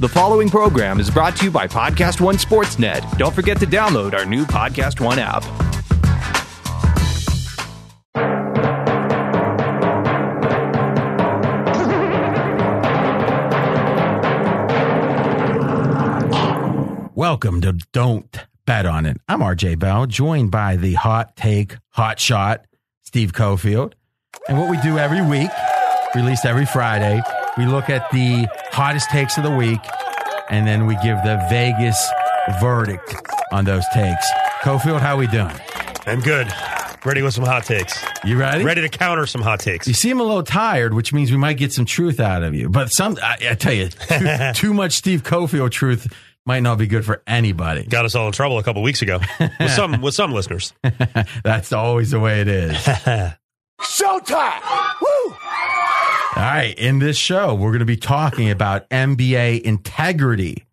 The following program is brought to you by Podcast One Sportsnet. Don't forget to download our new Podcast One app. Welcome to Don't Bet on It. I'm RJ Bell, joined by the hot take, hot shot, Steve Cofield. And what we do every week, released every Friday, we look at the hottest takes of the week, and then we give the Vegas verdict on those takes. Cofield, how we doing? I'm good. Ready with some hot takes. You ready? Ready to counter some hot takes. You seem a little tired, which means we might get some truth out of you. But some, I, I tell you, too, too much Steve Cofield truth might not be good for anybody. Got us all in trouble a couple weeks ago with some with some listeners. That's always the way it is. Showtime! Woo! All right, in this show, we're going to be talking about NBA integrity,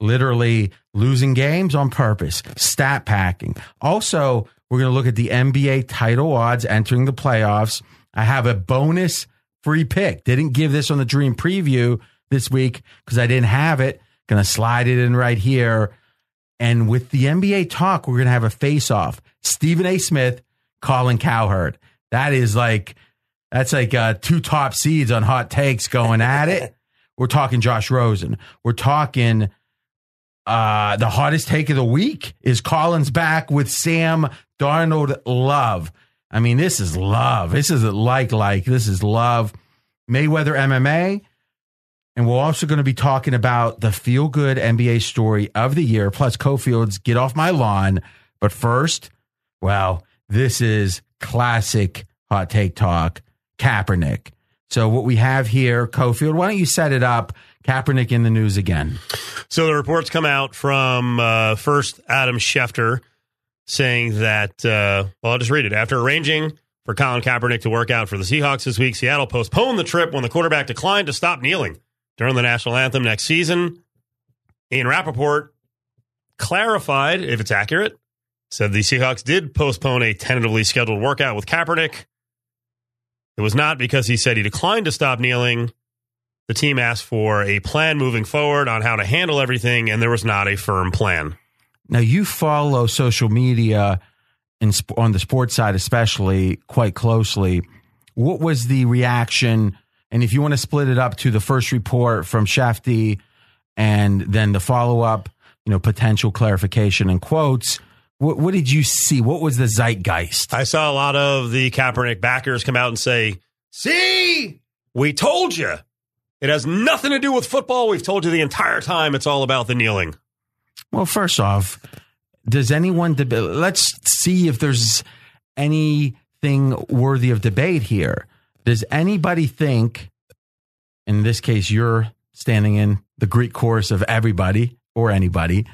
literally losing games on purpose, stat packing. Also, we're going to look at the NBA title odds entering the playoffs. I have a bonus free pick. Didn't give this on the Dream Preview this week because I didn't have it. Going to slide it in right here. And with the NBA talk, we're going to have a face off. Stephen A. Smith, Colin Cowherd. That is like that's like uh, two top seeds on hot takes going at it. We're talking Josh Rosen. We're talking uh, the hottest take of the week is Colin's back with Sam Darnold love. I mean, this is love. This is like like this is love. Mayweather MMA. And we're also going to be talking about the feel good NBA story of the year, plus Cofield's Get Off My Lawn. But first, well, this is classic hot take talk. Kaepernick. So what we have here, Cofield, why don't you set it up? Kaepernick in the news again. So the reports come out from uh, first Adam Schefter saying that, uh, well, I'll just read it. After arranging for Colin Kaepernick to work out for the Seahawks this week, Seattle postponed the trip when the quarterback declined to stop kneeling during the national anthem next season. Ian Rapoport clarified, if it's accurate, said the Seahawks did postpone a tentatively scheduled workout with Kaepernick. It was not because he said he declined to stop kneeling. The team asked for a plan moving forward on how to handle everything, and there was not a firm plan. Now you follow social media on the sports side, especially quite closely. What was the reaction? And if you want to split it up to the first report from Shafty and then the follow up, you know, potential clarification and quotes. What, what, did you see? What was the zeitgeist? I saw a lot of the Kaepernick backers come out and say, "See, we told you. It has nothing to do with football. We've told you the entire time. It's all about the kneeling." Well, first off, does anyone debate? Let's see if there's anything worthy of debate here. Does anybody think, in this case, you're standing in the Greek chorus of everybody or anybody?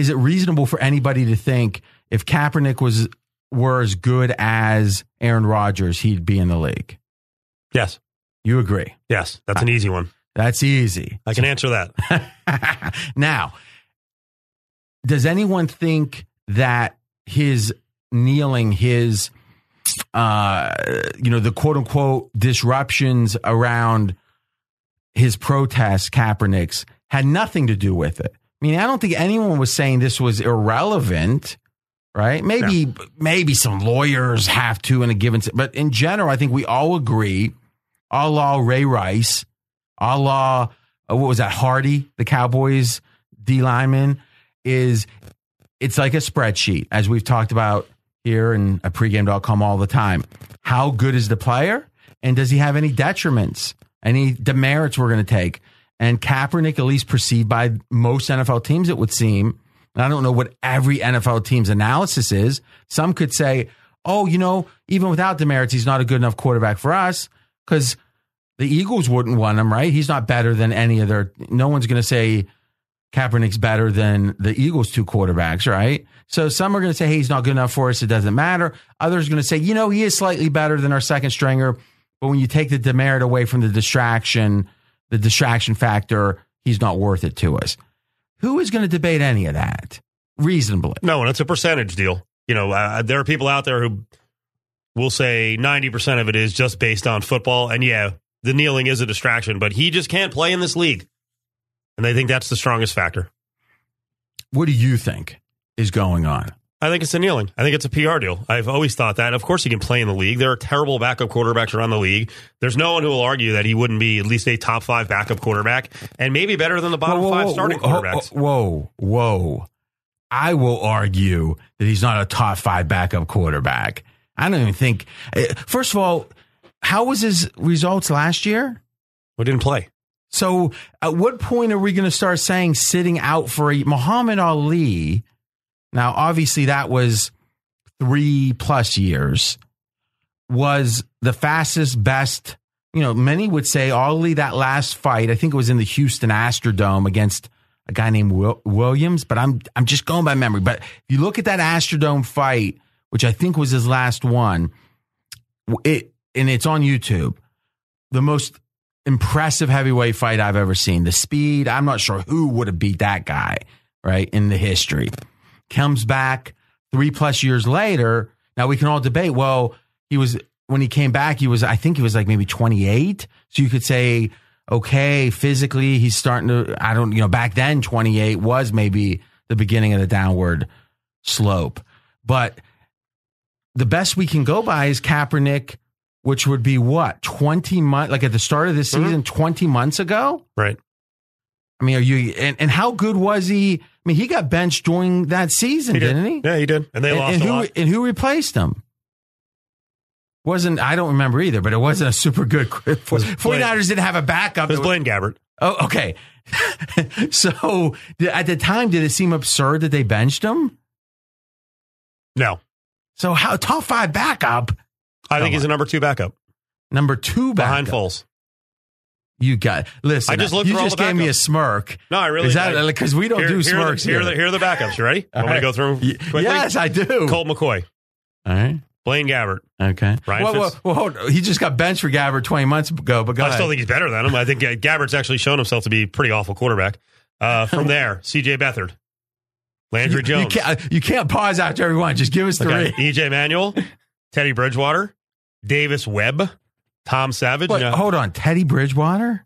Is it reasonable for anybody to think if Kaepernick was were as good as Aaron Rodgers, he'd be in the league? Yes. You agree? Yes. That's an easy one. That's easy. I can answer that. now, does anyone think that his kneeling, his uh, you know, the quote unquote disruptions around his protests, Kaepernick's, had nothing to do with it. I mean, I don't think anyone was saying this was irrelevant, right? Maybe, no. maybe some lawyers have to in a given, but in general, I think we all agree, a la Ray Rice, a la, uh, what was that, Hardy, the Cowboys D lineman, is it's like a spreadsheet, as we've talked about here and a pregame.com all the time. How good is the player? And does he have any detriments, any demerits we're going to take? And Kaepernick, at least perceived by most NFL teams, it would seem, and I don't know what every NFL team's analysis is. Some could say, oh, you know, even without demerits, he's not a good enough quarterback for us because the Eagles wouldn't want him, right? He's not better than any of their, no one's going to say Kaepernick's better than the Eagles' two quarterbacks, right? So some are going to say, hey, he's not good enough for us. It doesn't matter. Others are going to say, you know, he is slightly better than our second stringer. But when you take the demerit away from the distraction, the distraction factor, he's not worth it to us. Who is going to debate any of that reasonably? No, and it's a percentage deal. You know, uh, there are people out there who will say 90% of it is just based on football. And yeah, the kneeling is a distraction, but he just can't play in this league. and they think that's the strongest factor. What do you think is going on? I think it's a kneeling. I think it's a PR deal. I've always thought that. Of course, he can play in the league. There are terrible backup quarterbacks around the league. There's no one who will argue that he wouldn't be at least a top five backup quarterback and maybe better than the bottom Whoa, whoa, five starting whoa, quarterbacks. Whoa, whoa. I will argue that he's not a top five backup quarterback. I don't even think. eh, First of all, how was his results last year? We didn't play. So, at what point are we going to start saying sitting out for a Muhammad Ali? Now, obviously, that was three plus years, was the fastest, best. You know, many would say Ali, that last fight, I think it was in the Houston Astrodome against a guy named Wil- Williams, but I'm I'm just going by memory. But if you look at that Astrodome fight, which I think was his last one, it and it's on YouTube, the most impressive heavyweight fight I've ever seen. The speed, I'm not sure who would have beat that guy, right, in the history. Comes back three plus years later. Now we can all debate, well, he was, when he came back, he was, I think he was like maybe 28. So you could say, okay, physically, he's starting to, I don't, you know, back then 28 was maybe the beginning of the downward slope. But the best we can go by is Kaepernick, which would be what, 20 months, like at the start of this Mhm. season, 20 months ago? Right. I mean, are you, and, and how good was he? I mean, he got benched during that season, He did. didn't he? Yeah, he did. And they and, lost and a who, lot. and who replaced him? Wasn't, I don't remember either, but it wasn't a super good, was 49ers didn't have a backup. It was Blaine Gabbert. Oh, okay. so at the time, did it seem absurd that they benched him? No. So how top five backup, I think he's a number two backup number two behind backup. Foles. You got listen. I just looked you just gave me a smirk. No, I really because we don't here, do here are the- smirks here, here? are the, here are the backups. You ready? I'm going to go through Y- quickly. Yes, I do. Colt McCoy, All right. Blaine Gabbert. Okay. Ryan well, well, Fitz- well, hold on. he just got benched for Gabbert 20 months ago, but I ahead. still think he's better than him. I think uh, Gabbert's actually shown himself to be a pretty awful quarterback. Uh, from there, C.J. Beathard, Landry you, Jones, You can't, you can't pause after everyone. Just give us three. okay, E.J. Manuel, Teddy Bridgewater, Davis Webb, Tom Savage. You know, hold on. Teddy Bridgewater?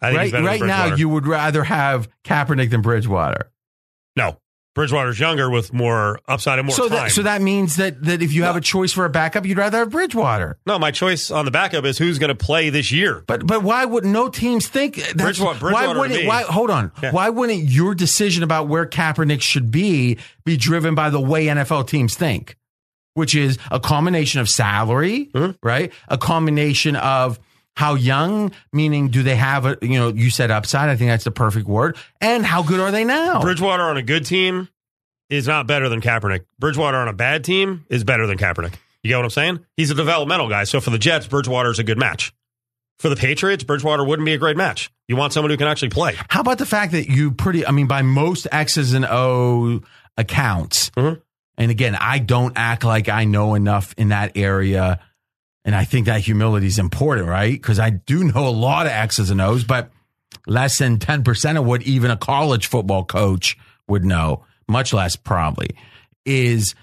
I think Right, right now, you would rather have Kaepernick than Bridgewater. no. Bridgewater's younger with more upside and more so time. that, so that means that, that if you have a choice for a backup, you'd rather have Bridgewater. no, my choice on the backup is who's going to play this year. But but why would no teams think that's, Bridgewater- Bridgewater why wouldn't why hold on Yeah. why wouldn't your decision about where Kaepernick should be be driven by the way NFL teams think, which is a combination of salary, Mhm. right? A combination of how young, meaning do they have a you know you said upside? I think that's the perfect word. And how good are they now? Bridgewater on a good team is not better than Kaepernick. Bridgewater on a bad team is better than Kaepernick. You get what I'm saying? He's a developmental guy. So for the Jets, Bridgewater is a good match. For the Patriots, Bridgewater wouldn't be a great match. You want someone who can actually play. How about the fact that you pretty, I mean, by most X's and O accounts, Mhm. And again, I don't act like I know enough in that area. And I think that humility is important, right? Because I do know a lot of X's and O's, but less than 10% of what even a college football coach would know, much less probably, is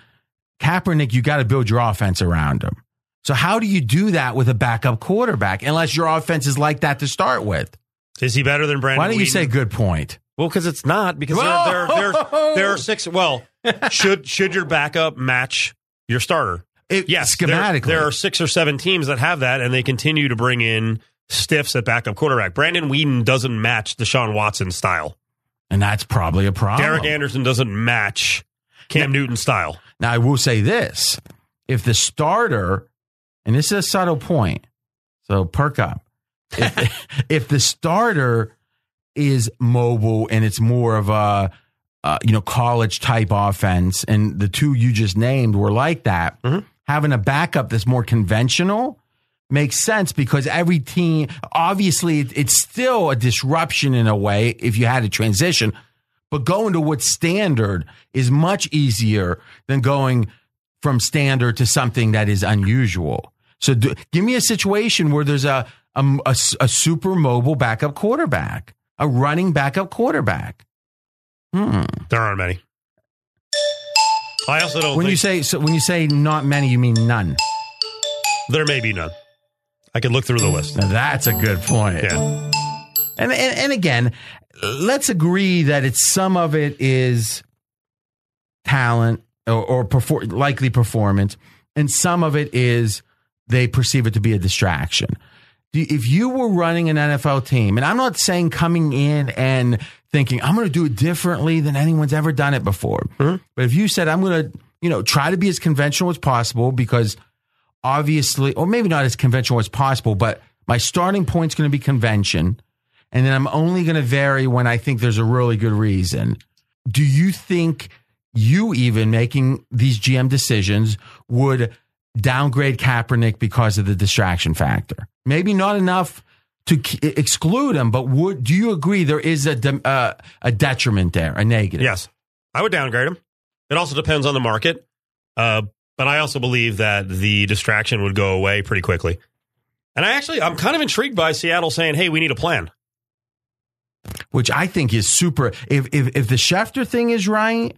Kaepernick, you got to build your offense around him. So how do you do that with a backup quarterback unless your offense is like that to start with? Is he better than Brandon? Why don't you Weeden? say good point? Well, because it's not. Because there, there, there, there are six. Well, should should your backup match your starter? It, Yes, there- schematically. There, are six or seven teams that have that, and they continue to bring in stiffs at backup quarterback. Brandon Weeden doesn't match Deshaun Watson style. and that's probably a problem. Derek Anderson doesn't match Cam Newton style. Now, I will say this: if the starter, and this is a subtle point, so perk up. If, if the starter is mobile and it's more of a uh, you know college type offense, and the two you just named were like that, Mhm. having a backup that's more conventional makes sense because every team obviously it's still a disruption in a way if you had a transition but going to what standard is much easier than going from standard to something that is unusual. So do, give me a situation where there's a, a, a, a super mobile backup quarterback a running backup quarterback hmm. There aren't many. I also don't when think you say so when you say not many you mean none there may be none. I could look through the list. now that's a good point Yeah. And, and and again, let's agree that it's some of it is talent or, or perfor- likely performance, and some of it is they perceive it to be a distraction. Do- If you were running an NFL team, and I'm not saying coming in and thinking I'm going to do it differently than anyone's ever done it before, hmm? but if you said I'm going to, you know, try to be as conventional as possible because obviously, or maybe not as conventional as possible, but my starting point's going to be convention. And then I'm only going to vary when I think there's a really good reason. Do you think you even making these GM decisions would downgrade Kaepernick because of the distraction factor? Maybe not enough to k- exclude him, but would do you agree there is a de- uh, a detriment there, a negative? Yes, I would downgrade him. It also depends on the market, uh, but I also believe that the distraction would go away pretty quickly. And I actually, I'm kind of intrigued by Seattle saying, "Hey, we need a plan." which I think is super. If if if the Schefter thing is right,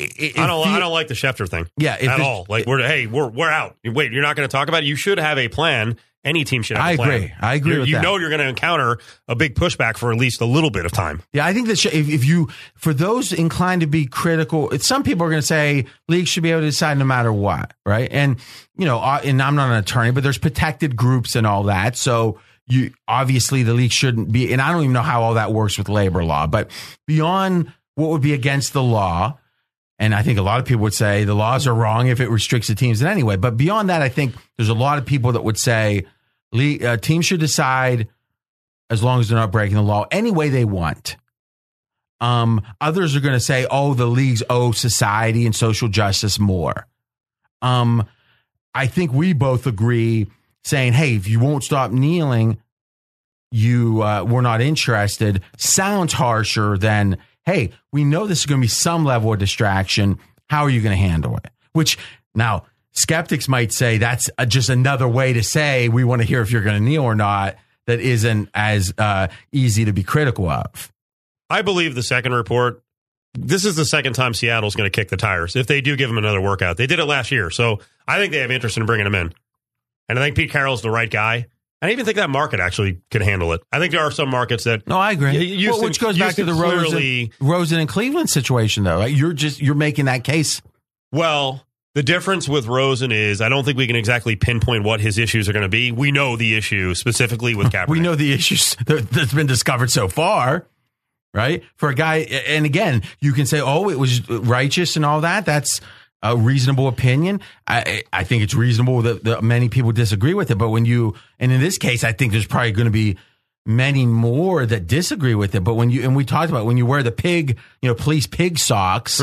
i- i- don't, if I don't like the Schefter thing Yeah, if at the- all. Like we're, hey, we're we're out. Wait, you're not going to talk about it. You should have a plan. Any team should have I agree. I agree You, with you that. know you're going to encounter a big pushback for at least a little bit of time. Yeah, I think that if, if you, for those inclined to be critical, some people are going to say leagues should be able to decide no matter what, right? And you know, uh, and I'm not an attorney, but there's protected groups and all that, so you obviously the league shouldn't be. And I don't even know how all that works with labor law, but beyond what would be against the law. And I think a lot of people would say the laws are wrong if it restricts the teams in any way. But beyond that, I think there's a lot of people that would say league, uh, teams should decide as long as they're not breaking the law any way they want. Um, others are going to say, "Oh, the leagues owe society and social justice more." Um, I think we both agree, saying, "Hey, if you won't stop kneeling, you uh, we're not interested." Sounds harsher than, "Hey, we know this is going to be some level of distraction. How are you going to handle it?" Which now skeptics might say that's uh just another way to say we want to hear if you're going to kneel or not. That isn't as uh, easy to be critical of. I believe the second report. This is the second time Seattle's going to kick the tires if they do give him another workout. They did it last year, so I think they have interest in bringing him in. And I think Pete Carroll's the right guy. I don't even think that market actually could handle it. I think there are some markets that No, I agree. Houston- Well, which goes back to the Houston Rosen, Rosen and Cleveland situation, though. Right? You're just you're making that case. Well, the difference with Rosen is I don't think we can exactly pinpoint what his issues are going to be. We know the issue specifically with Kaepernick. We know the issues that- that's been discovered so far, right? For a guy, and again, you can say, "Oh, it was righteous and all that." That's a reasonable opinion. I I think it's reasonable that, that many people disagree with it, but when you and in this case, I think there's probably going to be many more that disagree with it. But when you and we talked about when you wear the pig, you know, police pig socks,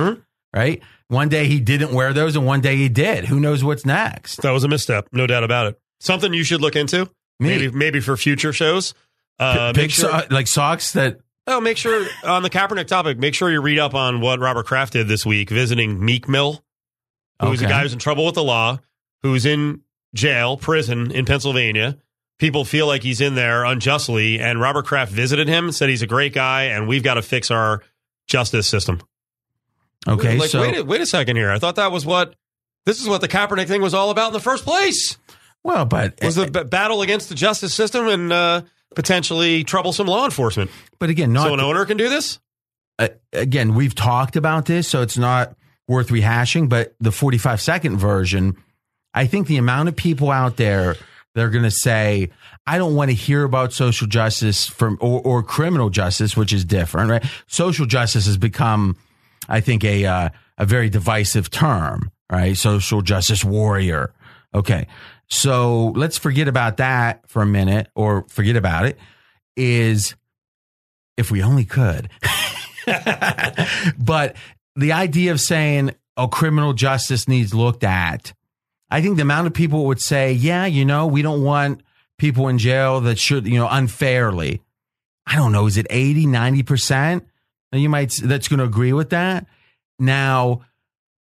right? One day he didn't wear those, and one day he did. Who knows what's next? that was a misstep, no doubt about it. Something you should look into, Me. maybe maybe for future shows. Uh, make sure, so- like socks that oh, make sure on the Kaepernick topic, make sure you read up on what Robert Kraft did this week, visiting Meek Mill, who's a guy who's in trouble with the law, who's in jail, prison in Pennsylvania. People feel like he's in there unjustly, and Robert Kraft visited him, said he's a great guy, and we've got to fix our justice system. Okay, like so wait, a, wait a second here. I thought that was what this is what the Kaepernick thing was all about in the first place. well, but it Was the b- battle against the justice system and uh, potentially troublesome law enforcement. but again, not so an owner can do this. uh, again, we've talked about this, so it's not worth rehashing. But the 45 second version, I think the amount of people out there that are going to say, I don't want to hear about social justice from or, or criminal justice, which is different, right? Social justice has become, I think, a uh, a very divisive term, right? Social justice warrior. Okay, so let's forget about that for a minute, or forget about it. Is if we only could. but the idea of saying, oh, criminal justice needs looked at, I think the amount of people would say, yeah, you know, we don't want people in jail that should, you know, unfairly. I don't know, is it 80, 90%? Now you might, that's going to agree with that. Now,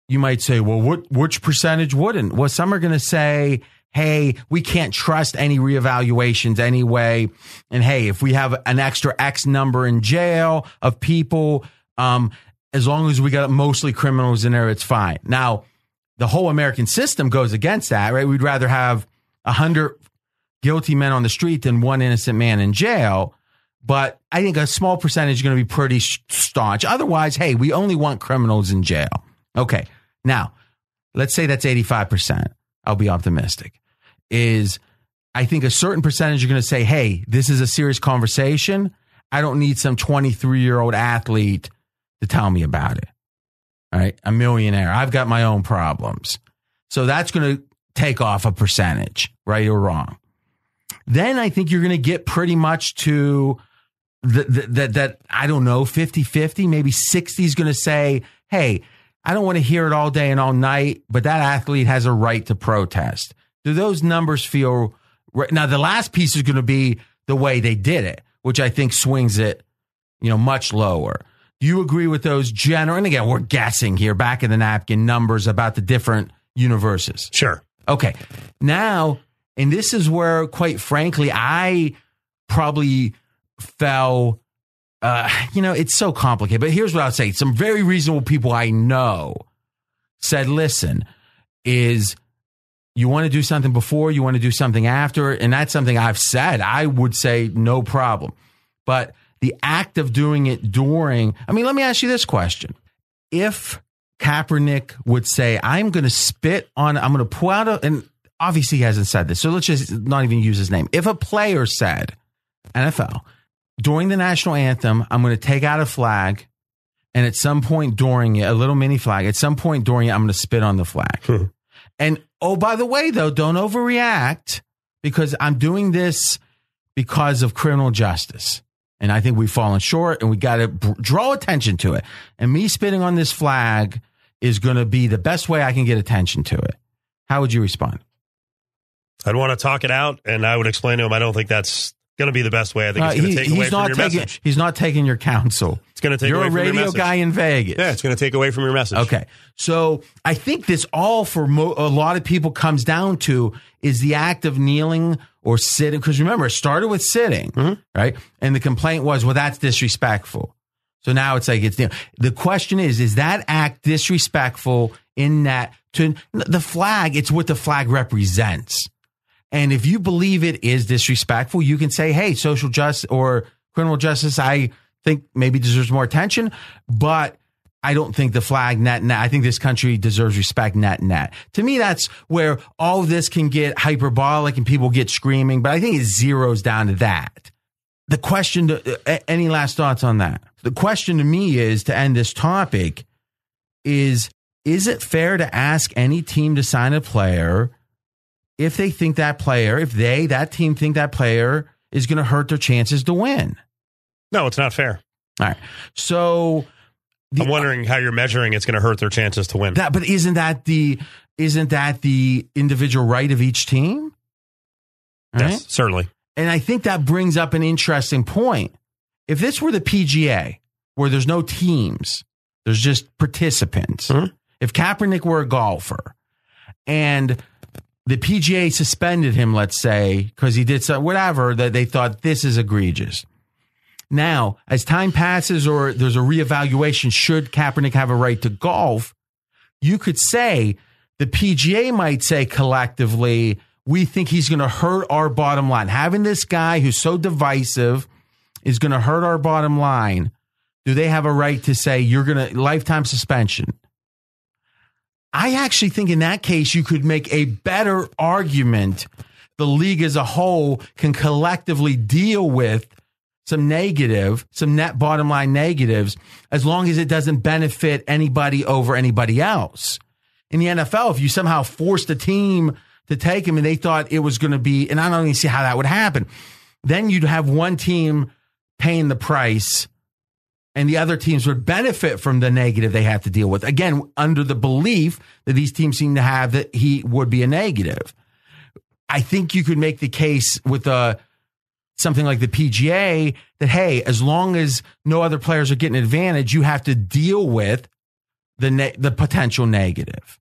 you might say, well, what, which percentage wouldn't? Well, some are going to say, hey, we can't trust any reevaluations anyway. And hey, if we have an extra X number in jail of people, um, as long as we got mostly criminals in there, it's fine. Now, the whole American system goes against that, right? We'd rather have a hundred guilty men on the street than one innocent man in jail. But I think a small percentage is going to be pretty staunch. Otherwise, hey, we only want criminals in jail. Okay. Now, let's say that's 85%. I'll be optimistic. Is I think a certain percentage are going to say, hey, this is a serious conversation. I don't need some 23 year old athlete to tell me about it. All right. A millionaire. I've got my own problems. So that's going to take off a percentage, right or wrong. Then I think you're going to get pretty much to that, that, that, I don't know, 50 50, maybe 60 is going to say, hey, I don't want to hear it all day and all night, but that athlete has a right to protest. Do those numbers feel right? Now, the last piece is going to be the way they did it, which I think swings it, you know, much lower. Do you agree with those general? And again, we're guessing here, back in the napkin numbers about the different universes. Sure. Okay. Now, and this is where, quite frankly, I probably fell. Uh, you know, it's so complicated. But here's what I'll say: some very reasonable people I know said, "Listen, is you want to do something before, you want to do something after, and that's something I've said. I would say no problem, but the act of doing it during. I mean, let me ask you this question: If Kaepernick would say, I'm going to spit on, I'm going to pull out a, and obviously he hasn't said this. So let's just not even use his name. If a player said, NFL, during the national anthem, I'm going to take out a flag. And at some point during it, a little mini flag, at some point during it, I'm going to spit on the flag. Hmm. and oh, by the way, though, don't overreact because I'm doing this because of criminal justice. And I think we've fallen short and we got to b- draw attention to it. And me spitting on this flag is going to be the best way I can get attention to it. How would you respond? I'd want to talk it out, and I would explain to him I don't think that's going to be the best way. I think uh, it's going to take away from your taking, message. He's not taking your counsel. It's going to take away your message. You're away a radio guy in Vegas. Yeah, it's going to take away from your message. Okay. So I think this all for mo- a lot of people comes down to is the act of kneeling or sitting. Because remember, it started with sitting, mm-hmm. right? And the complaint was, well, that's disrespectful. So now it's like it's the question is is that act disrespectful in that to the flag it's what the flag represents. And if you believe it is disrespectful, you can say, "Hey, social justice or criminal justice, I think maybe deserves more attention, but I don't think the flag net net. I think this country deserves respect net net. To me, that's where all this can get hyperbolic and people get screaming, but I think it zeroes down to that. The question, to, uh, any last thoughts on that? The question to me is to end this topic is is it fair to ask any team to sign a player if they think that player, if they, that team think that player is going to hurt their chances to win? No, it's not fair. All right. So the, I'm wondering how you're measuring it's going to hurt their chances to win. That, but isn't that the isn't that the individual right of each team? Right? Yes, certainly. And I think that brings up an interesting point. If this were the PGA, where there's no teams, there's just participants. Mm-hmm. If Kaepernick were a golfer and the PGA suspended him, let's say, because he did some, whatever, that they thought this is egregious. Now, as time passes or there's a reevaluation, should Kaepernick have a right to golf, you could say the PGA might say collectively, we think he's going to hurt our bottom line. Having this guy who's so divisive is going to hurt our bottom line. Do they have a right to say you're going to lifetime suspension? I actually think in that case, you could make a better argument. The league as a whole can collectively deal with some negative, some net bottom line negatives, as long as it doesn't benefit anybody over anybody else. In the NFL, if you somehow forced a team to take him and they thought it was going to be, and I don't even see how that would happen. Then you'd have one team paying the price and the other teams would benefit from the negative they have to deal with. Again, under the belief that these teams seem to have that he would be a negative. I think you could make the case with a uh, something like the PGA that hey, as long as no other players are getting advantage, you have to deal with the ne- the potential negative.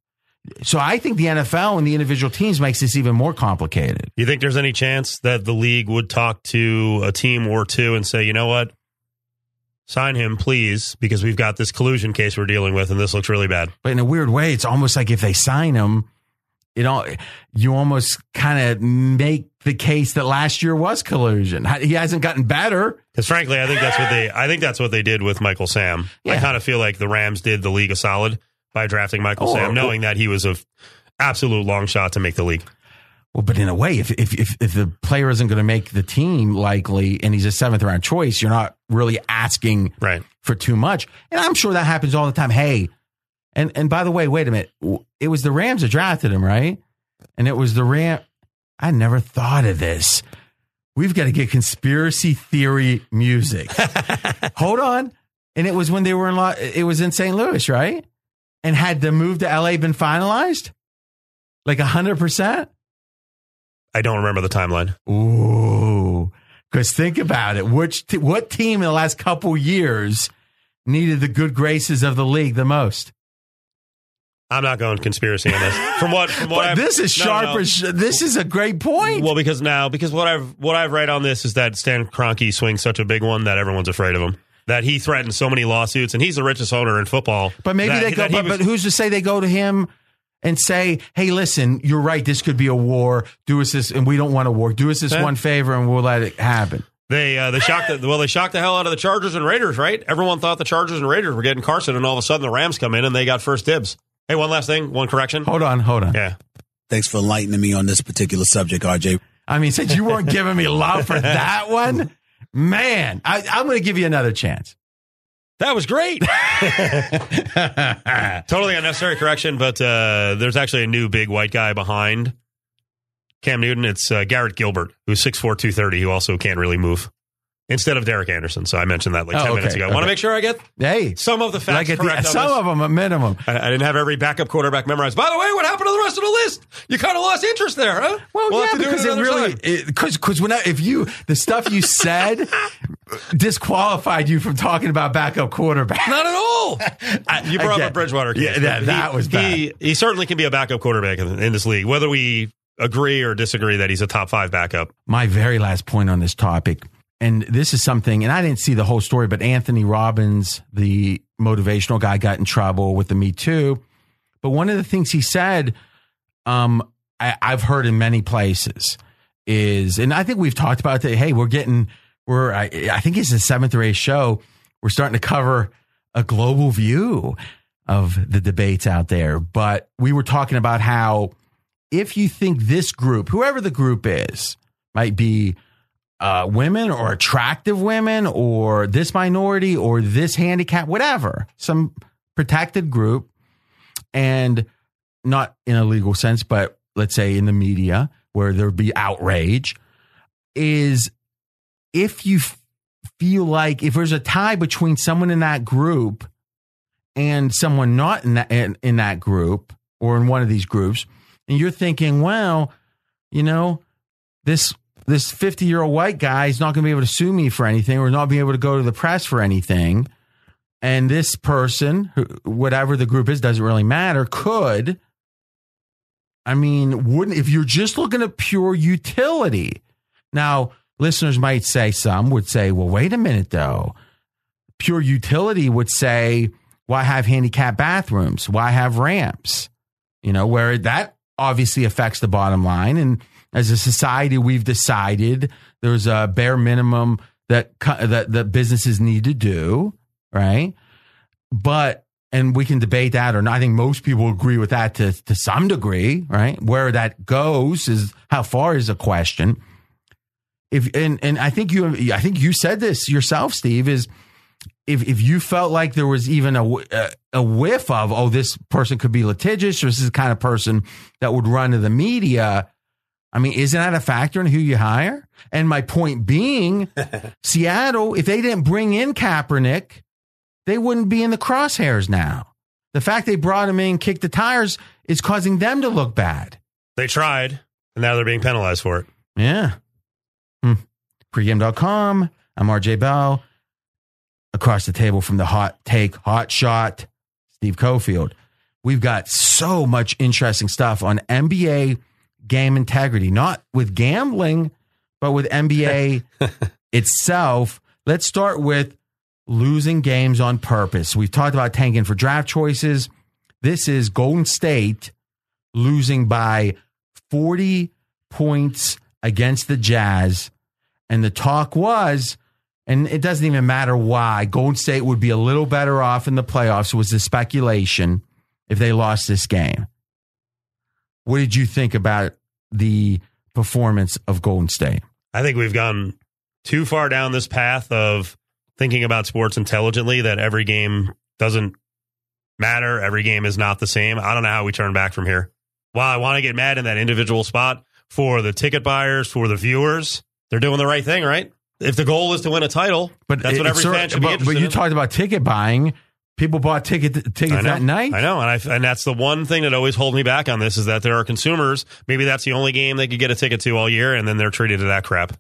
So I think the NFL and the individual teams makes this even more complicated. You think there's any chance that the league would talk to a team or two and say, you know what, sign him, please, because we've got this collusion case we're dealing with, and this looks really bad. But in a weird way, it's almost like if they sign him, it all you almost kind of make the case that last year was collusion. He hasn't gotten better. Because frankly, I think that's what they. I think that's what they did with Michael Sam. I kind of feel like the Rams did the league a solid by drafting Michael Oh, Sam, knowing that he was a absolute long shot to make the league. Well, but in a way, if if if, if the player isn't going to make the team likely, and he's a seventh round choice, you're not really asking Right. for too much. And I'm sure that happens all the time. Hey, and and by the way, wait a minute, it was the Rams that drafted him, right? And it was the Ram. I never thought of this. We've got to get conspiracy theory music. Hold on. And it was when they were in. It was in St. Louis, right? And had the move to LA been finalized? Like hundred percent. I don't remember the timeline. Ooh, because think about it. Which t- what team in the last couple years needed the good graces of the league the most? I'm not going conspiracy on this. From what? From what this is no, sharp. no. As sh- this is a great point. Well, because now, because what I've what I've read on this is that Stan Kroenke swings such a big one that everyone's afraid of him. That he threatened so many lawsuits, and he's the richest owner in football. but maybe that- they go. But, was- but who's to say they go to him and say, "Hey, listen, you're right. This could be a war. Do us this, and we don't want a war. Do us this one favor, and we'll let it happen." They uh, they shocked the, well they shocked the hell out of the Chargers and Raiders, right? Everyone thought the Chargers and Raiders were getting Carson, and all of a sudden the Rams come in and they got first dibs. Hey, one last thing, one correction. Hold on, hold on. Yeah, Thanks for enlightening me on this particular subject, RJ. I mean, since you weren't giving me love for that one, man, I, I'm going to give you another chance. That was great. totally unnecessary correction, but uh, there's actually a new big white guy behind Cam Newton. It's uh, Garrett Gilbert, who's 6'4", 230, who also can't really move. Instead of Derek Anderson, so I mentioned that like Oh, ten minutes okay, ago. Want okay. to make sure I get Hey, some of the facts like correct. the, some this. of them at minimum. I, I didn't have every backup quarterback memorized. By the way, what happened to the rest of the list? You kind of lost interest there, huh? Well, We'll yeah, have to do because it another really because because when I, if you the stuff you said disqualified you from talking about backup quarterback. Not at all. you brought up a Bridgewater. yeah, case, that- but that was bad. He, he certainly can be a backup quarterback in, in this league, whether we agree or disagree that he's a top five backup. My very last point on this topic, and this is something, and I didn't see the whole story, but Anthony Robbins, the motivational guy, got in trouble with the Me Too. But one of the things he said, um, I, I've heard in many places is, and I think we've talked about that. Hey, we're getting, we're, I, I think it's the seventh or eighth show. We're starting to cover a global view of the debates out there. But we were talking about how if you think this group, whoever the group is, might be uh, women or attractive women or this minority or this handicap, whatever, some protected group, and not in a legal sense, but let's say in the media where there'd be outrage, is if you f- feel like if there's a tie between someone in that group and someone not in that in, in that group or in one of these groups, and you're thinking, well, you know, this this 50 year old white guy is not going to be able to sue me for anything or not be able to go to the press for anything. And this person, whatever the group is, doesn't really matter, could. I mean, wouldn't, if you're just looking at pure utility. Now, listeners might say, some would say, well, wait a minute, though. Pure utility would say, why have handicap bathrooms? Why have ramps? You know, where that obviously affects the bottom line. And as a society, we've decided there's a bare minimum that that that businesses need to do, right? But and we can debate that or not. I think most people agree with that to to some degree, right? Where that goes is how far is a question. If and and I think you I think you said this yourself, Steve, is if if you felt like there was even a a, whiff of oh this person could be litigious or this is the kind of person that would run to the media i mean isn't that a factor in who you hire and my point being seattle if they didn't bring in kaepernick they wouldn't be in the crosshairs now the fact they brought him in kicked the tires is causing them to look bad They tried, and now they're being penalized for it. yeah. Hmm. Pregame.com. I'm RJ Bell. Across the table from the hot take, hot shot, Steve Cofield. We've got so much interesting stuff on NBA game integrity, not with gambling, but with NBA itself. Let's start with losing games on purpose. We've talked about tanking for draft choices. This is Golden State losing by 40 points against the Jazz. And the talk was, and it doesn't even matter why, Golden State would be a little better off in the playoffs, was the speculation if they lost this game. What did you think about the performance of Golden State? I think we've gone too far down this path of thinking about sports intelligently that every game doesn't matter. Every game is not the same. I don't know how we turn back from here. While I want to get mad in that individual spot for the ticket buyers, for the viewers, they're doing the right thing, right? If the goal is to win a title, but that's what every fan should be but, But you in. talked about ticket buying. People bought ticket tickets that night. I know, and I and that's the one thing that always holds me back on this is that there are consumers. Maybe that's the only game they could get a ticket to all year, and then they're treated to that crap.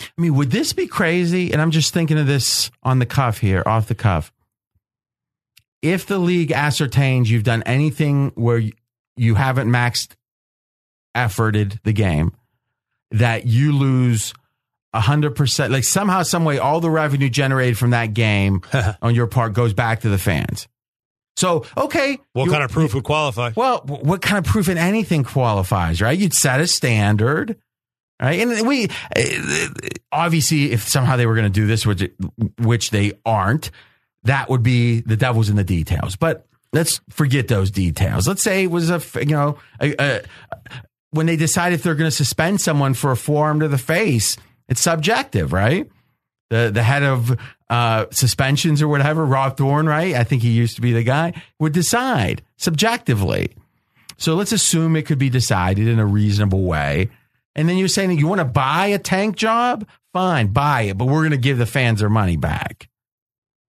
I mean, would this be crazy? And I'm just thinking of this on the cuff here, off the cuff. If the league ascertains you've done anything where you haven't maxed efforted the game, that you lose hundred percent, like somehow, some way, all the revenue generated from that game on your part goes back to the fans. So, okay, What kind of proof would qualify? well, what kind of proof in anything qualifies, right? You'd set a standard, right? And we eh, obviously, if somehow they were going to do this, which which they aren't, that would be the devil's in the details. But let's forget those details. Let's say it was a you know a, a, when they decide if they're going to suspend someone for a forearm to the face, it's subjective, right? The the head of uh, suspensions or whatever, Rod Thorn, right? I think he used to be the guy, would decide subjectively. So let's assume it could be decided in a reasonable way. And then you're saying that you want to buy a tank job? Fine, buy it, but we're going to give the fans their money back.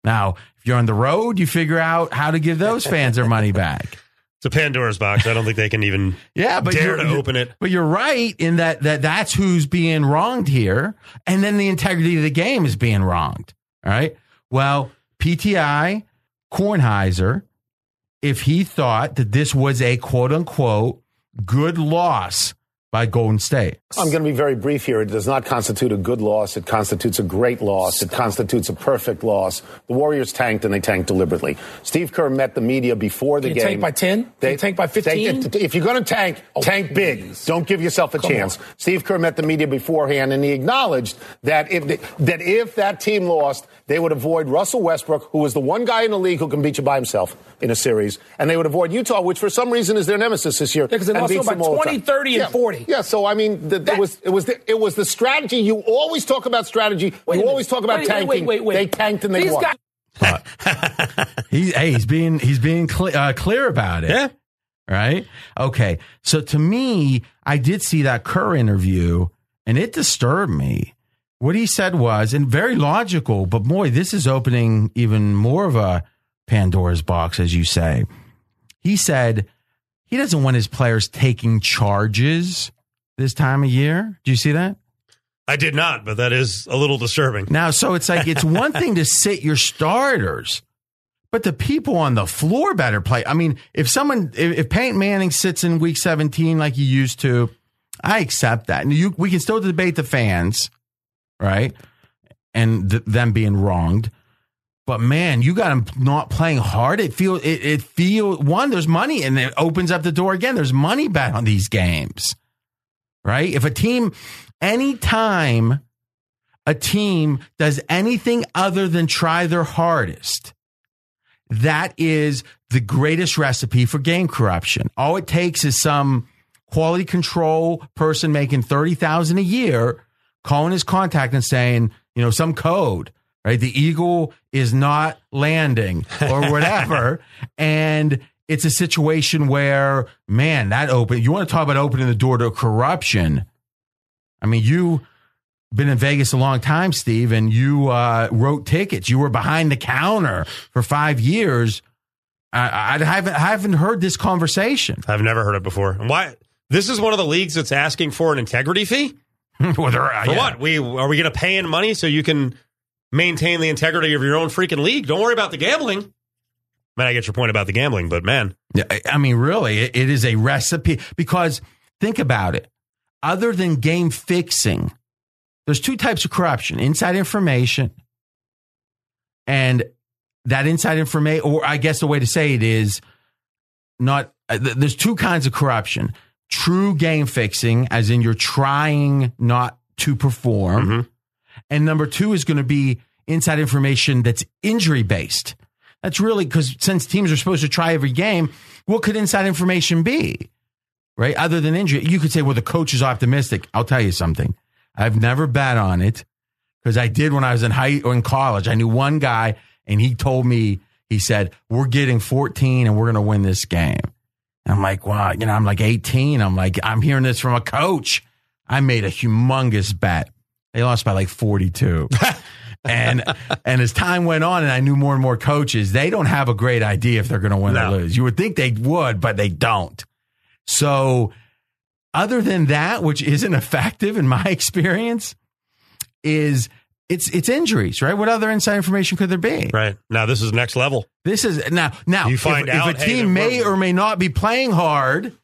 Now, if you're on the road, you figure out how to give those fans their money back. It's a Pandora's box. I don't think they can even Yeah, but dare to open it. But you're right in that, that that's who's being wronged here. And then the integrity of the game is being wronged. All right. Well, PTI, Kornheiser, if he thought that this was a quote unquote good loss by Golden State. I'm going to be very brief here. It does not constitute a good loss. It constitutes a great loss. It constitutes a perfect loss. The Warriors tanked and they tanked deliberately. Steve Kerr met the media before the Can you game. tank by 10? They you tank by 15? if you're going to tank, oh, tank big. please. Don't give yourself a Come chance. on. Steve Kerr met the media beforehand and he acknowledged that if they, that if that team lost, they would avoid Russell Westbrook, who is the one guy in the league who can beat you by himself in a series, and they would avoid Utah, which for some reason is their nemesis this year. 'cause they and lost beats by them 20, time. 30, and Yeah. 40. Yeah, so I mean, the, That- it was it was the, it was the strategy. You always talk about strategy. Wait you always talk about Wait, wait, tanking. wait, wait, wait. They tanked and they These won. guys- He, hey, he's being he's being cle uh, clear about it. Yeah. Right. Okay. So to me, I did see that Kerr interview, and it disturbed me. What he said was, and very logical, but boy, this is opening even more of a Pandora's box, as you say. He said he doesn't want his players taking charges this time of year. Do you see that? I did not, but that is a little disturbing. Now, so it's like it's one thing to sit your starters, but the people on the floor better play. I mean, if someone, if, if Peyton Manning sits in Week 17 like he used to, I accept that. And you, we can still debate the fans, right, and th- them being wronged. But man, you got them not playing hard. It feel it, it feel one. There's money, and it opens up the door again. There's money bet on these games, right? If a team, anytime a team does anything other than try their hardest, that is the greatest recipe for game corruption. All it takes is some quality control person making 30,000 a year calling his contact and saying, you know, some code, right? The eagle is not landing or whatever. and it's a situation where, man, that open, you want to talk about opening the door to corruption. I mean, you been in Vegas a long time, Steve, and you uh, wrote tickets. You were behind the counter for five years. I, I haven't I haven't heard this conversation. I've never heard it before. Why? This is one of the leagues that's asking for an integrity fee. Well, For yeah. what? We are we going to pay in money so you can maintain the integrity of your own freaking league? Don't worry about the gambling. Man, I get your point about the gambling, but man, Yeah, I- mean, really, it, it is a recipe because think about it. Other than game fixing, there's two types of corruption: inside information, and that inside information, or I guess the way to say it is, not uh, th- there's two kinds of corruption. True game fixing, as in you're trying not to perform. Mhm. And number two is going to be inside information that's injury based. That's really because since teams are supposed to try every game, what could inside information be? Right? Other than injury, you could say, well, the coach is optimistic. I'll tell you something. I've never bet on it because I did when I was in high or in college. I knew one guy and he told me, he said, we're getting 14 and we're going to win this game. I'm like, wow, you know, I'm like 18. I'm like, I'm hearing this from a coach. I made a humongous bet. They lost by like 42. and and as time went on and I knew more and more coaches, they don't have a great idea if they're going to win No. or lose. You would think they would, but they don't. So other than that, which isn't effective in my experience, is it's it's injuries, right? What other inside information could there be? Right. Now, this is next level. This is now now You if- find if, out, a team that may or may not be playing hard,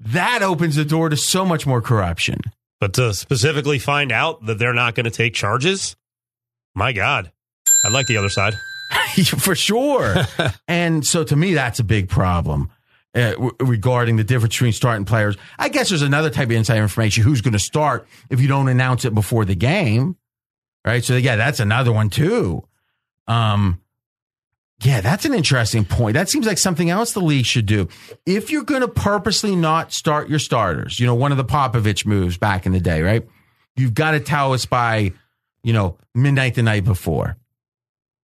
that opens the door to so much more corruption. But to specifically find out that they're not going to take charges, my God, I'd like the other side. for sure. and so to me, that's a big problem uh, w- regarding the difference between starting players. I guess there's another type of inside information who's going to start if you don't announce it before the game, right? So yeah, that's another one too. Um, yeah, that's an interesting point. That seems like something else the league should do. If you're going to purposely not start your starters, you know, one of the Popovich moves back in the day, right? You've got to tell us by, you know, midnight the night before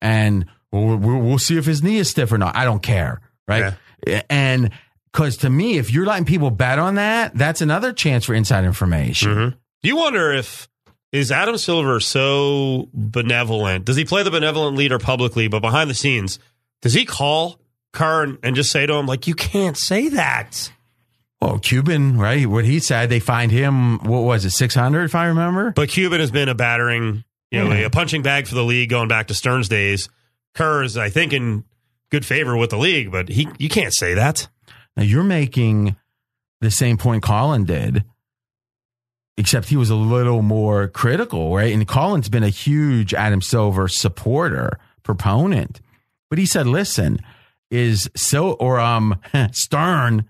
and we'll, we'll, see if his knee is stiff or not. I don't care, right? And because to me, if you're letting people bet on that, that's another chance for inside information. Do you wonder if is Adam Silver so benevolent? Does he play the benevolent leader publicly, but behind the scenes, does he call Kerr and, just say to him like, "You can't say that"? Well, Cuban, right? What he said, they find him. What was it, six hundred, if I remember? But Cuban has been a battering, you know, Yeah. a punching bag for the league going back to Stern's days. Kerr is, I think, in good favor with the league, but he you can't say that. Now you're making the same point Colin did, except he was a little more critical, right? And Colin's been a huge Adam Silver supporter, proponent. But he said, listen, is so or um Stern,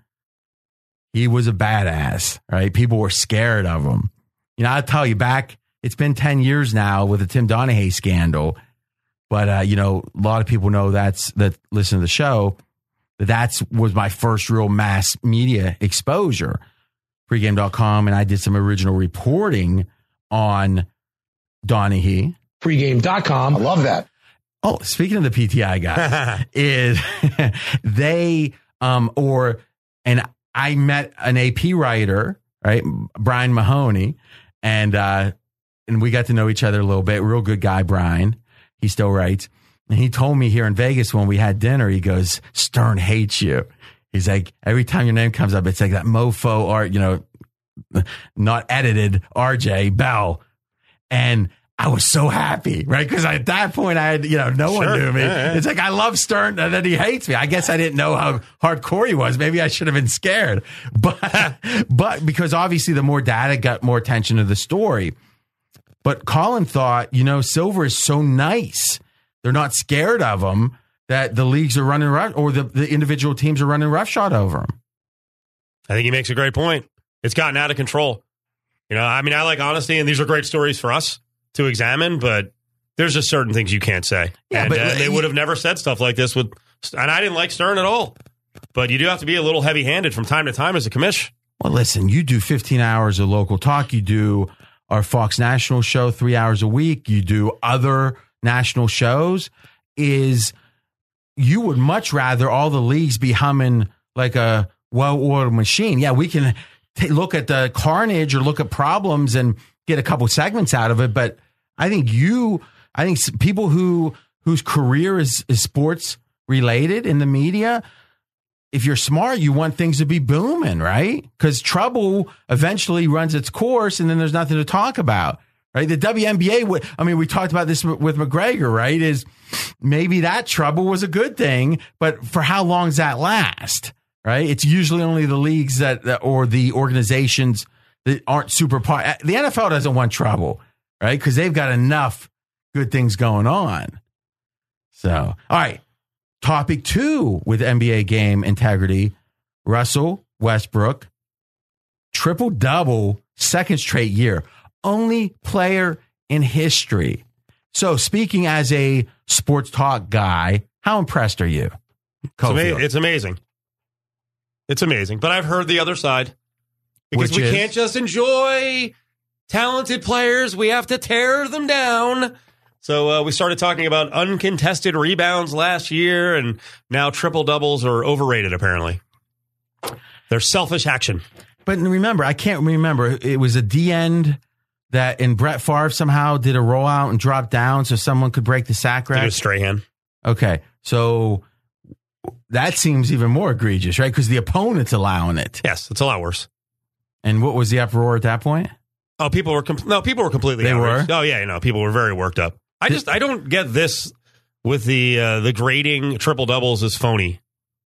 he was a badass, right? People were scared of him. You know, I'll tell you back, it's been 10 years now with the Tim Donaghy scandal. But uh, you know, a lot of people know that's that listen to the show that's was my first real mass media exposure pregame.com and i did some original reporting on donaghy. Pregame.com. I love that. oh speaking of the pti guys is they um or and i met an ap writer right brian mahoney and uh and we got to know each other a little bit. Real good guy brian. He still writes. And he told me here in vegas when we had dinner he goes stern hates you he's like every time your name comes up it's like that mofo art you know not edited rj bell and I was so happy, right? Because at that point, I had, you know, no Sure. one knew me. Yeah, yeah. It's like, I love Stern and then he hates me. I guess I didn't know how hardcore he was. Maybe I should have been scared. But, but because obviously the more data got more attention to the story. But Colin thought, you know, Silver is so nice. They're not scared of him that the leagues are running rough or the, the individual teams are running roughshod over him. I think he makes a great point. It's gotten out of control. You know, I mean, I like honesty, and these are great stories for us to examine, but there's just certain things you can't say. Yeah, and but- uh, they would have never said stuff like this with, and I didn't like Stern at all. But you do have to be a little heavy handed from time to time as a commish. Well, listen, you do 15 hours of local talk. You do our Fox National show three hours a week. You do other national shows. Is you would much rather all the leagues be humming like a well oiled machine. Yeah, we can ta look at the carnage or look at problems and get a couple segments out of it. But I think you, I think people who whose career is, is sports related in the media, if you're smart, you want things to be booming, right? Because trouble eventually runs its course, and then there's nothing to talk about, right? The WNBA, would- I mean, we talked about this with McGregor, right? Is maybe that trouble was a good thing, but for how long does that last, right? It's usually only the leagues that, that or the organizations that aren't super. po- eh, The NFL doesn't want trouble, right? Because they've got enough good things going on. So, all right. topic two with NBA game integrity Russell Westbrook, triple double, second straight year. Only player in history. So, speaking as a sports talk guy, how impressed are you? It's, ama- Cofield? it's amazing. It's amazing. But I've heard the other side because Which we is? can't just enjoy talented players. We have to tear them down. So uh, we started talking about uncontested rebounds last year, and now triple doubles are overrated. Apparently, they're selfish action. But remember, I can't remember. It was a D end that in Brett Favre somehow did a rollout and dropped down so someone could break the sack It rack. was Strahan. Okay. So that seems even more egregious, right? Because the opponent's allowing it. Yes, it's a lot worse. And what was the uproar at that point? Oh, people were com- no, people were completely. They outraged. were? Oh yeah, you know, people were very worked up. I just I don't get this with the uh, the grading triple doubles is phony.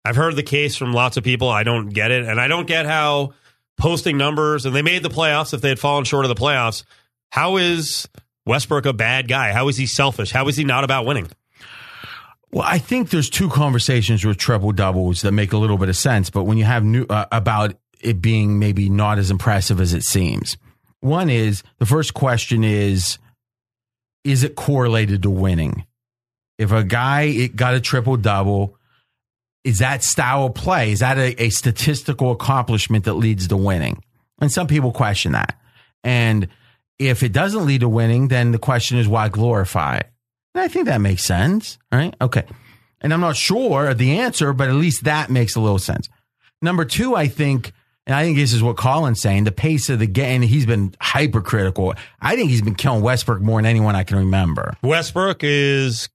I've heard the case from lots of people. I don't get it, and I don't get how posting numbers and they made the playoffs. If they had fallen short of the playoffs, how is Westbrook a bad guy? How is he selfish? How is he not about winning? Well, I think there's two conversations with triple doubles that make a little bit of sense, but when you have new uh, about it being maybe not as impressive as it seems. One is the first question is is it correlated to winning? If a guy it got a triple double, is that style play? Is that a, a statistical accomplishment that leads to winning? And some people question that. And if it doesn't lead to winning, then the question is why glorify it? And I think that makes sense, right? Okay. And I'm not sure of the answer, but at least that makes a little sense. Number two, I think, and I think this is what Colin's saying, the pace of the game, he's been hypercritical. I think he's been killing Westbrook more than anyone I can remember. Westbrook is,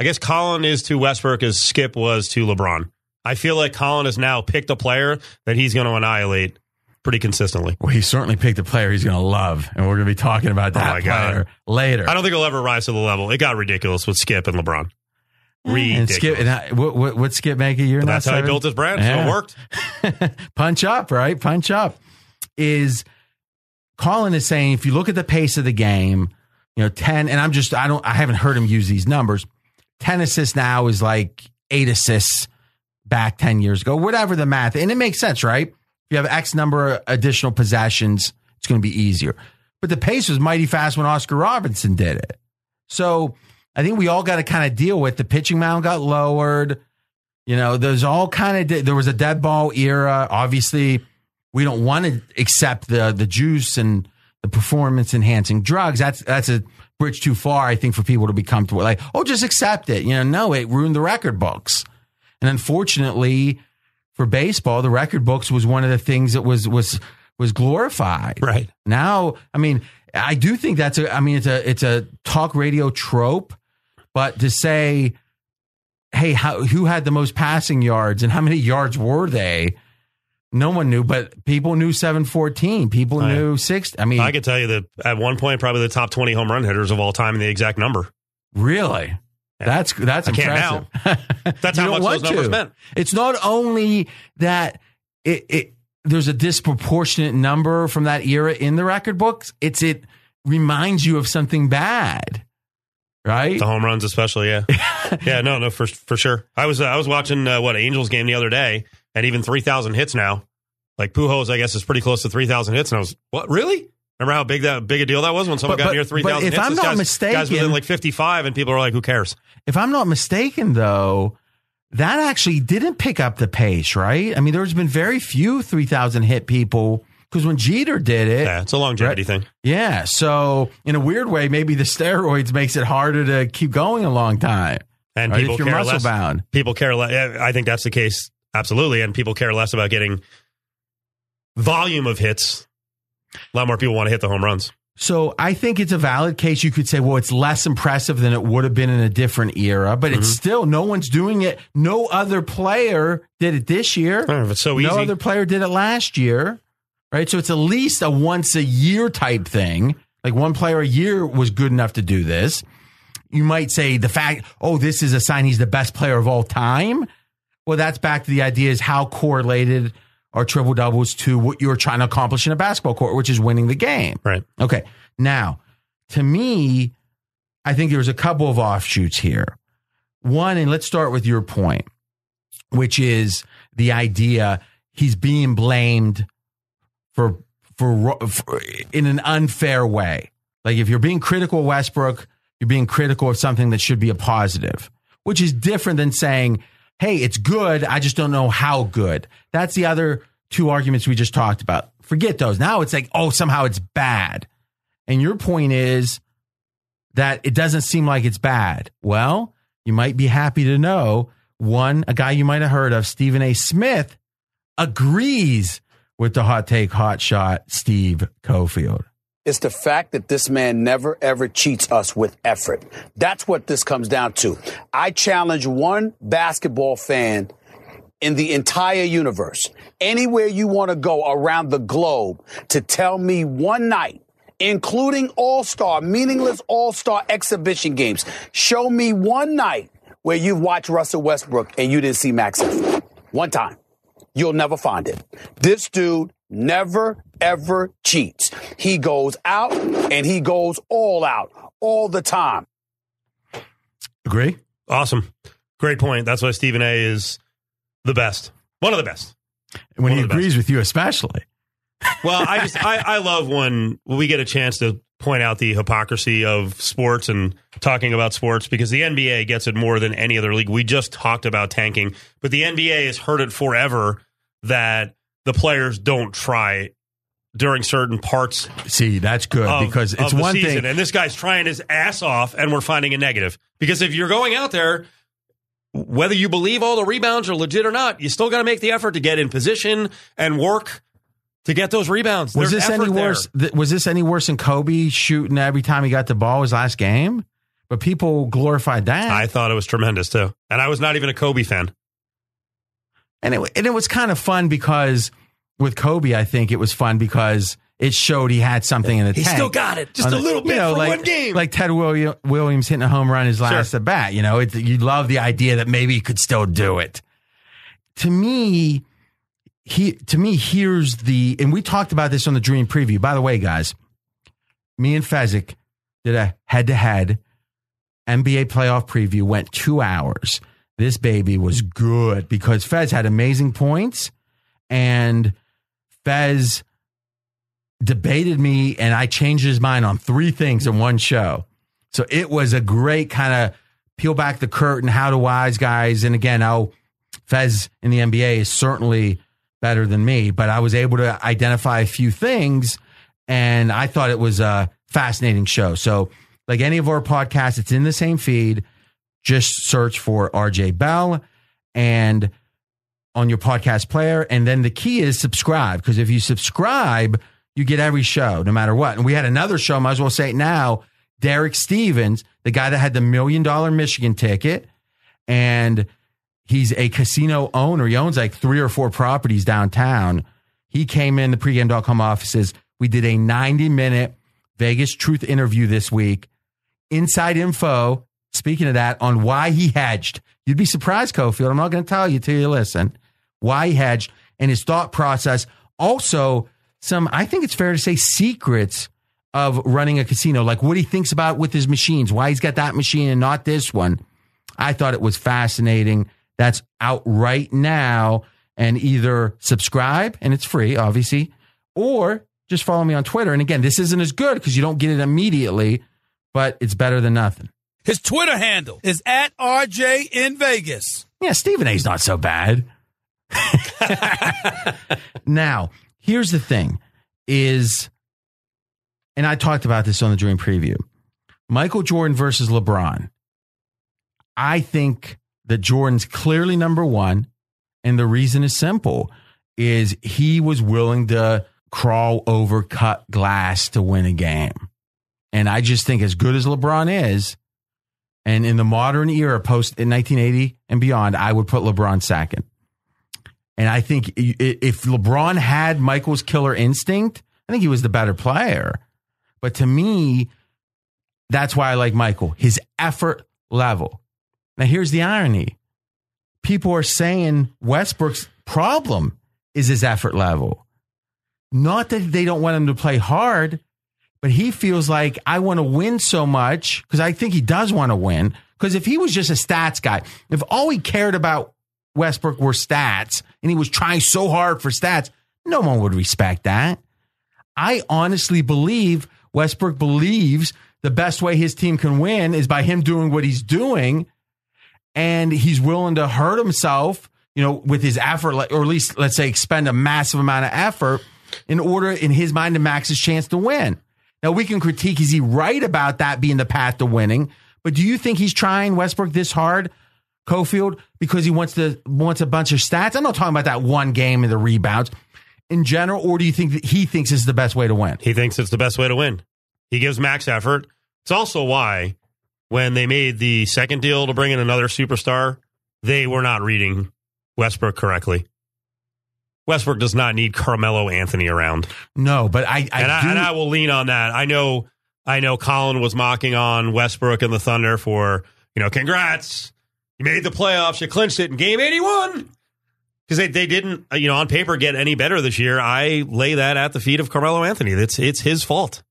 I guess Colin is to Westbrook as Skip was to LeBron. I feel like Colin has now picked a player that he's going to annihilate pretty consistently. Well, he certainly picked a player he's going to love, and we're going to be talking about oh that Oh my God. player later. I don't think he'll ever rise to the level. It got ridiculous with Skip and LeBron. and Skip, and I, what, what, what Skip make a year that's how he built his brand. So Yeah. it worked. punch up, right? Punch up is Colin is saying if you look at the pace of the game, you know, 10, and I'm just, I don't, I haven't heard him use these numbers. 10 assists now is like eight assists back 10 years ago, whatever the math. And it makes sense, right? If you have X number of additional possessions, it's going to be easier. But the pace was mighty fast when Oscar Robertson did it. So I think we all got to kind of deal with the pitching mound got lowered. You know, there's all kind of there was a dead ball era. Obviously, we don't want to accept the the juice and the performance enhancing drugs. That's that's a bridge too far, I think, for people to be comfortable. Like, oh, just accept it. You know, no, it ruined the record books. And unfortunately, for baseball, the record books was one of the things that was was was glorified. Right. Now, I mean, I do think that's a. I mean, it's a it's a talk radio trope, but to say, hey, how, who had the most passing yards and how many yards were they? No one knew, but people knew seven fourteen. People yeah. knew six. I mean, I could tell you that at one point, probably the top 20 home run hitters of all time in the exact number. really. That's that's I can't impressive. That's how much those numbers to. meant. It's not only that it, it there's a disproportionate number from that era in the record books. It's it reminds you of something bad, right? The home runs, especially, yeah, yeah, no, no, for for sure. I was uh, I was watching uh, what Angels game the other day, and even three thousand hits now. Like Pujols, I guess is pretty close to three thousand hits, and I was what really? Remember how big that big a deal that was when someone But- got but- near but three thousand if hits? I'm not guy's, mistaken- guys within like fifty five, and people are like, "Who cares?" if I'm not mistaken, though, that actually didn't pick up the pace, right? I mean, there's been very few 3,000 hit people because when Jeter did it, Yeah, it's a longevity thing. yeah. So in a weird way, maybe the steroids makes it harder to keep going a long time. And Right, people if you're care muscle less. bound. People care less. I think that's the case, absolutely. And people care less about getting volume of hits. A lot more people want to hit the home runs. So I think it's a valid case. You could say, well, it's less impressive than it would have been in a different era, but Mm-hmm. it's still no one's doing it. No other player did it this year. Oh, it's so easy. No other player did it last year, right? So it's at least a once a year type thing. Like one player a year was good enough to do this. You might say the fact, oh, this is a sign he's the best player of all time. Well, that's back to the idea is how correlated are triple doubles to what you're trying to accomplish in a basketball court, which is winning the game. Right. Okay. Now, to me, I think there's a couple of offshoots here. one, and let's start with your point, which is the idea he's being blamed for for, for in an unfair way. Like if you're being critical of Westbrook, you're being critical of something that should be a positive, which is different than saying, "Hey, it's good. I just don't know how good." That's the other two arguments we just talked about. Forget those. Now it's like, "Oh, somehow it's bad." And your point is that it doesn't seem like it's bad. Well, you might be happy to know one, a guy you might have heard of, Stephen A. Smith, agrees with the hot take, hot shot, Steve Cofield. It's the fact that this man never ever cheats us with effort. That's what this comes down to. I challenge one basketball fan in the entire universe, anywhere you want to go around the globe, to tell me one night, including all star, meaningless all star exhibition games, show me one night where you've watched Russell Westbrook and you didn't see Max Effort. One time. You'll never find it. This dude never, ever cheats. He goes out and he goes all out all the time. Agree? Awesome. Great point. That's why Stephen A is the best. One of the best. When One he of the agrees with you, especially. Well, I just I, I love when we get a chance to point out the hypocrisy of sports and talking about sports because the NBA gets it more than any other league. We just talked about tanking, but the NBA has heard it forever that the players don't try during certain parts See, that's good of, because it's one season. thing. And this guy's trying his ass off, and we're finding a negative. Because if you're going out there, whether you believe all the rebounds are legit or not, you still got to make the effort to get in position and work to get those rebounds. Was There's this any worse? th- was this any worse than Kobe shooting every time he got the ball his last game? But people glorified that. I thought it was tremendous too, and I was not even a Kobe fan. And it and it was kind of fun because with Kobe, I think it was fun because it showed he had something in the He tank. He still got it, just a little you bit know, for like, one game. like Ted William, Williams hitting a home run his last Sure. at bat. You know, it, you love the idea that maybe he could still do it. To me, he to me here's the and we talked about this on the Dream Preview. By the way, guys, me and Fezzik did a head to head NBA playoff preview. Went two hours. This baby was good because Fez had amazing points and Fez debated me and I changed his mind on three things in one show. So it was a great kind of peel back the curtain, how to wise guys. And again, how Fez in the NBA is certainly better than me, but I was able to identify a few things and I thought it was a fascinating show. So, like any of our podcasts, it's in the same feed. Just search for RJ Bell and on your podcast player. And then the key is subscribe because if you subscribe, you get every show no matter what. And we had another show, might as well say it now. Derek Stevens, the guy that had the million dollar Michigan ticket, and he's a casino owner. He owns like three or four properties downtown. He came in the pregame.com offices. We did a 90 minute Vegas truth interview this week. Inside info, speaking of that, on why he hedged. You'd be surprised, Cofield. I'm not going to tell you till you listen. Why he hedged and his thought process. Also, some, I think it's fair to say, secrets of running a casino, like what he thinks about with his machines, why he's got that machine and not this one. I thought it was fascinating. That's out right now. And either subscribe, and it's free, obviously, or just follow me on Twitter. And again, this isn't as good because you don't get it immediately, but it's better than nothing. His Twitter handle is at RJ in Vegas. Yeah, Stephen A's not so bad. now, here's the thing is, and I talked about this on the Dream Preview Michael Jordan versus LeBron. I think that Jordan's clearly number one. And the reason is simple is he was willing to crawl over cut glass to win a game. And I just think as good as LeBron is, and in the modern era, post in 1980 and beyond, I would put LeBron second. And I think if LeBron had Michael's killer instinct, I think he was the better player. But to me, that's why I like Michael, his effort level. Now, here's the irony people are saying Westbrook's problem is his effort level. Not that they don't want him to play hard, but he feels like I want to win so much because I think he does want to win Because if he was just a stats guy, if all he cared about Westbrook were stats and he was trying so hard for stats, no one would respect that. I honestly believe Westbrook believes the best way his team can win is by him doing what he's doing and he's willing to hurt himself, you know, with his effort, or at least let's say expend a massive amount of effort in order, in his mind, to max his chance to win. Now we can critique: is he right about that being the path to winning? But do you think he's trying Westbrook this hard, Cofield, because he wants to wants a bunch of stats? I'm not talking about that one game and the rebounds in general, or do you think that he thinks is the best way to win? He thinks it's the best way to win. He gives max effort. It's also why when they made the second deal to bring in another superstar, they were not reading Westbrook correctly. Westbrook does not need Carmelo Anthony around. No, but I, I, and, I do, and I will lean on that. I know I know Colin was mocking on Westbrook and the Thunder for, you know, congrats. You made the playoffs, you clinched it in game 81. Because they, they didn't, uh, you know, on paper get any better this year. I lay that at the feet of Carmelo Anthony. It's it's his fault.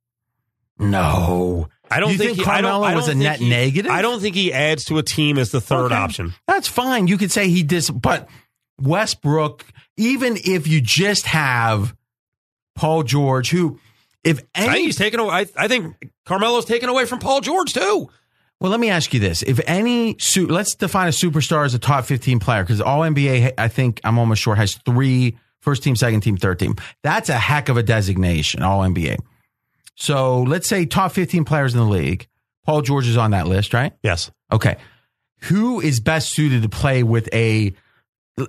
no. I don't You think, think he, I don't- Carmelo I don't was a net he- negative? I don't think he adds to a team as the third Okay. option. That's fine. You could say he dis, but Westbrook, even if you just have Paul George, who, if I think any, he's taken away. I, I think Carmelo's taken away from Paul George too. well, let me ask you this: if any, su- let's define a superstar as a top fifteen player because all NBA, I think I'm almost sure has three first team, second team, third team. That's a heck of a designation, all NBA. So let's say top fifteen players in the league. Paul George is on that list, right? Yes. Okay. Who is best suited to play with a,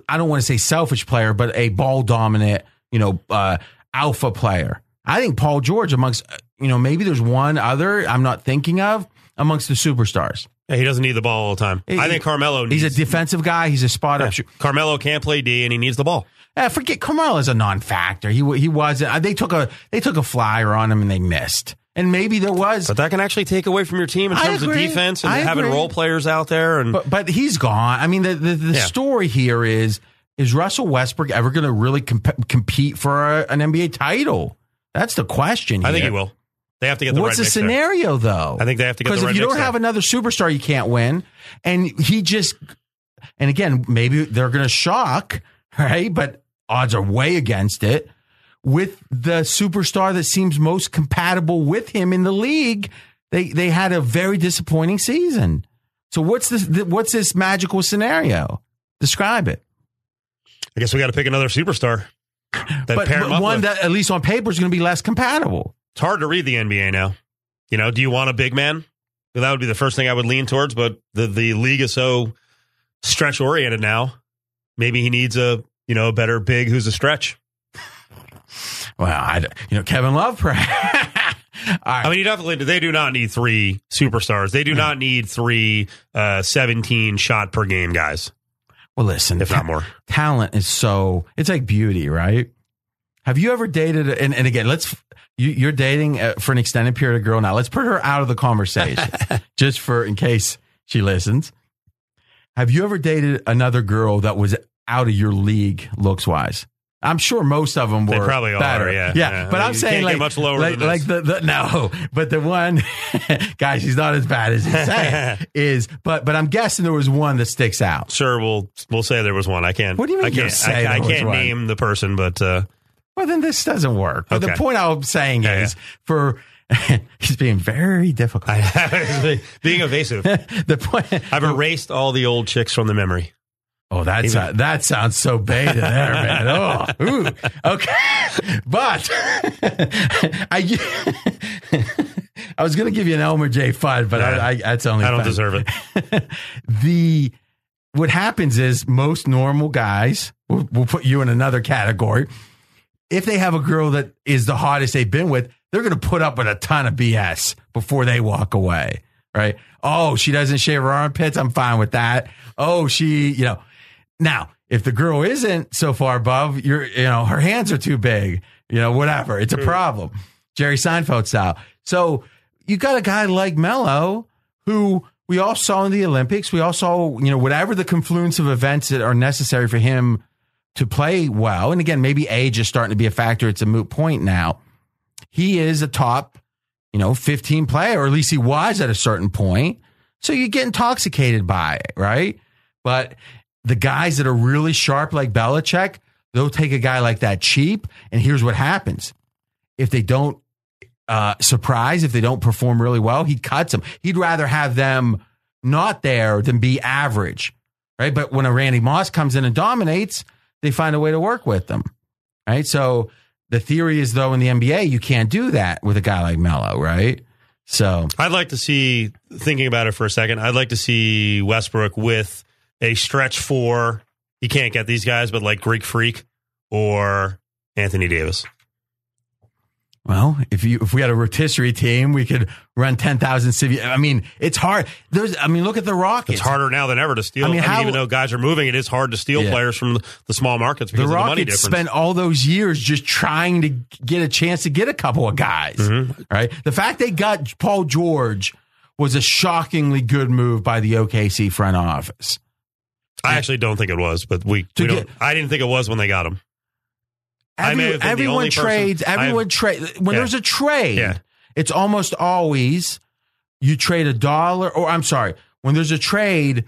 I don't want to say selfish player, but a ball dominant, you know, uh, alpha player? I think Paul George amongst, uh, you know, maybe there's one other I'm not thinking of amongst the superstars. Yeah, he doesn't need the ball all the time. He- I think Carmelo needs He's a defensive guy. He's a spot up. Yeah. shoot. Carmelo can't play D and he needs the ball. Eh, forget Carmelo is a non-factor. He he wasn't. uh, They took a they took a flyer on him and they missed. And maybe there was, But that can actually take away from your team in I terms agree. of defense and I having agree. role players out there. And But but he's gone. I mean, the the, the Yeah. story here is is Russell Westbrook ever going to really comp- compete for a, an NBA title? That's the question. I think he will. They have to get the What's right the mix there. scenario though? I think they have to get the because right if you don't there. have another superstar, you can't win. And he just and again, maybe they're going to shock, right? But odds are way against it. With the superstar that seems most compatible with him in the league, they they had a very disappointing season. So what's this? What's this magical scenario? Describe it. I guess we got to pick another superstar. That but but one with. that, at least on paper, is going to be less compatible. It's hard to read the NBA now. You know, do you want a big man? That would be the first thing I would lean towards. But the the league is so stretch oriented now. Maybe he needs a you know a better big who's a stretch. Well, I, you know, Kevin Love, perhaps. Right. I mean, you definitely they do not need three superstars. They do not need three uh, seventeen shot per game guys, well, listen, if not more. talent is so it's like beauty, right? Have you ever dated? And, and again, let's you, you're dating uh, for an extended period of girl now. Let's put her out of the conversation, just for in case she listens. Have you ever dated another girl that was out of your league looks wise? I'm sure most of them were They probably are, better. yeah, yeah. yeah. But You I'm saying like much lower like, than like this. the, the no, but the one guy, she's not as bad as he's saying is. But but I'm guessing there was one that sticks out. Sure, we'll we'll say there was one. I can't. What do you mean I can't. say I, I can't one? name the person, but uh, Well, then this doesn't work. But the point I'm saying Yeah, is for he's being very difficult. being evasive. the point. I've erased all the old chicks from the memory. Oh, that's Even- that sounds so beta there, man. Oh, ooh. okay. But I I was gonna give you an Elmer J five, but I, I that's only I don't fun. deserve it. the what happens is most normal guys we'll, we'll put you in another category if they have a girl that is the hottest they've been with they're going to put up with a ton of bs before they walk away right oh she doesn't shave her armpits i'm fine with that oh she you know now if the girl isn't so far above you're you know her hands are too big you know whatever it's a hmm. problem jerry seinfeld style so you got a guy like Melo who we all saw in the Olympics. We all saw, you know, whatever the confluence of events that are necessary for him to play well. And again, maybe age is starting to be a factor. It's a moot point now. He is a top, you know, 15 player, or at least he was at a certain point. So you get intoxicated by it, right? But the guys that are really sharp like Belichick, they'll take a guy like that cheap. And here's what happens. If they don't uh, surprise, if they don't perform really well, he cuts them. He'd rather have them not there than be average, right? But when a Randy Moss comes in and dominates, they find a way to work with them, right? So the theory is, though, in the NBA, you can't do that with a guy like Melo, right? So I'd like to see, thinking about it for a second, I'd like to see Westbrook with a stretch for He can't get these guys, but like Greek Freak or Anthony Davis. Well, if you if we had a rotisserie team, we could run ten thousand civi. I mean, it's hard. There's, I mean, look at the Rockets. It's harder now than ever to steal. I I mean, mean, how- even though guys are moving, it is hard to steal Yeah. players from the, small markets The because of the money Rockets difference. spent all those years just trying to get a chance to get a couple of guys. Mm-hmm. Right. The fact they got Paul George was a shockingly good move by the OKC front office. I actually don't think it was, but we, we get- don't. I didn't think it was when they got him. Every- have been the everyone trades. Everyone trade when Yeah. there's a trade. Yeah. It's almost always you trade a dollar, or I'm sorry, when there's a trade,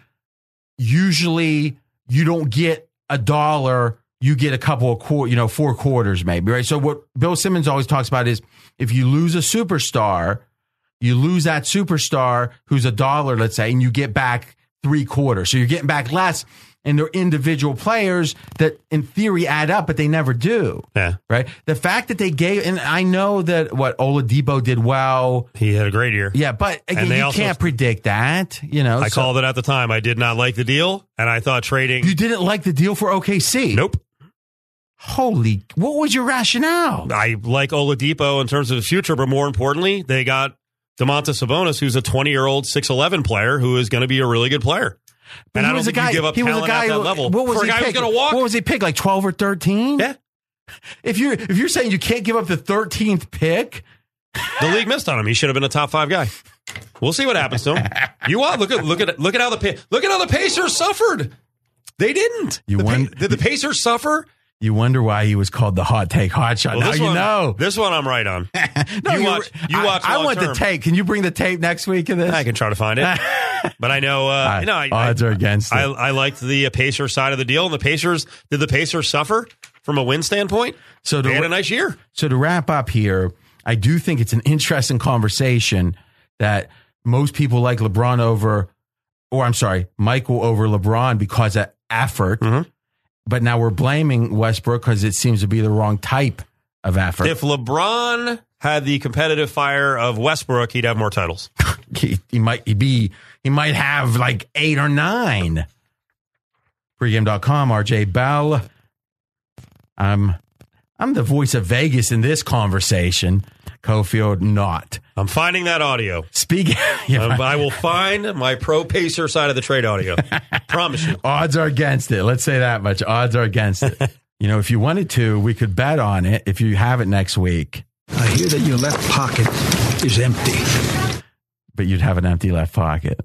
usually you don't get a dollar. You get a couple of quarter, you know, four quarters maybe, right? So what Bill Simmons always talks about is if you lose a superstar, you lose that superstar who's a dollar, let's say, and you get back three quarters. So you're getting back less, and they're individual players that in theory add up, but they never do. Yeah, Right. The fact that they gave, and I know that what Oladipo did well. he had a great year. Yeah, but again, you also- can't predict that. You know, I so- called it at the time. I did not like the deal, and I thought trading. You didn't like the deal for OKC. nope. Holy, what was your rationale? I like Oladipo in terms of the future, but more importantly, they got Domantas Sabonis, who's a 20 year old 6'11 player who is going to be a really good player. But and he I don't was a guy. you give up he was a talent guy at that level What was for a he guy who's going to walk. What was he pick? Like twelve or thirteen? Yeah. If you're if you're saying you can't give up the thirteenth pick, The league missed on him. He should have been a top five guy. We'll see what happens to him. You want look at look at look at how the look at how the Pacers suffered. They didn't. You The won- did the Pacers suffer? You wonder why he was called the hot take hot shot. Well, now you one, know. This one I'm right on. No, you watch. You I- watch. I, want the tape. Can you bring the tape next week of this? I can try to find it, but I know. Uh, you know, I, odds I, are against it. I, I liked the uh, Pacers side of the deal, and the Pacers did the Pacers suffer from a win standpoint. So to They had a nice year. So to wrap up here, I do think it's an interesting conversation that most people like LeBron over, or I'm sorry, Michael over LeBron because of effort. Mhm. But now we're blaming Westbrook because it seems to be the wrong type of effort. If LeBron had the competitive fire of Westbrook, he'd have more titles. he, he might be, he might have like eight or nine. Pregame.com, RJ Bell. I'm, I'm the voice of Vegas in this conversation. Cofield, not. I'm finding that audio. Speaking, yeah, Um, I will find my pro Pacer side of the trade audio. Promise you. odds are against it. Let's say that much. Odds are against it. you know, if you wanted to, we could bet on it if you have it next week, I hear that your left pocket is empty. but you'd have an empty left pocket.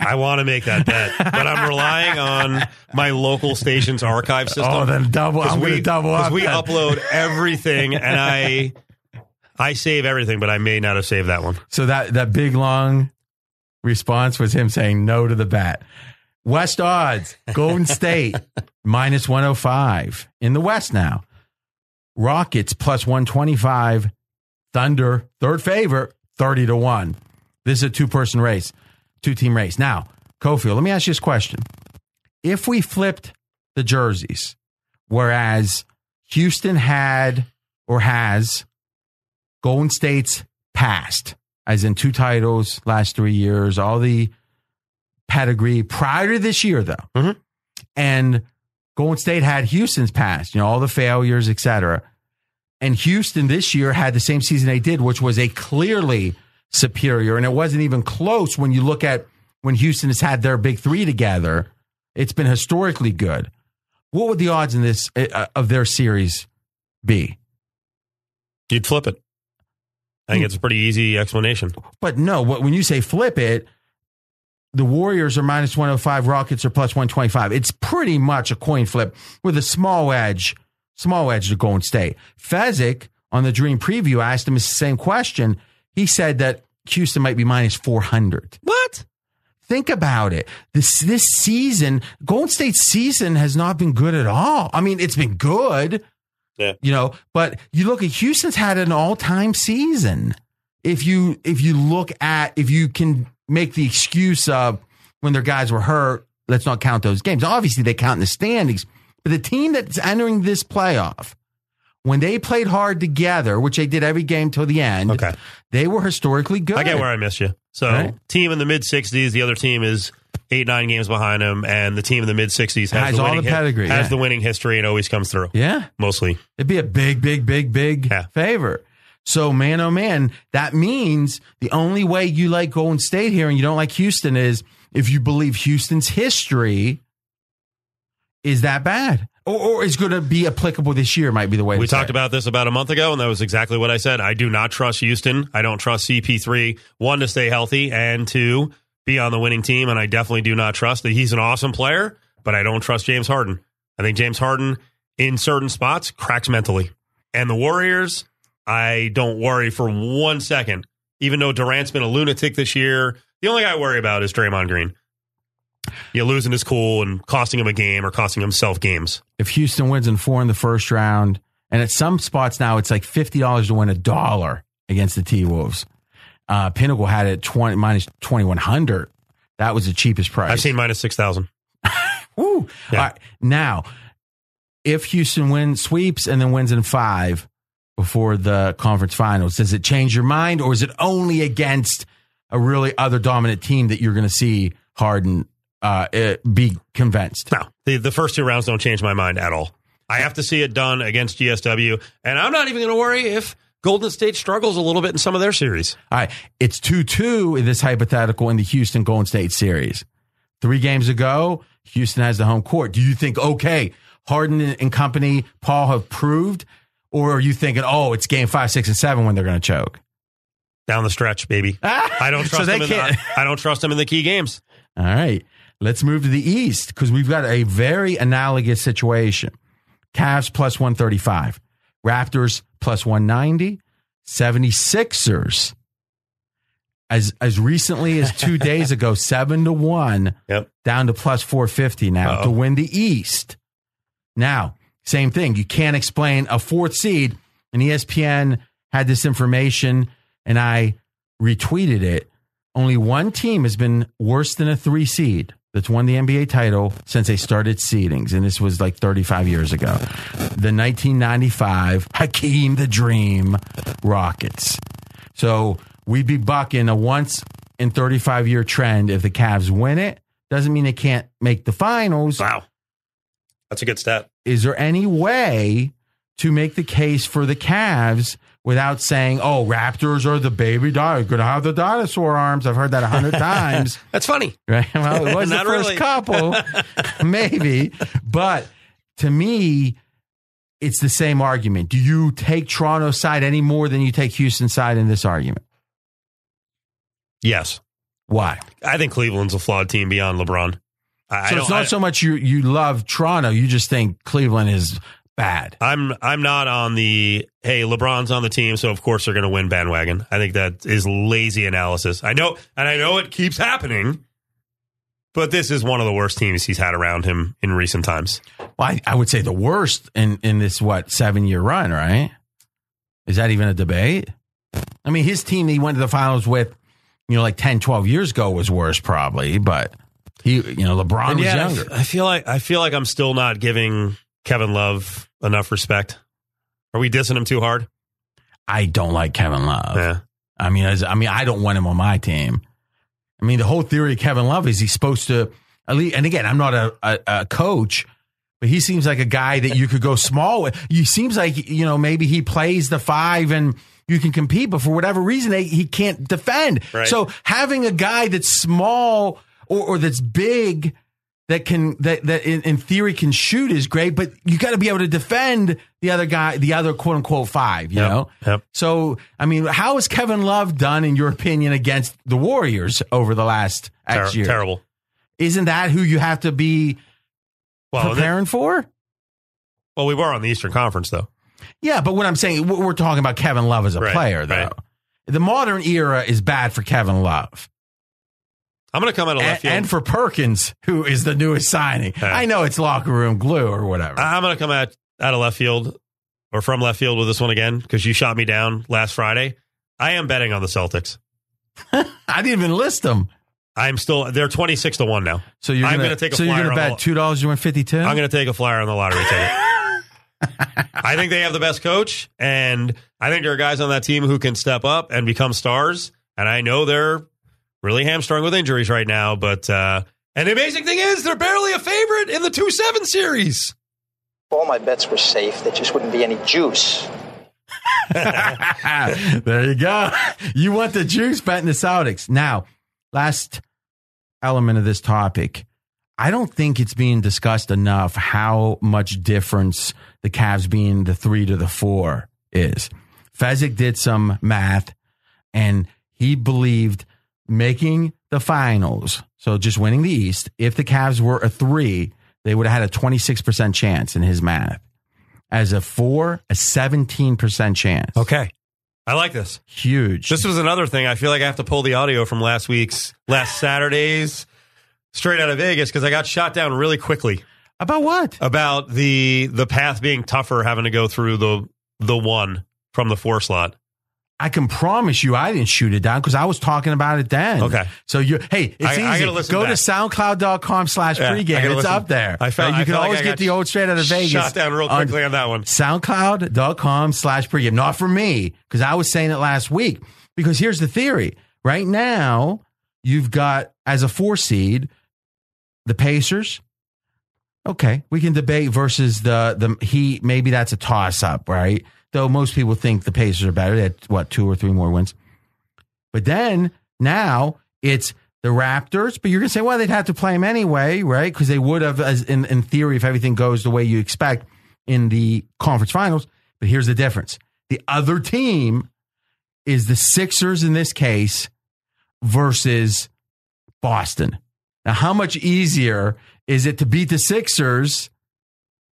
I want to make that bet, but I'm relying on my local station's archive system. oh, then double. I'm we double because up. we then. upload everything, and I I save everything, but I may not have saved that one. So that that big long response was him saying no to the bat. West odds, Golden State minus 105 in the West now. Rockets plus 125, Thunder third favorite 30 to 1. This is a two person race, two team race. Now, Cofield, let me ask you this question. If we flipped the jerseys, whereas Houston had or has Golden State's past, as in two titles last three years, all the pedigree prior to this year, though. Mhm. And Golden State had Houston's past, you know, all the failures, et cetera. And Houston this year had the same season they did, which was a clearly superior. And it wasn't even close when you look at when Houston has had their big three together. It's been historically good. What would the odds in this uh, of their series be? You'd flip it. I think hmm. it's a pretty easy explanation. But no, what- when you say flip it, the Warriors are minus 105, Rockets are plus 125. It's pretty much a coin flip with a small edge, small edge to Golden State. Fezzik on the Dream Preview asked him the same question. He said that Houston might be minus 400. What? Think about it. This this season, Golden State's season has not been good at all. I mean, it's been good, Yeah. you know, but you look at Houston's had an all time season. If you if you look at if you can make the excuse of when their guys were hurt, let's not count those games. Obviously, they count in the standings, but the team that's entering this playoff, when they played hard together, which they did every game till the end, Okay. they were historically good. I get where I missed you. So, Right. team in the mid 60s, the other team is eight, nine games behind them, and the team in the mid 60s has, Has the all winning the pedigree, has yeah. the winning history and always comes through. yeah. Mostly. It'd be a big, big, big, big Yeah. favor. So, man, oh man, that means the only way you like Golden State here and you don't like Houston is if you believe Houston's history is that bad or, or is going to be applicable this year, might be the way We to talked about this about a month ago, and that was exactly what I said. I do not trust Houston. I don't trust CP3, one, to stay healthy, and two, be on the winning team. And I definitely do not trust that he's an awesome player, but I don't trust James Harden. I think James Harden, in certain spots, cracks mentally. And the Warriors, I don't worry for one second. Even though Durant's been a lunatic this year, the only guy I worry about is Draymond Green. Know, losing his cool and costing him a game or costing himself games. If Houston wins in four in the first round, and at some spots now it's like $50 to win a dollar against the T Wolves. Uh, Pinnacle had it 20 minus 2100. That was the cheapest price. I've seen minus 6,000. Woo. Yeah. All right. Now, if Houston wins, sweeps, and then wins in five before the conference finals, does it change your mind, or is it only against a really other dominant team that you're going to see Harden uh, eh, be convinced? No, the, the first two rounds don't change my mind at all. I have to see it done against GSW, and I'm not even going to worry if Golden State struggles a little bit in some of their series. All right. It's 2 2 in this hypothetical in the Houston Golden State series. Three games ago, Houston has the home court. Do you think, okay, Harden and company, Paul have proved? Or are you thinking, oh, it's game five, six, and seven when they're going to choke? Down the stretch, baby. I don't So trust they them. In the, I don't trust them in the key games. All right. Let's move to the East because we've got a very analogous situation. Cavs plus 135, Raptors plus 190, 76ers. As, as recently as two days ago, seven to one, Yep. down to plus 450 now Uh-oh. to win the East. Now, same thing. You can't explain a fourth seed, and ESPN had this information, and I retweeted it. Only one team has been worse than a three seed that's won the NBA title since they started seedings, and this was like 35 years ago. The 1995 Hakeem the Dream Rockets. So we'd be bucking a once in 35 year trend if the Cavs win it. Doesn't mean they can't make the finals. Wow. That's a good stat. Is there any way to make the case for the Cavs without saying, oh, Raptors are the baby dog, going to have the dinosaur arms? I've heard that a hundred times. That's funny. Right? Well, it was the first really. couple, maybe. But to me, it's the same argument. Do you take Toronto's side any more than you take Houston's side in this argument? Yes. Why? I think Cleveland's a flawed team beyond LeBron. I, I so don't, it's not I- so much you you love Toronto, you just think Cleveland is bad. I'm I'm not on the hey LeBron's on the team, so of course they're going to win bandwagon. I think that is lazy analysis. I know, and I know it keeps happening, but this is one of the worst teams he's had around him in recent times. Well, I, I would say the worst in in this what seven year run, right? Is that even a debate? I mean, his team he went to the finals with, you know, like 10, 12 years ago was worse probably, but he, you know, LeBron And was younger. I feel like I feel like I'm still not giving Kevin Love enough respect. Are we dissing him too hard? I don't like Kevin Love. Yeah. I mean, I mean, I don't want him on my team. I mean, the whole theory of Kevin Love is he's supposed to, at least, and again, I'm not a, a, a coach, but he seems like a guy that you could go small with. He seems like, you know, maybe he plays the five and you can compete, but for whatever reason, they, he can't defend. Right. So having a guy that's small or, or that's big that can, that, that in, in theory can shoot is great, but you got to be able to defend the other guy, the other quote unquote five, you Yep. know? Yep. So, I mean, how has Kevin Love done, in your opinion, against the Warriors over the last X year? terrible. Isn't that who you have to be Well, preparing for? well, we were on the Eastern Conference though. Yeah, but what I'm saying, we're we're talking about Kevin Love as a Right, player, though. right. the modern era is bad for Kevin Love. I'm going to come out of And, left field. and for Perkins, who is the newest signing. Yeah. I know it's locker room glue or whatever. I'm going to come out, out of left field or from left field with this one again because you shot me down last Friday. I am betting on the Celtics. I didn't even list them. I'm still, they're 26 to 1 now. So you're I'm gonna, gonna take a so you're gonna bet two dollars you win fifty two. I'm going to take a flyer on the lottery ticket. I think they have the best coach, and I think there are guys on that team who can step up and become stars. And I know they're really hamstrung with injuries right now, but uh, and the amazing thing is they're barely a favorite in the two seven series. all my bets were safe. There just wouldn't be any juice. there you go. You want the juice betting the Celtics. Now, last element of this topic. I don't think it's being discussed enough how much difference the Cavs being the three to the four is. Fezzik did some math and he believed making the finals, so just winning the East, if the Cavs were a three, they would have had a 26% chance in his math. As a four, a 17% chance. Okay, I like this. Huge. This was another thing. I feel like I have to pull the audio from last week's last Saturday's straight out of Vegas because I got shot down really quickly About what? about the the path being tougher, having to go through the the one from the four slot. I can promise you I didn't shoot it down because I was talking about it then. Okay. So you hey, it's I- I easy. listen Go back. to soundcloud.com slash pregame. gotta It's listen. up there. I found, you I can felt like always get the old straight out of Vegas. Shot down real on quickly on that one. soundcloud.com slash pregame. Not for me, because I was saying it last week. Because here's the theory. Right now, you've got as a four seed, the Pacers. Okay, we can debate versus the the Heat. Maybe that's a toss up, right? Though most people think the Pacers are better. They had what two or three more wins. But then now it's the Raptors. But you're gonna say, well, they'd have to play them anyway, right? Because they would have, as in in theory, if everything goes the way you expect in the conference finals. But here's the difference: the other team is the Sixers in this case versus Boston. Now, how much easier is it to beat the Sixers?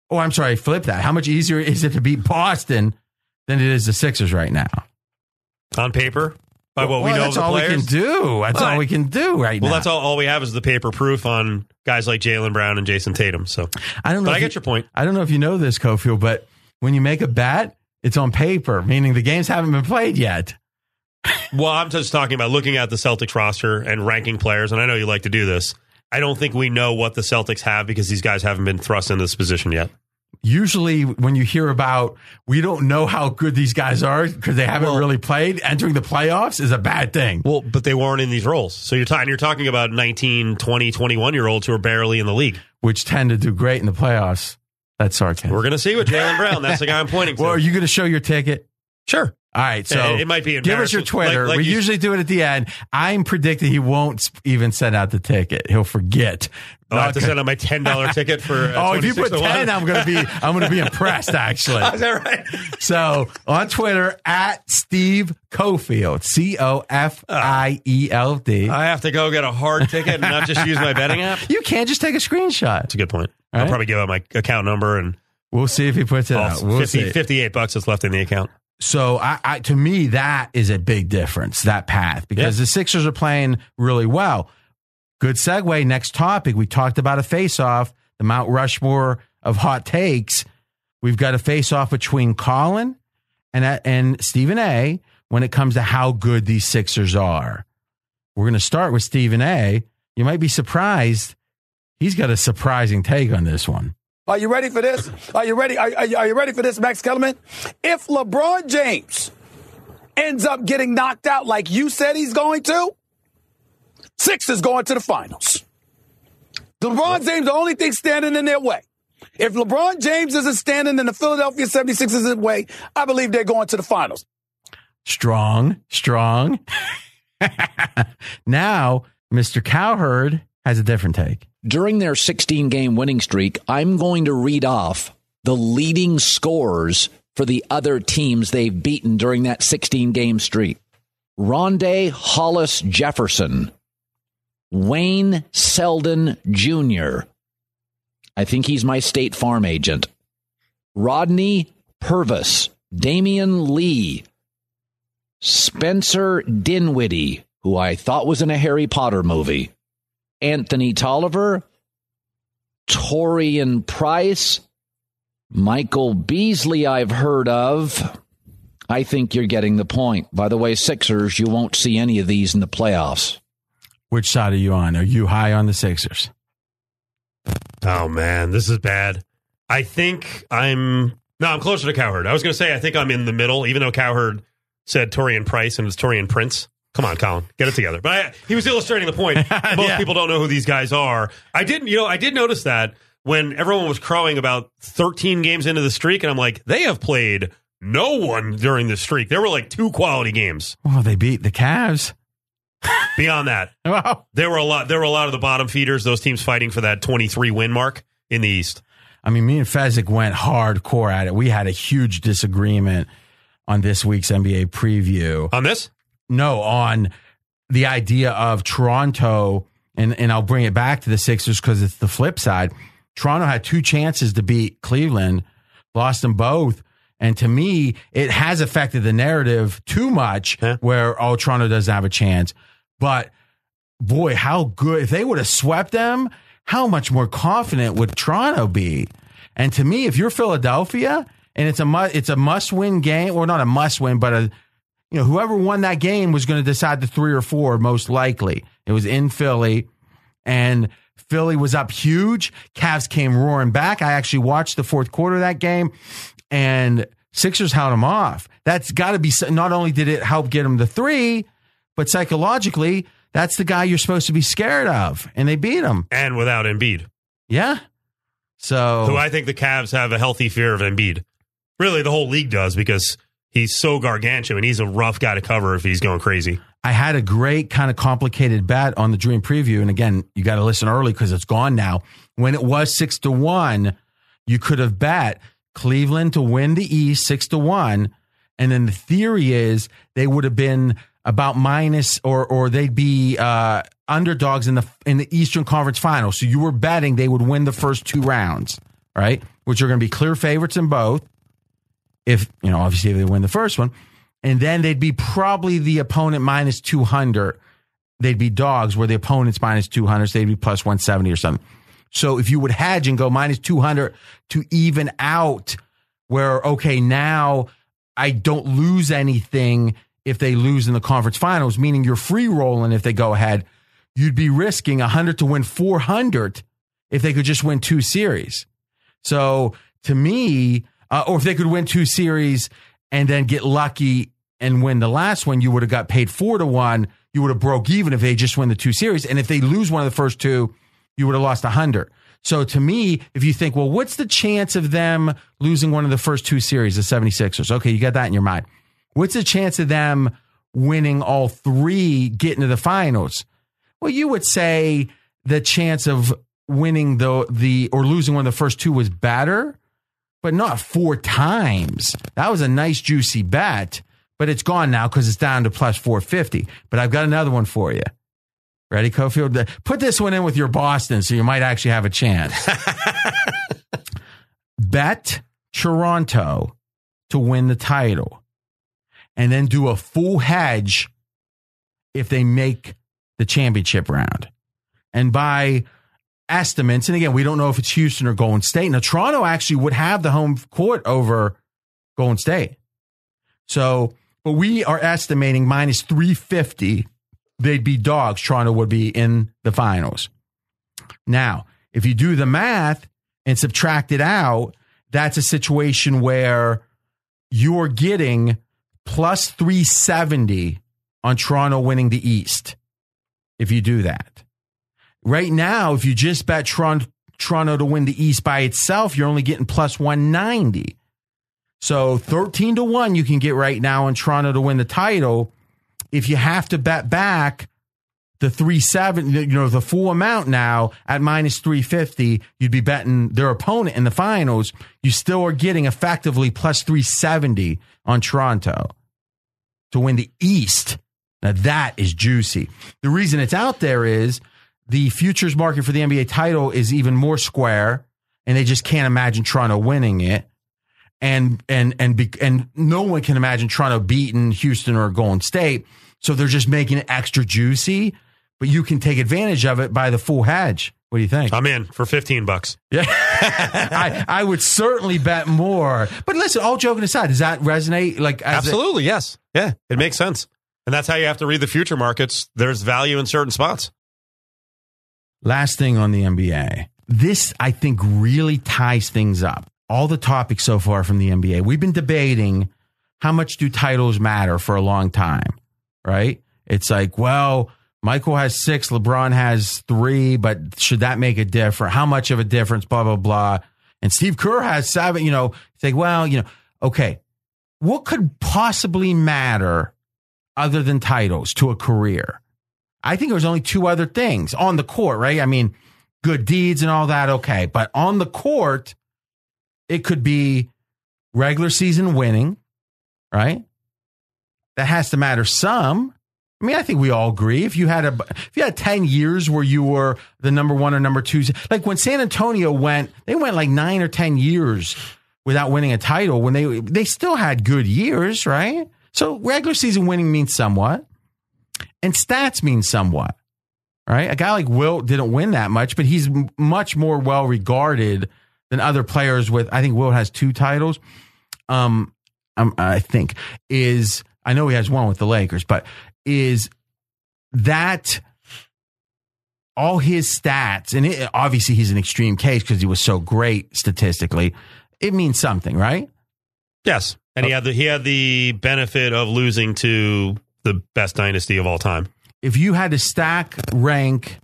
Oh, I'm sorry, flip that. How much easier is it to beat Boston than it is the Sixers right now? on paper by what we Well, know that's of the all players. we can do. That's all we can do right Well, now. that's all, all we have is the paper proof on guys like Jaylen Brown and Jayson Tatum. So, I don't know. but I get you, your point. I don't know if you know this, Cofield, but when you make a bet, it's on paper, meaning the games haven't been played yet. Well, I'm just talking about looking at the Celtics roster and ranking players, and I know you like to do this. I don't think we know what the Celtics have because these guys haven't been thrust into this position yet. Usually, when you hear about we don't know how good these guys are because they haven't Well- really played, entering the playoffs is a bad thing. Well, but they weren't in these roles. So you're talking you're talking about 19, 20, 21 year olds who are barely in the league. which tend to do great in the playoffs. That's sarcasm. We're going to see with Jaylen Brown. That's the guy I'm pointing to. well, are you going to show your ticket? Sure. All right, so It- it might be give us your. Twitter. Like- like we you- usually do it at the end. I'm predicting he won't even send out the ticket. He'll forget. Oh, I have to send out my ten dollar ticket for. Uh, Oh, if you put 26 to ten, I'm gonna be I'm gonna be impressed actually. Is that right? So on Twitter at Steve Cofield, C O F I E L D. I have to go get a hard ticket and not just use my betting app. You can't just take a screenshot. That's a good point. All I'll right. probably give out my account number and We'll see if he puts it all out. We'll 50, see. 58 bucks that's left in the account. So I, I to me that is a big difference that path because the Sixers are playing really well. Good segue. Next topic. We talked about a face-off, the Mount Rushmore of hot takes. We've got a face-off between Colin and and Stephen A. When it comes to how good these Sixers are, we're going to start with Stephen A. You might be surprised. He's got a surprising take on this one. Are you ready for this? Are you ready? Are, are, you, are you ready for this, Max Kellerman? If LeBron James ends up getting knocked out like you said he's going to, Sixers going to the finals. LeBron James, the only thing standing in their way. If LeBron James isn't standing in the Philadelphia 76ers' way, I believe they're going to the finals. Strong, strong. now, Mr. Cowherd has a different take. during their 16 game winning streak, I'm going to read off the leading scores for the other teams they've beaten during that 16 game streak. Rondae Hollis Jefferson, Wayne Selden Jr. I think he's my state farm agent. Rodney Purvis, Damion Lee, Spencer Dinwiddie, who I thought was in a Harry Potter movie, Anthony Tolliver, Torian Price, Michael Beasley, I've heard of. I think you're getting the point. By the way, Sixers, you won't see any of these in the playoffs. Which side are you on? Are you high on the Sixers? Oh man, this is bad. I think I'm no, I'm closer to Cowherd. I was going to say I think I'm in the middle, even though Cowherd said Torian Price and it's Taurean Prince. Come on, Colin, get it together. But I, he was illustrating the point. Most Yeah. people don't know who these guys are. I didn't, you know, I did notice that when everyone was crowing about 13 games into the streak, and I'm like, they have played no one during the streak. There were like two quality games. Well, they beat the Cavs. Beyond that, Well, there were a lot. There were a lot of the bottom feeders. Those teams fighting for that 23 win mark in the East. I mean, me and Fezzik went hardcore at it. We had a huge disagreement on this week's NBA preview. On this, No, on the idea of Toronto, and, and I'll bring it back to the Sixers because it's the flip side. Toronto had two chances to beat Cleveland, lost them both. And to me, it has affected the narrative too much Yeah. where, oh, Toronto doesn't have a chance. But boy, how good. If they would have swept them, how much more confident would Toronto be? And to me, if you're Philadelphia and it's a it's a must win game, or not a must win, but a you know whoever won that game was going to decide the three or four most likely. It was in Philly, and Philly was up huge. Cavs came roaring back. I actually watched the fourth quarter of that game, and Sixers held them off. That's got to be not only did it help get them the three, but psychologically, that's the guy you're supposed to be scared of, and they beat him. and without Embiid, Yeah. So who I think the Cavs have a healthy fear of Embiid. Really, the whole league does because he's so gargantuan. He's a rough guy to cover if he's going crazy. I had a great kind of complicated bet on the Dream Preview, and again, you got to listen early because it's gone now. When it was six to one, you could have bet Cleveland to win the East six to one, and then the theory is they would have been about minus or or they'd be uh, underdogs in the in the Eastern Conference Final. So you were betting they would win the first two rounds, right? Which are going to be clear favorites in both. If you know, obviously, if they win the first one, and then they'd be probably the opponent minus two hundred. They'd be dogs where the opponent's minus two hundred, so they'd be plus one seventy or something. So if you would hedge and go minus two hundred to even out, where okay now I don't lose anything if they lose in the conference finals, meaning you're free rolling if they go ahead. You'd be risking 100 to win 400 if they could just win two series. So to me, uh, or if they could win two series and then get lucky and win the last one, you would have got paid four to one. You would have broke even if they just win the two series. And if they lose one of the first two, you would have lost a hundred. So to me, if you think, well, what's the chance of them losing one of the first two series, the 76ers? Okay, you got that in your mind. What's the chance of them winning all three, getting to the finals? Well, you would say the chance of winning the the or losing one of the first two was better, but not four times. That was a nice juicy bet, but it's gone now because it's down to plus 450. But I've got another one for you. Ready, Cofield? Put this one in with your Boston so you might actually have a chance. Bet Toronto to win the title and then do a full hedge if they make the championship round. And by estimates, and again, we don't know if it's Houston or Golden State. Now, Toronto actually would have the home court over Golden State. So, but we are estimating minus 350. They'd be dogs. Toronto would be in the finals. Now, if you do the math and subtract it out, that's a situation where you're getting plus 370 on Toronto winning the East. If you do that. Right now, if you just bet Toronto, Toronto to win the East by itself, you're only getting plus 190. So 13 to 1 you can get right now on Toronto to win the title. If you have to bet back the 37, you know, the full amount now at minus 350, you'd be betting their opponent in the finals. You still are getting effectively plus 370 on Toronto to win the East. Now that is juicy. The reason it's out there is the futures market for the NBA title is even more square, and they just can't imagine Toronto winning it. and and and be, and no one can imagine Toronto beating Houston or Golden State. So they're just making it extra juicy, but you can take advantage of it by the full hedge. What do you think? I'm in for 15 bucks. Yeah. I, I would certainly bet more. But listen, all joking aside, does that resonate? Like, Absolutely, yes. Yeah, it makes sense. And that's how you have to read the future markets. There's value in certain spots. Last thing on the NBA. This, I think, really ties things up. All the topics so far from the NBA. We've been debating how much do titles matter for a long time, right? It's like, well, Michael has six, LeBron has three, but should that make a difference? How much of a difference? Blah, blah, blah. And Steve Kerr has seven, you know, like, well, you know, okay, what could possibly matter other than titles to a career? I think there's only two other things on the court, right? I mean, good deeds and all that, okay. But on the court, it could be regular season winning, right? That has to matter some. I mean, I think we all agree. If you had a if you had ten years where you were the number one or number two, like when San Antonio went, they went like nine or ten years without winning a title. When they they still had good years, right? So regular season winning means somewhat, and stats mean somewhat, right? A guy like Wilt didn't win that much, but he's m- much more well regarded than other players. With I think Wilt has two titles. Um, um, I think is I know he has one with the Lakers, but is that all his stats and it, obviously he's an extreme case because he was so great statistically. It means something, right? Yes. And he had the he had the benefit of losing to the best dynasty of all time. If you had to stack rank,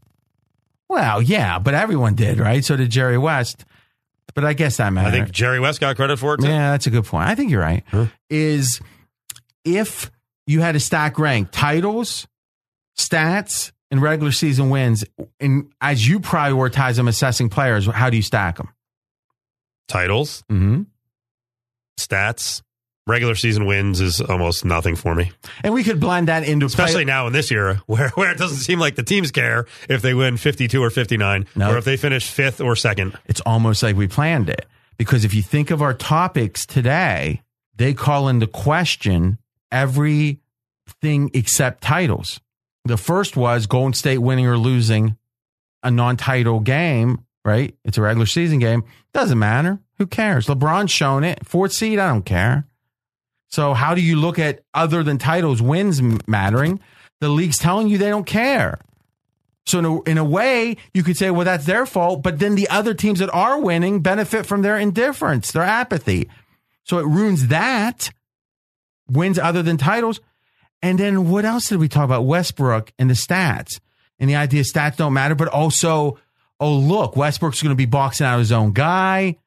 well, yeah, but everyone did, right? So did Jerry West. But I guess that matters. I think Jerry West got credit for it too. Yeah, that's a good point. I think you're right. Huh? Is if you had to stack rank titles, stats, and regular season wins, and as you prioritize them assessing players, how do you stack them? Titles, Mm-hmm. stats, regular season wins is almost nothing for me. And we could blend that into Especially play- now in this era where, where it doesn't seem like the teams care if they win 52 or 59 No. or if they finish fifth or second. It's almost like we planned it because if you think of our topics today, they call into question everything except titles. The first was Golden State winning or losing a non-title game, right? It's a regular season game. Doesn't matter. Who cares? LeBron's shown it. Fourth seed, I don't care. So how do you look at other than titles wins mattering? The league's telling you they don't care. So in a, in a way, you could say, well, that's their fault. But then the other teams that are winning benefit from their indifference, their apathy. So it ruins that wins other than titles. And then what else did we talk about? Westbrook and the stats and the idea stats don't matter, but also, oh, look, Westbrook's going to be boxing out his own guy.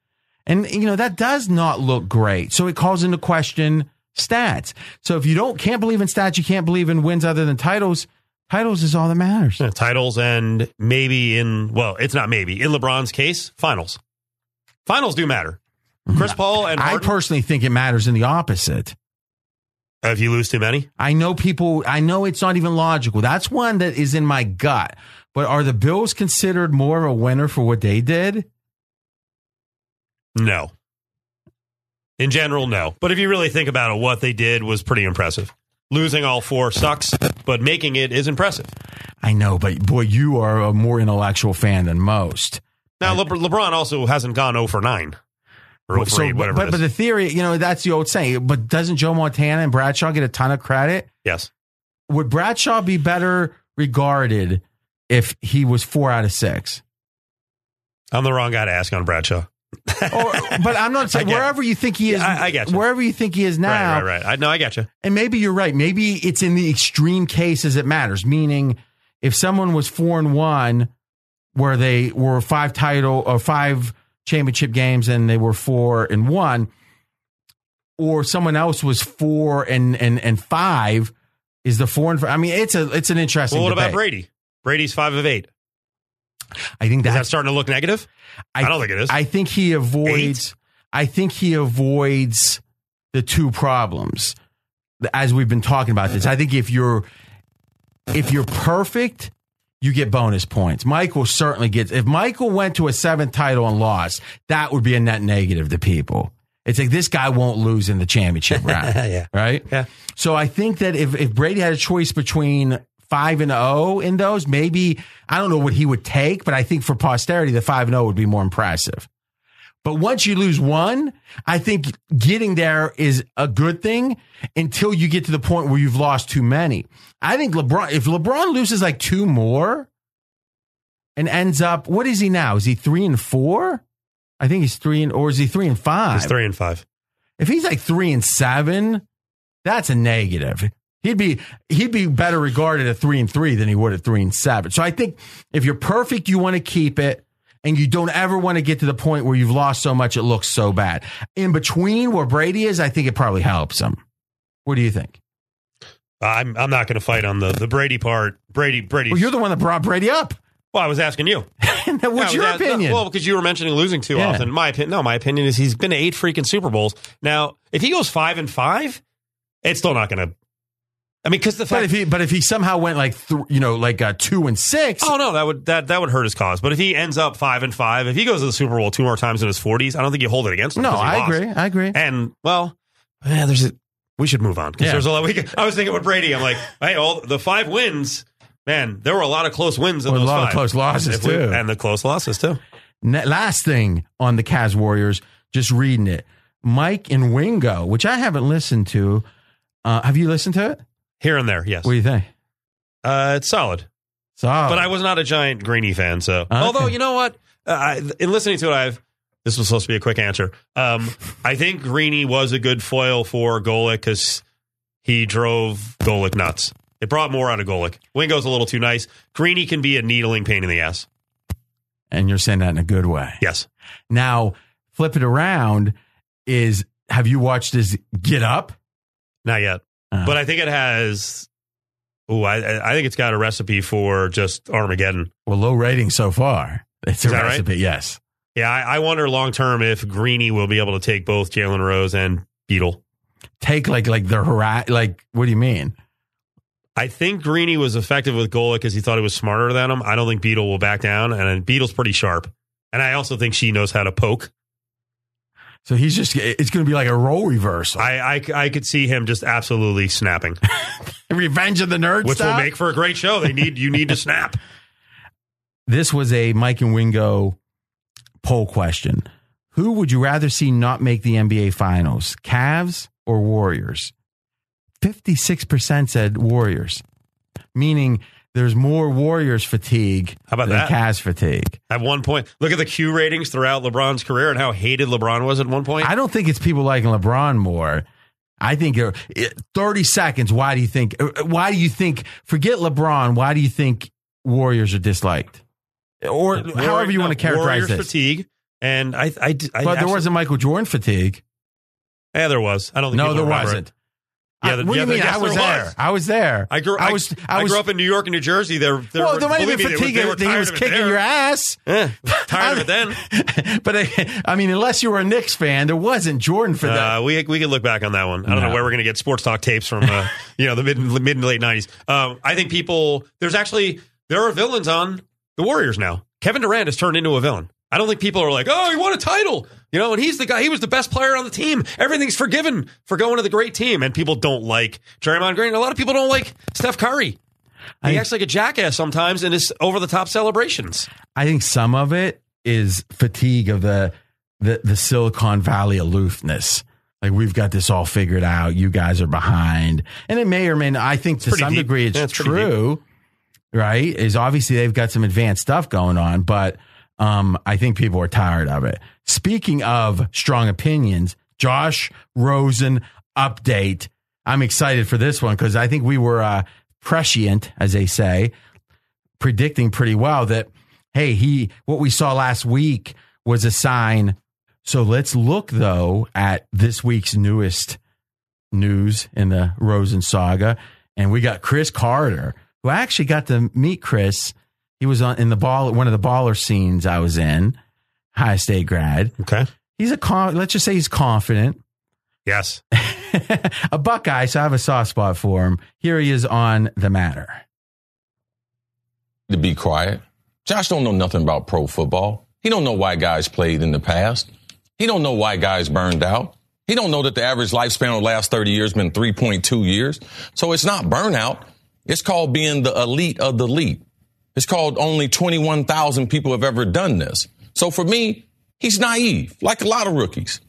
And, you know, that does not look great. So it calls into question stats. So if you don't, can't believe in stats, you can't believe in wins other than titles. Titles is all that matters. Yeah, titles and maybe in, well, it's not maybe. In LeBron's case, finals. Finals do matter. Chris mm-hmm. Paul and I personally think it matters in the opposite. if you lose too many, I know people, I know it's not even logical. That's one that is in my gut. But are the Bills considered more of a winner for what they did? no. In general, no. But if you really think about it, what they did was pretty impressive. Losing all four sucks, but making it is impressive. I know, but boy, you are a more intellectual fan than most. Now, Le- LeBron also hasn't gone 0 for 9 or 0 for So, 8, whatever but, it is. but the theory, you know, that's the old saying. But doesn't Joe Montana and Bradshaw get a ton of credit? yes. Would Bradshaw be better regarded if he was four out of six? I'm the wrong guy to ask on Bradshaw. Or, but I'm not saying I get it. wherever you think he is. Yeah, I- I get you. Wherever you think he is now, right, right, right. I, no, I got you. And maybe you're right. Maybe it's in the extreme cases it matters. Meaning, if someone was four and one, where they were five title or five championship games, and they were four and one, or someone else was four and and and five, is the four and five? I mean, it's a it's an interesting. Well, what about. Brady? Brady's 5 of 8. I think Is that that's starting to look negative? I don't think it is. I think he avoids. I think he avoids the two problems as we've been talking about this. I think if you're if you're perfect, you get bonus points. Michael certainly gets. If Michael went to a seventh title and lost, that would be a net negative to people. It's like this guy won't lose in the championship round. Yeah. Right? Yeah. So I think that if, if Brady had a choice between five and oh in those, maybe I don't know what he would take, but I think for posterity, the five and oh would be more impressive. But once you lose one, I think getting there is a good thing until you get to the point where you've lost too many. I think LeBron, if LeBron loses like two more and ends up, what is he now? Is he three and four? I think he's three and, or is he three and five? He's three and five. If he's like three and seven, that's a negative. He'd be he'd be better regarded at three and three than he would at three and seven. So I think if you're perfect, you want to keep it, and you don't ever want to get to the point where you've lost so much it looks so bad. In between where Brady is, I think it probably helps him. What do you think? I'm I'm not going to fight on the the Brady part. Brady Brady. Well, you're the one that brought Brady up. Well, I was asking you. What's Yeah, I was your no, opinion? well, because you were mentioning losing too Yeah. often. My opinion, no, my opinion is he's been to eight freaking Super Bowls. Now, if he goes five and five, it's still not going to. I mean, because the but if he but if he somehow went like th- you know like uh, two and six, Oh no, that would that that would hurt his cause. But if he ends up five and five, if he goes to the Super Bowl two more times in his forties, I don't think you hold it against him. no, I lost. agree, I agree. And well, yeah, there's a, we should move on because Yeah. there's a lot. We could, I was thinking with Brady, I'm like, hey, all the five wins, man. There were a lot of close wins in Well, a those lot of close losses, we- too. and the close losses too. Ne- last thing on the Cavs Warriors, just reading it. Mike and Wingo, which I haven't listened to. Uh, have you listened to it? Here and there, yes. What do you think? Uh, it's solid. So, But I was not a giant Greeny fan, so. Okay. Although you know what, uh, I, in listening to it, I've this was supposed to be a quick answer. Um, I think Greeny was a good foil for Golic because he drove Golic nuts. It brought more out of Golic. Wingo's a little too nice. Greeny can be a needling pain in the ass. and you're saying that in a good way. Yes. Now, flip it around. Is have you watched his Get Up? Not yet. Uh, But I think it has. Oh, I, I think it's got a recipe for just Armageddon. well, low rating so far. It's a Is right? recipe. Yes. Yeah, I, I wonder long term if Greeny will be able to take both Jalen Rose and Beadle. Take like like the hara- like. What do you mean? I think Greeny was effective with Golic because he thought he was smarter than him. I don't think Beadle will back down, and Beadle's pretty sharp. And I also think she knows how to poke. So he's just. It's going to be like a role reversal. I, I, I could see him just absolutely snapping, Revenge of the Nerds. which will make for a great show. They need you need to snap. this was a Mike and Wingo poll question. Who would you rather see not make the NBA finals, Cavs or Warriors? 56% said Warriors, meaning there's more Warriors fatigue How about than that? Cavs fatigue. At one point, look at the Q ratings throughout LeBron's career and how hated LeBron was at one point. I don't think it's people liking LeBron more. I think uh, 30 seconds. Why do you think, uh, why do you think, forget LeBron, why do you think Warriors are disliked? Or however you no, want to characterize Warriors this. fatigue. And I, I, I But there wasn't Michael Jordan fatigue. Yeah, there was. I don't think No, there wasn't. It. Yeah, I- the- what do yeah, you mean? yes, I was there there. was. I was there. I grew. I, I was. I, I was. grew up in New York and New Jersey. They're, they're well, there might have been me, they were- fatigue. They were he was kicking there. your ass. Eh, tired of it then. but I, I mean, unless you were a Knicks fan, there wasn't Jordan for that. Uh, we we can look back on that one. I don't No. know where we're going to get sports talk tapes from. Uh, you know, the mid mid and late nineties. Um, I think people. There's actually there are villains on the Warriors now. Kevin Durant has turned into a villain. I don't think people are like, oh, he won a title, you know, and he's the guy. He was the best player on the team. Everything's forgiven for going to the great team, and people don't like Draymond Green. A lot of people don't like Steph Curry. I- He acts like a jackass sometimes in his over the top celebrations. I think some of it is fatigue of the the the Silicon Valley aloofness. Like we've got this all figured out. You guys are behind, and it may or may not. I think to some deep. degree it's, Yeah, it's true. Right? Is obviously they've got some advanced stuff going on, but um, I think people are tired of it. Speaking of strong opinions, Josh Rosen update. I'm excited for this one because I think we were uh, prescient, as they say, predicting pretty well that hey, he what we saw last week was a sign. So let's look though at this week's newest news in the Rosen saga, and we got Cris Carter, who I actually got to meet Cris. He was on in the ball one of the baller scenes I was in, Ohio State grad. Okay. He's a con- let's just say he's confident, Yes. a Buckeye, so I have a soft spot for him. Here he is on the matter. to be quiet. Josh don't know nothing about pro football. He don't know why guys played in the past. He don't know why guys burned out. He don't know that the average lifespan of the last 30 years been 3.2 years. So it's not burnout. It's called being the elite of the elite. It's called only 21,000 people have ever done this. So for me, he's naive, like a lot of rookies.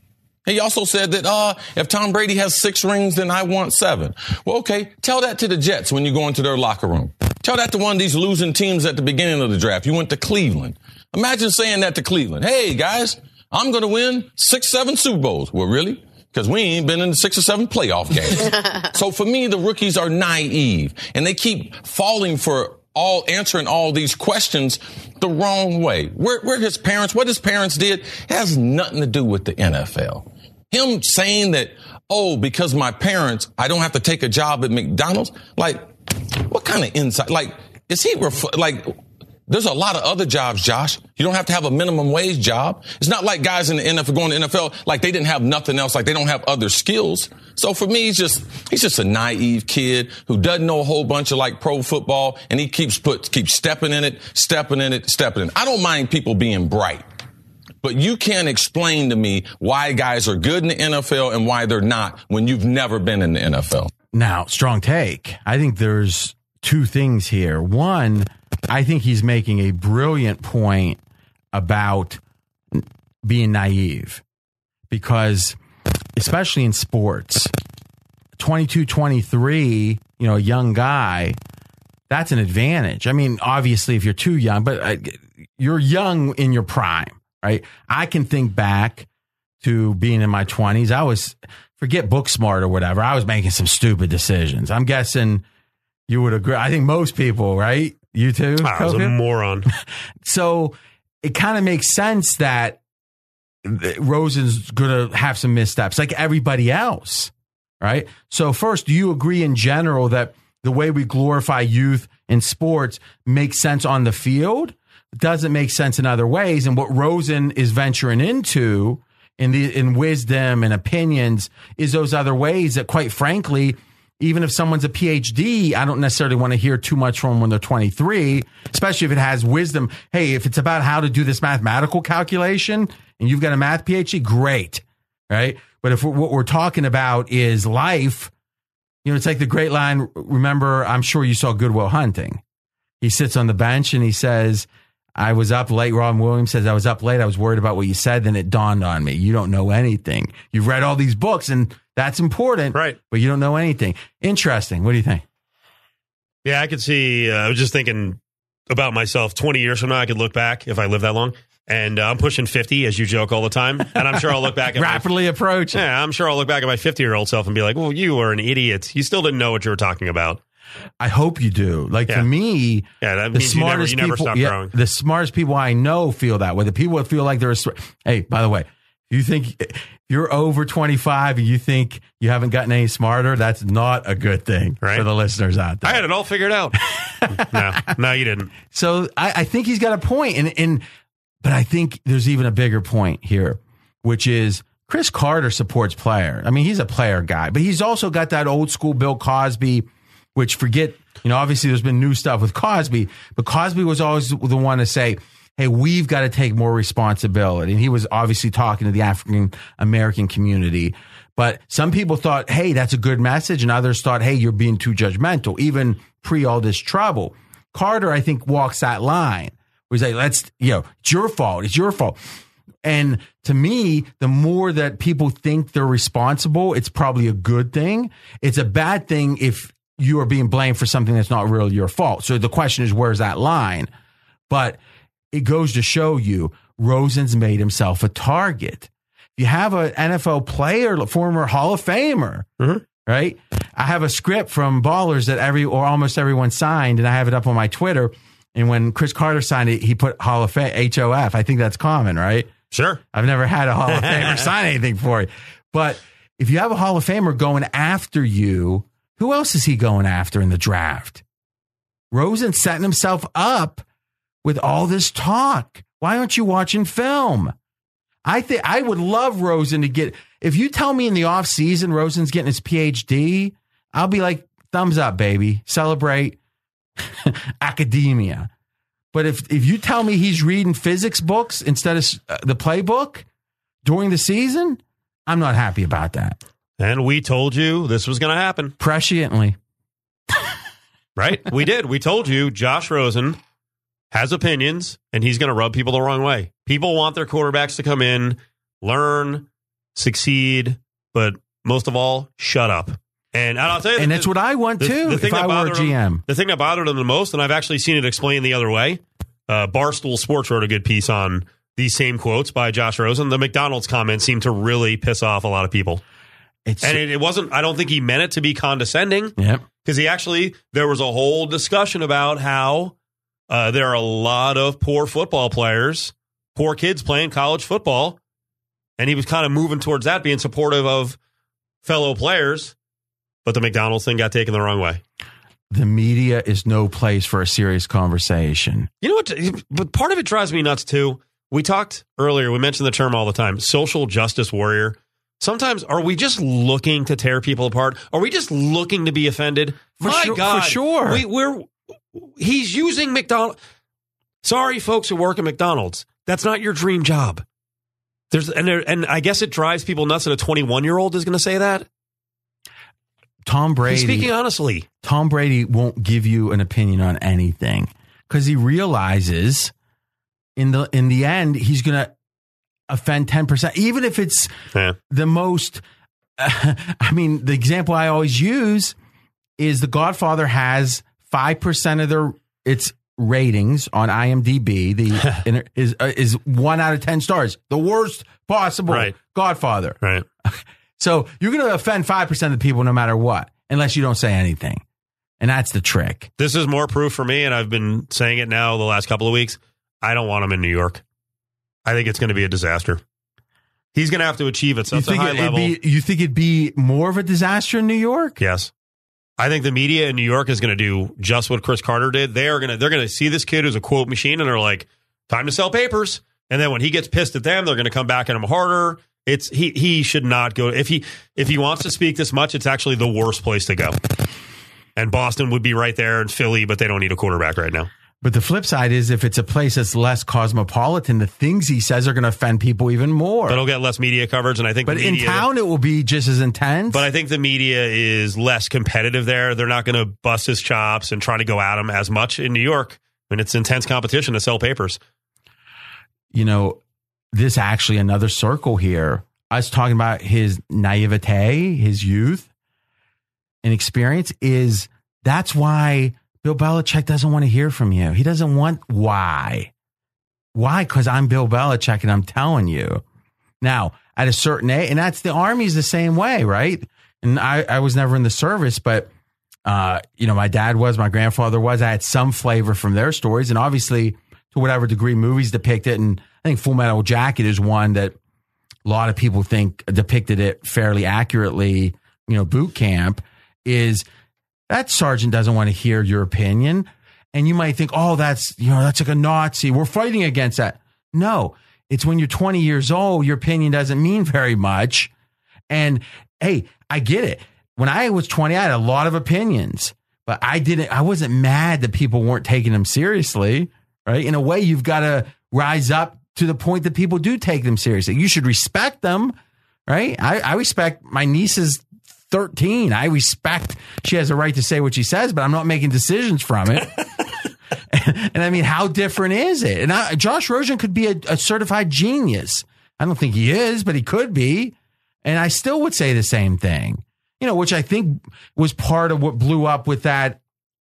He also said that uh, if Tom Brady has six rings, then I want seven. Well, okay, tell that to the Jets when you go into their locker room. Tell that to one of these losing teams at the beginning of the draft. You went to Cleveland. Imagine saying that to Cleveland. Hey, guys, I'm going to win six, seven Super Bowls. Well, really? Because we ain't been in six or seven playoff games. so for me, the rookies are naive and they keep falling for all answering all these questions the wrong way. Where, where his parents, what his parents did has nothing to do with the NFL. Him saying that, oh, because my parents, I don't have to take a job at McDonald's. Like, what kind of insight? Like, is he ref- like? There's a lot of other jobs, Josh. You don't have to have a minimum wage job. It's not like guys in the NFL going to NFL like they didn't have nothing else, like they don't have other skills. So for me, he's just he's just a naive kid who doesn't know a whole bunch of like pro football, and he keeps put keeps stepping in it, stepping in it, stepping in. I don't mind people being bright. But you can't explain to me why guys are good in the NFL and why they're not when you've never been in the NFL. Now, strong take. I think there's two things here. One, I think he's making a brilliant point about being naive because, especially in sports, 22, 23, you know, a young guy, that's an advantage. I mean, obviously, if you're too young, but uh, you're young in your prime, right? I can think back to being in my 20s. I was, forget book smart or whatever. I was making some stupid decisions. I'm guessing you would agree. I think most people, right? You too? Ah, I was a moron. So it kind of makes sense that Rosen's going to have some missteps like everybody else, right? So, first, do you agree in general that the way we glorify youth in sports makes sense on the field? Doesn't make sense in other ways. And what Rosen is venturing into in the in wisdom and opinions is those other ways that, quite frankly, even if someone's a PhD, I don't necessarily want to hear too much from when they're 23, especially if it has wisdom. Hey, if it's about how to do this mathematical calculation and you've got a math PhD, great. Right. But if what we're talking about is life, you know, it's like the great line. Remember, I'm sure you saw Good Will Hunting. He sits on the bench and he says, I was up late. Robin Williams says, I was up late. I was worried about what you said. Then it dawned on me. You don't know anything. You've read all these books and that's important. Right. But you don't know anything. Interesting. What do you think? Yeah, I could see. Uh, I was just thinking about myself 20 years from now. I could look back if I live that long. And uh, I'm pushing 50, as you joke all the time. And I'm sure I'll look back at my, Rapidly approaching. yeah, I'm sure I'll look back at my 50 year old self and be like, well, you were an idiot. You still didn't know what you were talking about. I hope you do. Like Yeah. to me, Yeah, that the means you never, smartest you never people, stop yeah, growing. the smartest people I know feel that way. The people that feel like they're, a hey, by the way, you think you're over 25 and you think you haven't gotten any smarter, that's not a good thing Right. for the listeners out there. I had it all figured out. no, no, you didn't. So I, I think he's got a point, and and but I think there's even a bigger point here, which is Cris Carter supports player. I mean, he's a player guy, but he's also got that old school Bill Cosby, which forget you know obviously there's been new stuff with Cosby, but Cosby was always the one to say. Hey, we've got to take more responsibility. And he was obviously talking to the African American community. But some people thought, hey, that's a good message. And others thought, hey, you're being too judgmental, even pre all this trouble. Carter, I think, walks that line he's like, let's, you know, it's your fault. It's your fault. And to me, the more that people think they're responsible, it's probably a good thing. It's a bad thing if you are being blamed for something that's not really your fault. So the question is, where's that line? But it goes to show you Rosen's made himself a target. You have an NFL player, former Hall of Famer, mm-hmm. right? I have a script from Ballers that every or almost everyone signed, and I have it up on my Twitter. And when Cris Carter signed it, he put Hall of Fame, H O F. I think that's common, right? Sure. I've never had a Hall of Famer sign anything for you. But if you have a Hall of Famer going after you, who else is he going after in the draft? Rosen setting himself up with all this talk. Why aren't you watching film? I think I would love Rosen to get if you tell me in the off season Rosen's getting his PhD, I'll be like, thumbs up, baby. Celebrate academia. But if if you tell me he's reading physics books instead of uh, the playbook during the season, I'm not happy about that. And we told you this was going to happen. Presciently. right? We did. We told you Josh Rosen has opinions and he's going to rub people the wrong way. People want their quarterbacks to come in, learn, succeed, but most of all, shut up. And I'll tell you, and that's what I want too. if I were a GM, him, the thing that bothered him the most, and I've actually seen it explained the other way. Uh, Barstool Sports wrote a good piece on these same quotes by Josh Rosen. The McDonald's comments seem to really piss off a lot of people. It's, and it, it, wasn't. I don't think he meant it to be condescending. Yep. Because he actually there was a whole discussion about how uh, there are a lot of poor football players, poor kids playing college football, and he was kind of moving towards that, being supportive of fellow players. But the McDonald's thing got taken the wrong way. The media is no place for a serious conversation. You know what? But part of it drives me nuts too. We talked earlier, we mentioned the term all the time social justice warrior. Sometimes are we just looking to tear people apart? Are we just looking to be offended? For My sure, God, for sure. We, we're he's using McDonald's. Sorry, folks who work at McDonald's. That's not your dream job. There's and there, and I guess it drives people nuts that a 21 year old is going to say that. Tom Brady. He's speaking honestly. Tom Brady won't give you an opinion on anything because he realizes in the in the end he's going to offend 10%, even if it's yeah. the most. Uh, I mean, the example I always use is The Godfather has 5% of their its ratings on IMDb. The is uh, is 1 out of 10 stars. The worst possible right. Godfather. Right. So you're going to offend 5% of the people no matter what, unless you don't say anything. And that's the trick. This is more proof for me, and I've been saying it now the last couple of weeks. I don't want him in New York. I think it's going to be a disaster. He's going to have to achieve at such a high level. Be, you think it'd be more of a disaster in New York? Yes. I think the media in New York is going to do just what Cris Carter did. They are going to they're going to see this kid who's a quote machine and they're like, time to sell papers. And then when he gets pissed at them, they're going to come back at him harder. It's he he should not go if he if he wants to speak this much. It's actually the worst place to go. And Boston would be right there, and Philly, but they don't need a quarterback right now. But the flip side is if it's a place that's less cosmopolitan, the things he says are going to offend people even more. But it'll get less media coverage, and I think. But media, in town, it will be just as intense. But I think the media is less competitive there. They're not going to bust his chops and try to go at him as much in New York. I mean, it's intense competition to sell papers. You know, this actually another circle here. I was talking about his naivete, his youth and experience is that's why Bill Belichick doesn't want to hear from you. He doesn't want why. Why? Because I'm Bill Belichick and I'm telling you. Now, at a certain age, and that's the Army's the same way, right? And I, I was never in the service, but uh, you know, my dad was, my grandfather was. I had some flavor from their stories, and obviously, to whatever degree movies depict it. And I think Full Metal Jacket is one that a lot of people think depicted it fairly accurately. You know, boot camp is that sergeant doesn't want to hear your opinion. And you might think, oh, that's, you know, that's like a Nazi. We're fighting against that. No, it's when you're 20 years old, your opinion doesn't mean very much. And hey, I get it. When I was 20, I had a lot of opinions, but I didn't, I wasn't mad that people weren't taking them seriously, right? In a way, you've got to rise up to the point that people do take them seriously. You should respect them, right? I, I respect my niece's 13. I respect she has a right to say what she says, but I'm not making decisions from it. and, and, I mean, how different is it? And I, Josh Rosen could be a, a certified genius. I don't think he is, but he could be. And I still would say the same thing, you know, which I think was part of what blew up with that.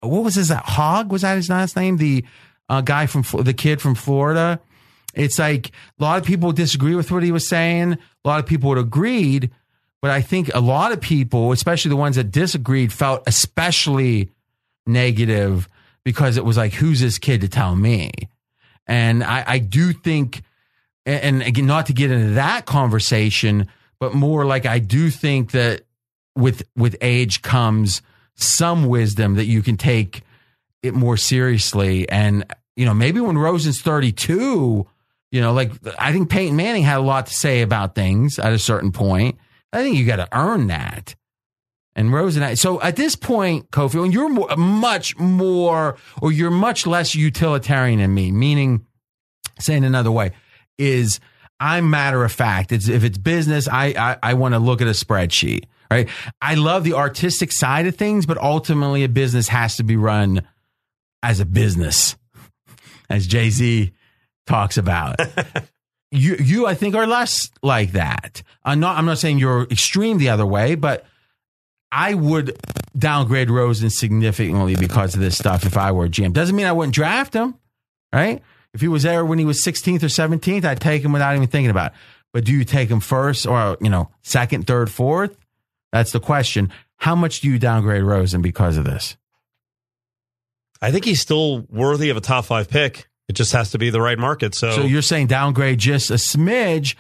What was his that Hogg? Was that his last name? The uh, guy from the kid from Florida. It's like a lot of people disagree with what he was saying. A lot of people would agreed, but I think a lot of people, especially the ones that disagreed, felt especially negative because it was like, who's this kid to tell me? And I, I do think, and again, not to get into that conversation, but more like I do think that with with age comes some wisdom that you can take it more seriously. And you know, maybe when Rosen's thirty two, you know, like I think Peyton Manning had a lot to say about things at a certain point. I think you got to earn that. And Rose and I. so at this point, Kofi, when you're more, much more, or you're much less utilitarian than me, meaning, saying another way, is I'm matter of fact. It's if it's business, I I, I want to look at a spreadsheet. Right. I love the artistic side of things, but ultimately a business has to be run as a business, as Jay Z talks about. you you I think are less like that. I'm not I'm not saying you're extreme the other way, but I would downgrade Rosen significantly because of this stuff if I were a GM. Doesn't mean I wouldn't draft him, right? If he was there when he was 16th or 17th, I'd take him without even thinking about it. But do you take him first or, you know, second, third, fourth? That's the question. How much do you downgrade Rosen because of this? I think he's still worthy of a top five pick. It just has to be the right market. So, So you're saying downgrade just a smidge,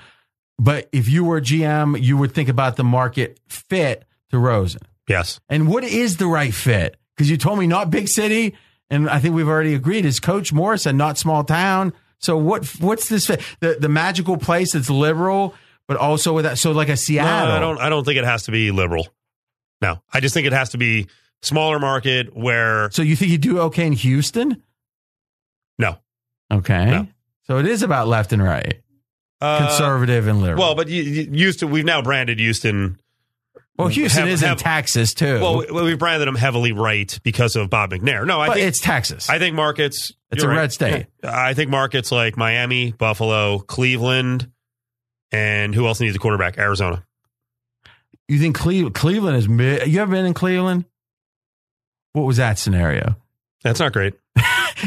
but if you were GM, you would think about the market fit to Rosen. yes, And what is the right fit? Because you told me not big city, and I think we've already agreed. Is Coach Morrison not small town? So what? What's this fit? The the magical place that's liberal, but also with that. So like a Seattle. no, I don't. I don't think it has to be liberal. No, I just think it has to be smaller market where So you think you do okay in Houston? No Okay. No. So it is about left and right, uh, conservative and liberal. Well, but you, you, Houston, we've now branded Houston. well, Houston have- is in have- Texas too. Well, we, we've branded them heavily right because of Bob McNair. No, I but think it's Texas. I think markets. It's a right. red state. Yeah. I think markets like Miami, Buffalo, Cleveland, and who else needs a quarterback? Arizona. you think Cleveland? Cleveland is. mid- You ever been in Cleveland? What was that scenario? That's not great.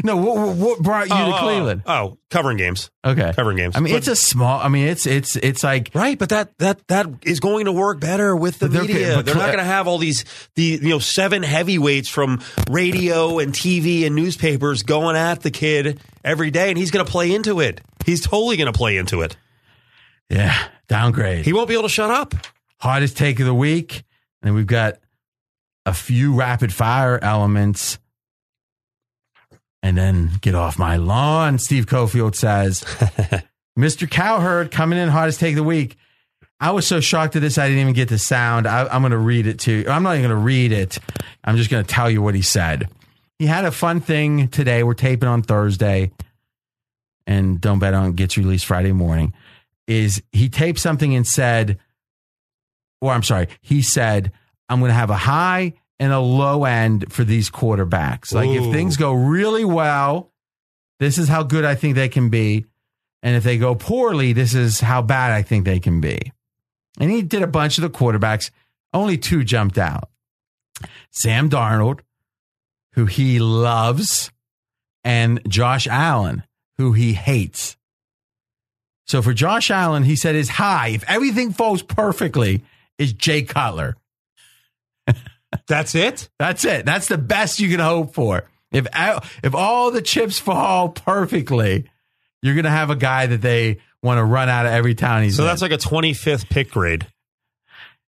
No, what, what- brought you oh, to oh, Cleveland? Oh, covering games. Okay, Covering games. I mean, But- it's a small. I mean, it's it's it's like Right, but that that that is going to work better with the they're- media. but They're not going to have all these the you know seven heavyweights from radio and TV and newspapers going at the kid every day, and he's going to play into it. He's totally going to play into it. yeah, downgrade. He won't be able to shut up. Hottest take of the week, and we've got a few rapid fire elements. And then get off my lawn, Steve Cofield says. Mr. Cowherd coming in hottest take of the week. I was so shocked at this, I didn't even get the sound. I, I'm going to read it to you. I'm not even going to read it. I'm just going to tell you what he said. He had a fun thing today. We're taping on Thursday, and Don't Bet on it gets released Friday morning. Is he taped something and said, or I'm sorry, he said, I'm going to have a high and a low end for these quarterbacks. Like if things go really well, this is how good I think they can be. And if they go poorly, this is how bad I think they can be. And he did a bunch of the quarterbacks. Only two jumped out Sam Darnold, who he loves, and Josh Allen, who he hates. So for Josh Allen, he said his high, if everything falls perfectly, is Jay Cutler. That's it. That's it. That's the best you can hope for. If if all the chips fall perfectly, you're going to have a guy that they want to run out of every town he's So in. that's like a 25th pick grade.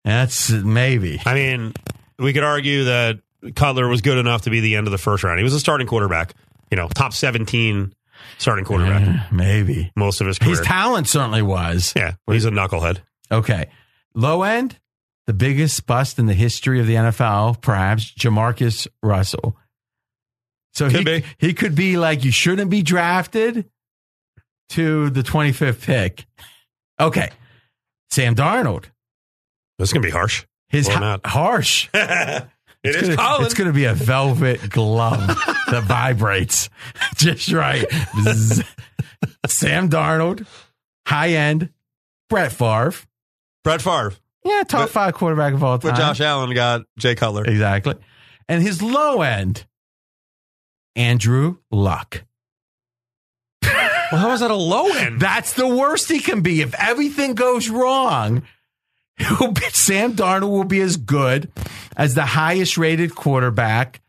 That's maybe. I mean, we could argue that Cutler was good enough to be the end of the first round. He was a starting quarterback. You know, top 17 starting quarterback maybe. most of his career. His talent certainly was. yeah, well, he's a knucklehead. Okay. Low end, the biggest bust in the history of the NFL, perhaps Jamarcus Russell. So Could he, be. he could be like, you shouldn't be drafted to the 25th pick. Okay. Sam Darnold. This is going to be harsh. His ha- not. harsh. it It's is gonna, Colin. It's going to be a velvet glove that vibrates just right. Sam Darnold, high end, Brett Favre. Brett Favre. Yeah, top But- five quarterback of all time. But Josh Allen got Jay Cutler. Exactly. And his low end, Andrew Luck. Well, how is that a low end? That's the worst he can be. If everything goes wrong, he'll be, Sam Darnold will be as good as the highest rated quarterback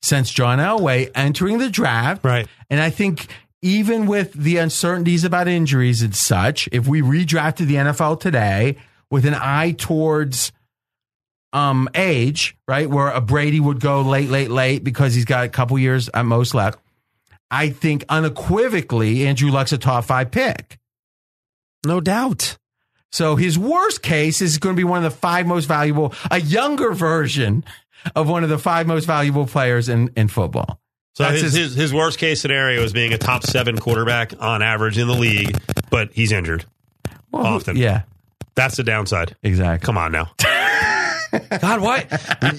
since John Elway entering the draft. Right. And I think even with the uncertainties about injuries and such, if we redrafted the NFL today with an eye towards um age, right, where a Brady would go late, late, late because he's got a couple years at most left, I think unequivocally Andrew Luck's a top five pick. No doubt. So his worst case is going to be one of the five most valuable, a younger version of one of the five most valuable players in, in football. So That's his, his- his, his worst case scenario is being a top seven quarterback on average in the league, but he's injured. often. Yeah, That's the downside. exactly. Come on now. God, why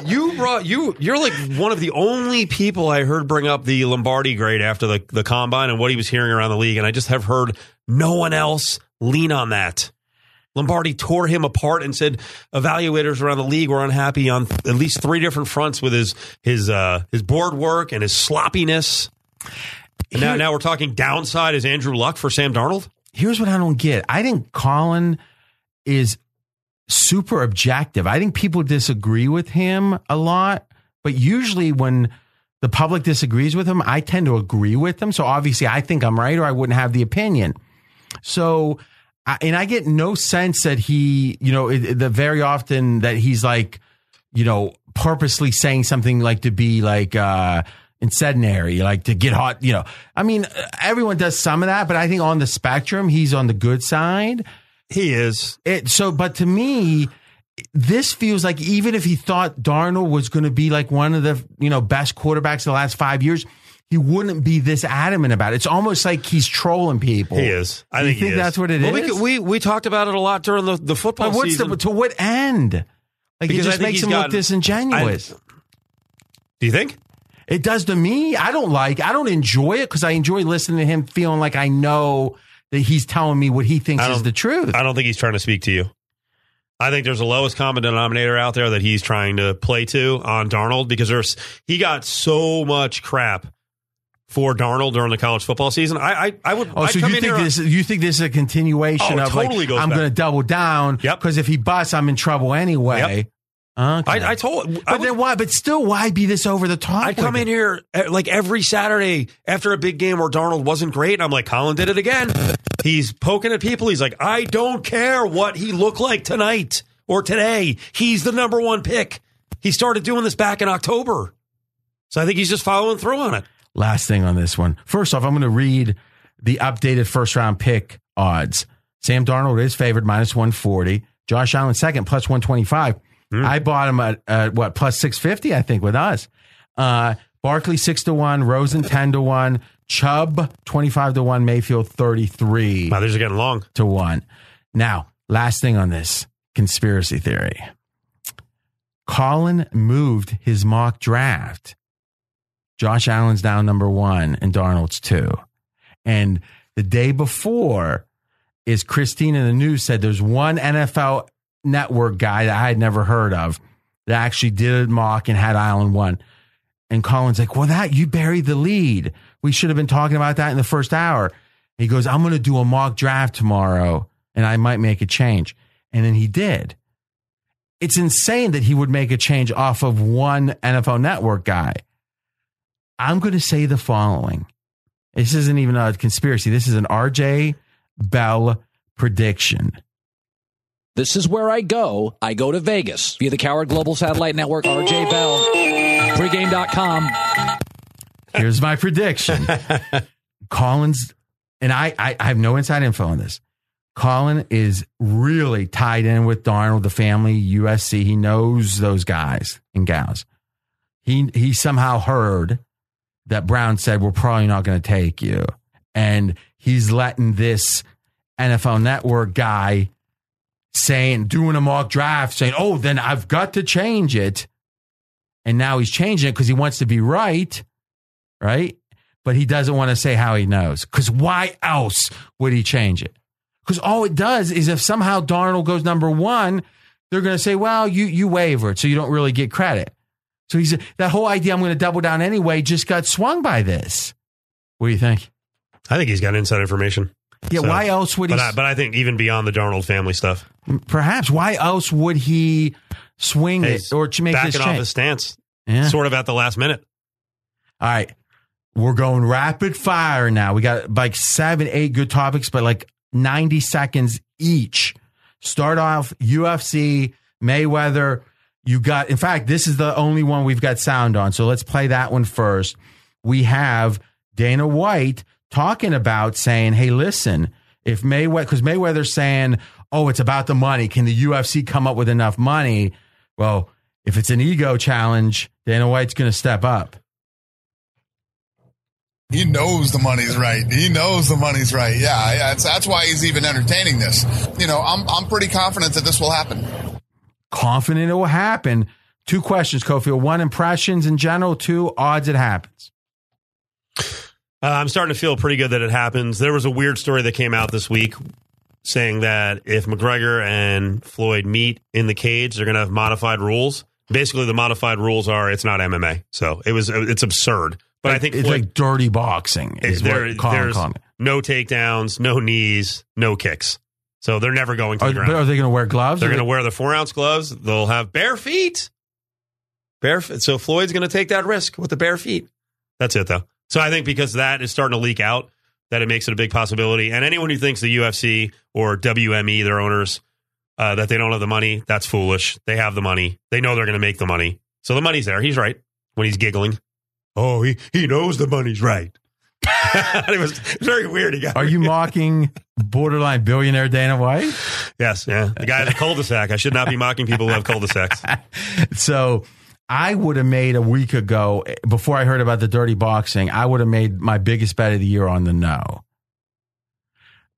you brought you? You're like one of the only people I heard bring up the Lombardi grade after the the combine and what he was hearing around the league, and I just have heard no one else lean on that. Lombardi tore him apart and said evaluators around the league were unhappy on at least three different fronts with his his uh, his board work and his sloppiness. And now, now we're talking downside is Andrew Luck for Sam Darnold. Here's what I don't get. I think Colin is super objective. I think people disagree with him a lot, but usually when the public disagrees with him, I tend to agree with them. So obviously, I think I'm right, or I wouldn't have the opinion. So, and I get no sense that he, you know, the very often that he's like, you know, purposely saying something like to be like, uh, incendiary, like to get hot, you know. I mean, everyone does some of that, but I think on the spectrum, he's on the good side. He is. It so, but to me, this feels like even if he thought Darnold was going to be like one of the you know best quarterbacks of the last five years, he wouldn't be this adamant about it. It's almost like he's trolling people. He is. I Do you think, he think is. that's what it well, is? We, we we talked about it a lot during the, the football But what's season. the to what end? Like Because it just makes he's him look gotten- disingenuous. Do you think? It does to me. I don't like. I don't enjoy it because I enjoy listening to him, feeling like I know that he's telling me what he thinks is the truth. I don't think he's trying to speak to you. I think there's a lowest common denominator out there that he's trying to play to on Darnold because there's he got so much crap for Darnold during the college football season. I I, I would. Oh, I'd so you in think this? You think this is a continuation Oh, of totally like I'm going to double down? Yep. Because if he busts, I'm in trouble anyway. Yep. Okay. I, I told. I but would- then why? But still, why be this over the top? I come in here uh, like every Saturday after a big game where Darnold wasn't great. And I'm like, Colin did it again. He's poking at people. He's like, I don't care what he looked like tonight or today. He's the number one pick. He started doing this back in October. So I think he's just following through on it. Last thing on this one. First off, I'm going to read the updated first round pick odds. Sam Darnold is favored minus 140. Josh Allen second plus 125. I bought him at, at what plus 650, I think, with us. Uh, Barkley six to one, Rosen 10 to one, Chubb 25 to one, Mayfield 33 Wow, these are getting long. to one. Now, last thing on this conspiracy theory. Colin moved his mock draft. Josh Allen's down number one and Darnold's two. And the day before is Christine in the news said there's one NFL network guy that I had never heard of that actually did a mock and had Allen one. And Colin's like, well, that you buried the lead. We should have been talking about that in the first hour. He goes, I'm going to do a mock draft tomorrow and I might make a change. And then he did. It's insane that he would make a change off of one NFL network guy. I'm going to say the following. This isn't even a conspiracy. This is an RJ Bell prediction. This is where I go. I go to Vegas via the Cowherd Global Satellite Network, RJ Bell, pregame.com. Here's my prediction. Collins, and I, I, I have no inside info on this. Colin is really tied in with Darnold, the family, USC. He knows those guys and gals. He he somehow heard that Brown said we're probably not going to take you, and he's letting this NFL Network guy saying doing a mock draft, saying, "Oh, then I've got to change it," and now he's changing it because he wants to be right right? But he doesn't want to say how he knows. Because why else would he change it? Because all it does is if somehow Darnold goes number one, they're going to say, well, you, you wavered, so you don't really get credit. So he's that whole idea, I'm going to double down anyway, just got swung by this. What do you think? I think he's got inside information. Yeah, So- why else would he? But I, but I think even beyond the Darnold family stuff, perhaps why else would he swing he's it or to make backing this off change? his stance, Yeah. sort of at the last minute. All right. We're going rapid fire now. We got like seven, eight good topics, but like 90 seconds each. Start off UFC, Mayweather. You got, in fact, this is the only one we've got sound on. So let's play that one first. We have Dana White talking about saying, hey, listen, if Mayweather, because Mayweather's saying, oh, it's about the money. Can the UFC come up with enough money? Well, if it's an ego challenge, Dana White's going to step up. He knows the money's right. He knows the money's right. Yeah, yeah. That's, that's why he's even entertaining this. You know, I'm I'm pretty confident that this will happen. Confident it will happen. Two questions, Cofield. One, impressions in general. Two, odds it happens. Uh, I'm starting to feel pretty good that it happens. There was a weird story that came out this week saying that if McGregor and Floyd meet in the cage, they're going to have modified rules. Basically, the modified rules are it's not MMA, so it was it's absurd. But I think it's Floyd, like dirty boxing. Is there- what Colin there's no takedowns, no knees, no kicks. So they're never going to Are, the ground. but are they going to wear gloves? They're going to they- wear the four ounce gloves. They'll have bare feet. Bare. f- So Floyd's going to take that risk with the bare feet. That's it, though. So I think because that is starting to leak out, that it makes it a big possibility. And anyone who thinks the UFC or WME, their owners, uh, that they don't have the money, that's foolish. They have the money. They know they're going to make the money. So the money's there. He's right when he's giggling. Oh, he he knows the money's right. it was very weird. He got Are you mocking borderline billionaire Dana White? yes, yeah. The guy in the cul-de-sac. I should not be mocking people who have cul-de-sacs. So I would have made a week ago, before I heard about the dirty boxing, I would have made my biggest bet of the year on the no.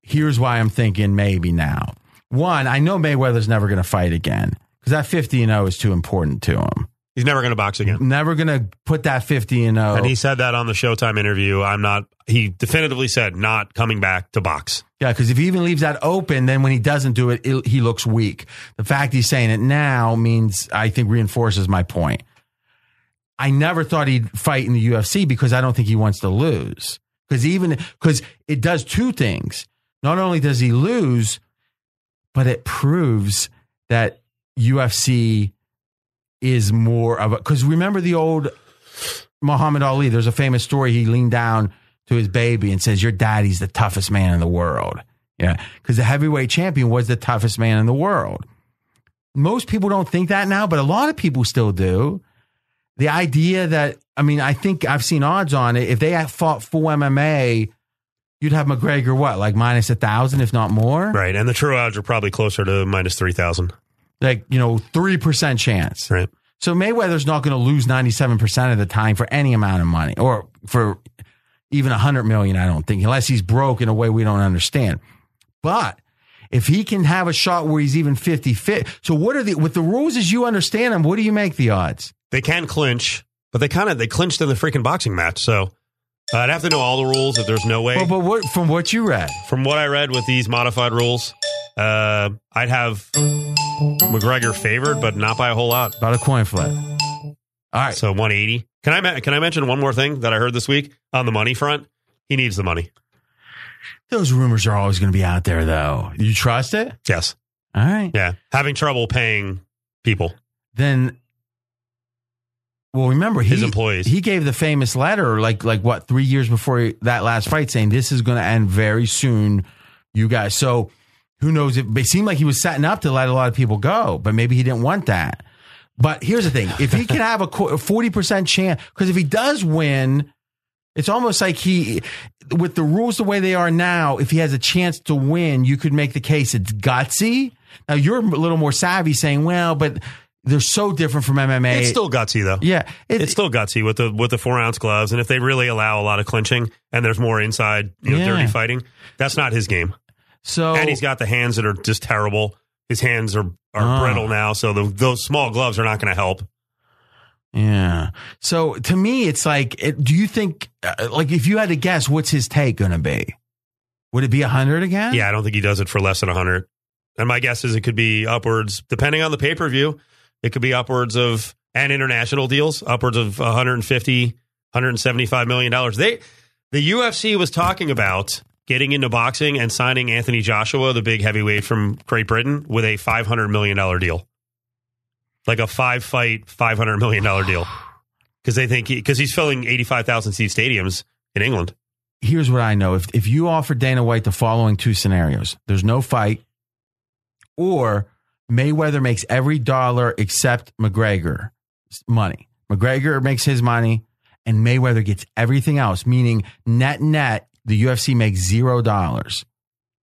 Here's why I'm thinking maybe now. One, I know Mayweather's never going to fight again because that 50 and 0 is too important to him. He's never going to box again. Never going to put that 50 and oh. 0. And he said that on the Showtime interview. I'm not, he definitively said, not coming back to box. Yeah, because if he even leaves that open, then when he doesn't do it, it, he looks weak. The fact he's saying it now means, I think, reinforces my point. I never thought he'd fight in the UFC because I don't think he wants to lose. Because even because it does two things. Not only does he lose, but it proves that UFC is more of a. Because remember the old Muhammad Ali. There's a famous story. He leaned down to his baby and says, "Your daddy's the toughest man in the world." Yeah, because the heavyweight champion was the toughest man in the world. Most people don't think that now, but a lot of people still do. The idea that I mean, I think I've seen odds on it. If they had fought full MMA, you'd have McGregor what, like minus a thousand, if not more. Right. And the true odds are probably closer to minus 3,000. Like you know, three percent chance. Right. So Mayweather's not going to lose ninety seven percent of the time for any amount of money, or for even a hundred million. I don't think, unless he's broke in a way we don't understand. But if he can have a shot where he's even 50 fit, so what are the with the rules as you understand them? What do you make the odds? They can clinch, but they kind of, they clinched in the freaking boxing match. So uh, I'd have to know all the rules that there's no way. Well, but what from what you read? From what I read with these modified rules, uh, I'd have McGregor favored, but not by a whole lot. About a coin flip. All right. So 180. Can I ma- can I mention one more thing that I heard this week on the money front? He needs the money. Those rumors are always going to be out there, though. You trust it? Yes. All right. Yeah. Having trouble paying people. Then, well, remember he, His employees. He gave the famous letter, like like what three years before that last fight, saying this is going to end very soon, you guys. So who knows? If it seemed like he was setting up to let a lot of people go, but maybe he didn't want that. But here's the thing: if he can have a forty percent chance, because if he does win, it's almost like he, with the rules the way they are now, if he has a chance to win, you could make the case it's gutsy. Now you're a little more savvy, saying, "Well, but they're so different from MMA." It's still gutsy though. yeah, it- it's still gutsy with the with the four ounce gloves, and if they really allow a lot of clinching and there's more inside, you know, Yeah. dirty fighting, that's not his game. so and he's got the hands that are just terrible. His hands are are Oh. brittle now, so the, those small gloves are not going to help. Yeah. So to me, it's like, it, do you think, uh, like, if you had to guess, what's his take going to be? Would it be a hundred again? Yeah, I don't think he does it for less than a hundred. And my guess is it could be upwards, depending on the pay per view, it could be upwards of and international deals, upwards of 150, 175 million dollars. They the UFC was talking about getting into boxing and signing Anthony Joshua, the big heavyweight from Great Britain, with a 500 million dollar deal. Like a five fight, 500 million dollar deal. Because they think because he's filling 85,000 seat stadiums in England. Here's what I know: if if you offer Dana White the following two scenarios, there's no fight, or Mayweather makes every dollar except McGregor money. McGregor makes his money, and Mayweather gets everything else. Meaning net net, the UFC makes zero dollars.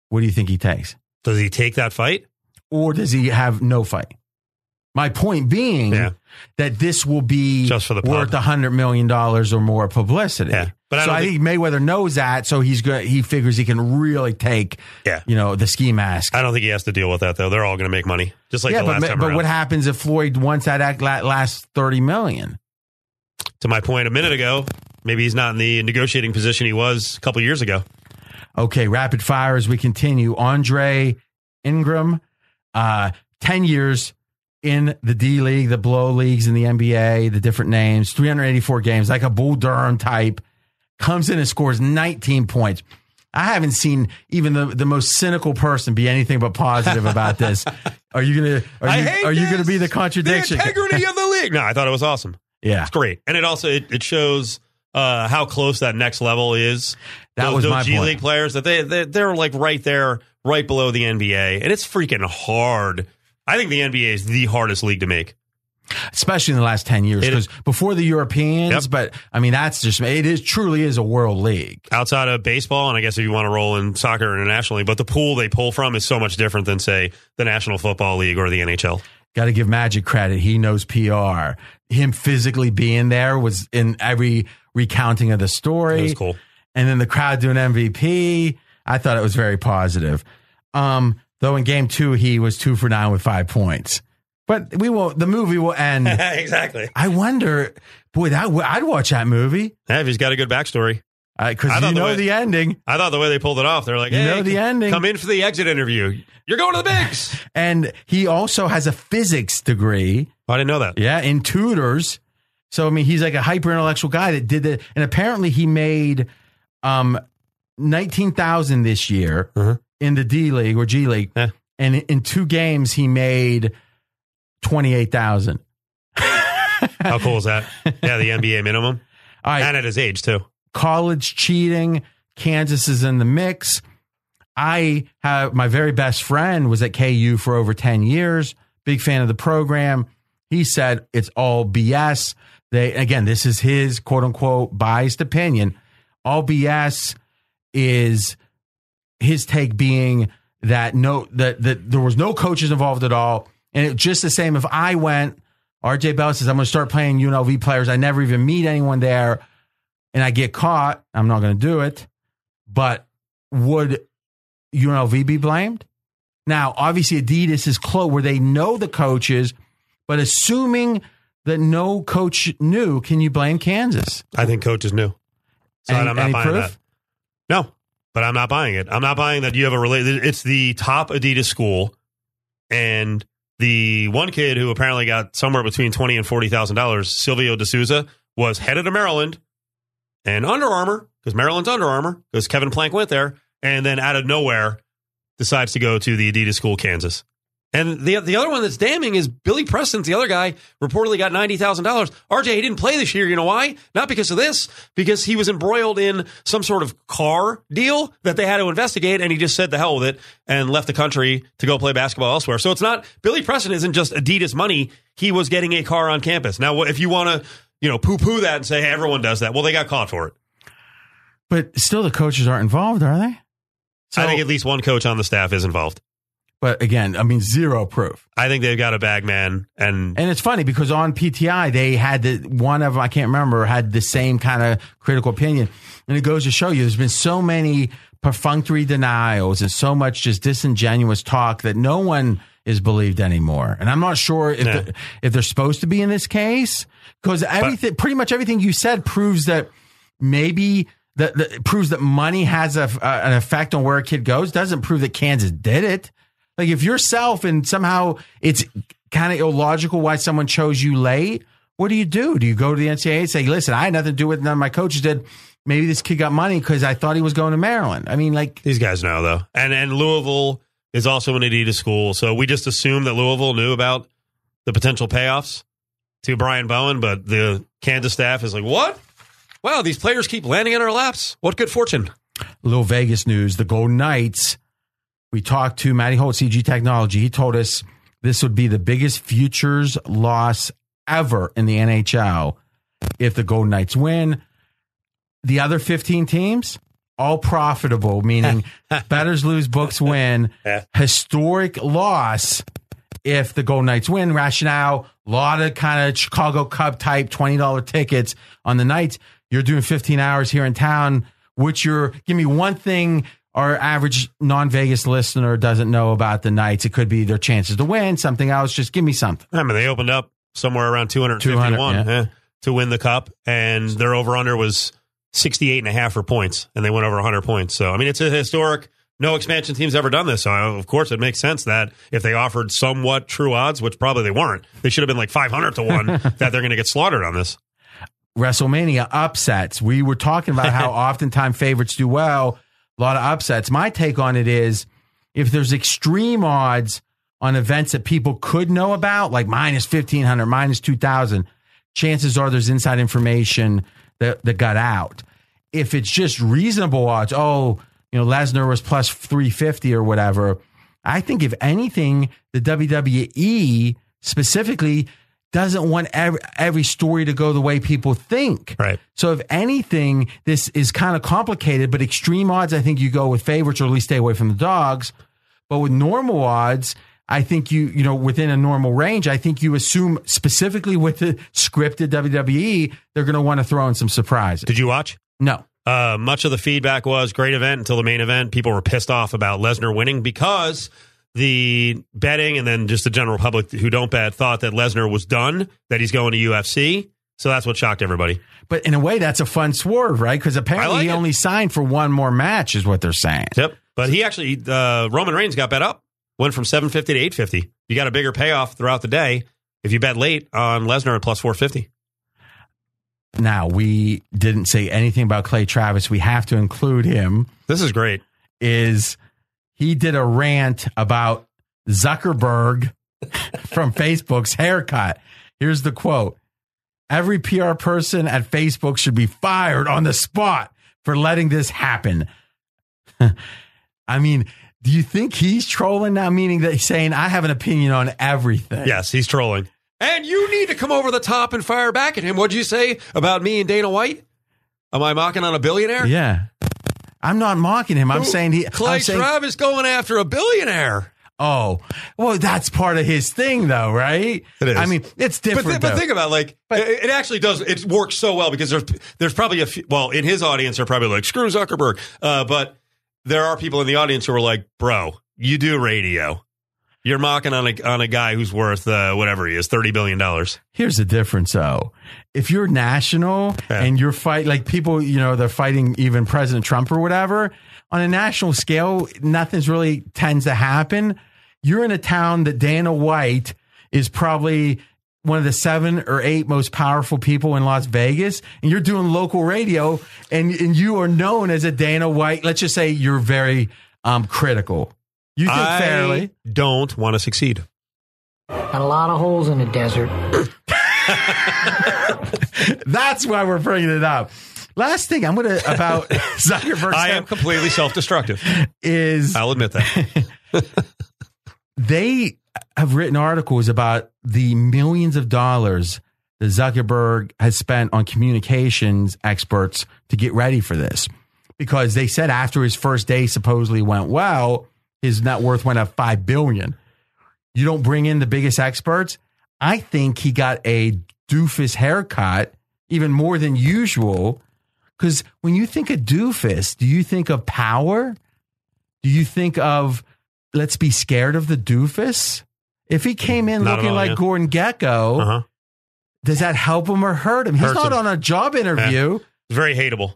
What do you think he takes? Does he take that fight? Or does he have no fight? My point being Yeah. that this will be Just for the pub. worth a hundred million dollars or more publicity. Yeah. But I so don't I think- think Mayweather knows that, so he's good. He figures he can really take, Yeah. you know, the ski mask. I don't think he has to deal with that though. They're all going to make money, just like yeah, the but last time but around. what happens if Floyd wants that last thirty million? to my point a minute ago, maybe he's not in the negotiating position he was a couple years ago. Okay, rapid fire as we continue. Andre Ingram, uh, 10 years in the D League, the Blow leagues in the NBA, the different names, 384 games, like a Bull Durham type, comes in and scores 19 points. I haven't seen even the, the most cynical person be anything but positive about this. Are you gonna are I you are you gonna be the contradiction? The integrity of the league. No, I thought it was awesome. yeah. It's great, and it also it, it shows uh, how close that next level is. That those, was those G point. League players that they, they they're like right there, right below the NBA, and it's freaking hard. I think the NBA is the hardest league to make. Especially in the last 10 years because before the Europeans, Yep. but I mean that's just it is truly is a world league. outside of baseball, and I guess if you want to roll in soccer internationally, but the pool they pull from is so much different than say the National Football League or the NHL. Got to give Magic credit. He knows PR. Him physically being there was in every recounting of the story. It was cool. And then the crowd doing MVP. I thought it was very positive. Um, though in game two, he was two for nine with five points. But we will. The movie will end. exactly. I wonder, boy, that I'd watch that movie Yeah, if he's got a good backstory. because I you the know way- the ending. I thought the way they pulled it off, they're like, You know the ending. come in for the exit interview. You're going to the bigs. And he also has a physics degree. I didn't know that. Yeah, in tutors. So I mean, he's like a hyper intellectual guy that did it, and apparently he made um nineteen thousand this year Uh-huh. in the D League or G League, Yeah. and in two games he made twenty eight thousand. How cool is that? Yeah, the NBA minimum. All right, And at his age, too. college cheating. Kansas is in the mix. I have my very best friend was at KU for over 10 years, big fan of the program. He said it's all BS. They again, this is his quote unquote biased opinion. All BS is his take being that no that that there was no coaches involved at all. And it just the same if I went, RJ Bell says I'm gonna start playing UNLV players. I never even meet anyone there and I get caught, I'm not going to do it. But would UNLV be blamed? Now, obviously, Adidas is close where they know the coaches, but assuming that no coach knew, can you blame Kansas? I think coaches knew. So Any- I'm not buying proof? that. No, but I'm not buying it. I'm not buying that you have a related. It's the top Adidas school, and the one kid who apparently got somewhere between twenty and forty thousand dollars, Silvio De Sousa, was headed to Maryland and Under Armour because Maryland's Under Armour because Kevin Plank went there, and then out of nowhere decides to go to the Adidas school, Kansas. And the the other one that's damning is Billy Preston's the other guy reportedly got ninety thousand dollars. RJ he didn't play this year. You know why? Not because of this, because he was embroiled in some sort of car deal that they had to investigate, and he just said the hell with it and left the country to go play basketball elsewhere. So it's not Billy Preston isn't just Adidas money. He was getting a car on campus. Now, if you want to, you know, poo poo that and say hey, everyone does that, well, they got caught for it. But still, the coaches aren't involved, are they? I think at least one coach on the staff is involved. But again, I mean, zero proof. I think they've got a bag man, and And it's funny because on PTI they had the one of them I can't remember had the same kind of critical opinion, and it goes to show you there's been so many perfunctory denials and so much just disingenuous talk that no one is believed anymore. And I'm not sure if the- if they're supposed to be in this case because everything, pretty much everything you said proves that maybe. That, that proves that money has a, a- an effect on where a kid goes. Doesn't prove that Kansas did it. Like if yourself and somehow it's kind of illogical why someone chose you late, what do you do? Do you go to the NCAA and say, listen, I had nothing to do with it, none of my coaches did. Maybe this kid got money because I thought he was going to Maryland. I mean, like These guys know though, and and Louisville is also an Adidas school, so we just assume that Louisville knew about the potential payoffs to Brian Bowen, but the Kansas staff is like, what? Wow, these players keep landing in our laps. What good fortune! little Vegas news, the Golden Knights. We talked to Matty Holt, CG Technology. He told us this would be the biggest futures loss ever in the NHL if the Golden Knights win. The other 15 teams, all profitable, meaning betters lose, books win. Historic loss. if the Golden Knights win. Rationale, a lot of kind of Chicago Cub type $20 tickets on the Knights. You're doing 15 hours here in town. Which you're, give me one thing our average non Vegas listener doesn't know about the Knights. It could be their chances to win, something else. Just give me something. I mean, they opened up somewhere around 251 200, yeah. eh, to win the cup, and their over under was 68 and a half for points, and they went over 100 points. So, I mean, it's a historic. No expansion team's ever done this. So, of course, it makes sense that if they offered somewhat true odds, which probably they weren't, they should have been like 500 to 1 that they're going to get slaughtered on this. WrestleMania upsets. We were talking about how oftentimes favorites do well, a lot of upsets. My take on it is if there's extreme odds on events that people could know about, like minus 1500, minus 2000, chances are there's inside information that, that got out. If it's just reasonable odds, oh, you know, Lesnar was plus 350 or whatever. I think if anything, the WWE specifically doesn't want every, every story to go the way people think. Right. So if anything, this is kind of complicated, but extreme odds, I think you go with favorites or at least stay away from the dogs. But with normal odds, I think you, you know, within a normal range, I think you assume specifically with the scripted WWE, they're going to want to throw in some surprises. Did you watch? No. Uh, much of the feedback was great event until the main event. People were pissed off about Lesnar winning because the betting and then just the general public who don't bet thought that Lesnar was done, that he's going to UFC. So that's what shocked everybody. But in a way, that's a fun swerve, right? Because apparently like he it. only signed for one more match, is what they're saying. Yep. But he actually, uh, Roman Reigns got bet up, went from 750 to 850. You got a bigger payoff throughout the day if you bet late on Lesnar at plus 450. Now, we didn't say anything about Clay Travis. We have to include him. This is great. Is he did a rant about Zuckerberg from Facebook's haircut. Here's the quote Every PR person at Facebook should be fired on the spot for letting this happen. I mean, do you think he's trolling now? Meaning that he's saying, I have an opinion on everything. Yes, he's trolling. And you need to come over the top and fire back at him. What'd you say about me and Dana White? Am I mocking on a billionaire? Yeah. I'm not mocking him. I'm Who- saying he. Clay I'm saying, Travis going after a billionaire. Oh, well, that's part of his thing, though, right? It is. I mean, it's But, different. but think about it, like it, it actually does. It works so well because there's there's probably a few, well in his audience are probably like screw Zuckerberg, uh, but there are people in the audience who are like, bro, you do radio. You're mocking on a on a guy who's worth uh, whatever he is, thirty billion dollars. Here's the difference, though. If you're national Yeah. and you're fight like people, you know, they're fighting even President Trump or whatever. On a national scale, nothing's really tends to happen. You're in a town that Dana White is probably one of the seven or eight most powerful people in Las Vegas, and you're doing local radio, and and you are known as a Dana White. Let's just say you're very um, critical. You think I fairly? don't want to succeed. Got a lot of holes in the desert. That's why we're bringing it up. Last thing I'm gonna about Zuckerberg I am completely self destructive. is I'll admit that. they have written articles about the millions of dollars that Zuckerberg has spent on communications experts to get ready for this. Because they said after his first day supposedly went well, his net worth went up five billion. You don't bring in the biggest experts. I think he got a doofus haircut, even more than usual. Because when you think of doofus, do you think of power? Do you think of let's be scared of the doofus? If he came in Not looking all, like yeah. Gordon Gekko, Uh huh. does that help him or hurt him? He's Hurts not him. on a job interview. He's very hateable.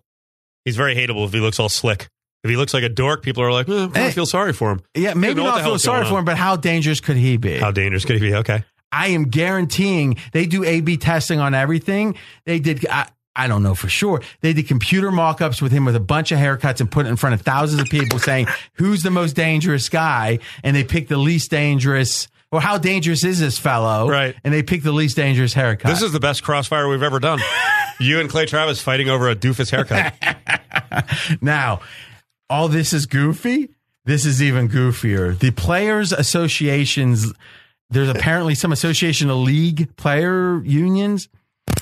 He's very hateable if he looks all slick. If he looks like a dork, people are like, eh, I Hey. feel sorry for him. Yeah, maybe not feel sorry for him, but how dangerous could he be? How dangerous could he be? Okay. I am guaranteeing they do A B testing on everything. They did, I, I don't know for sure. They did computer mock ups with him with a bunch of haircuts and put it in front of thousands of people saying, who's the most dangerous guy? And they picked the least dangerous, or how dangerous is this fellow? Right. And they picked the least dangerous haircut. This is the best crossfire we've ever done. you and Clay Travis fighting over a doofus haircut. Now, all this is goofy. This is even goofier. The players' associations, there's apparently some association of league player unions.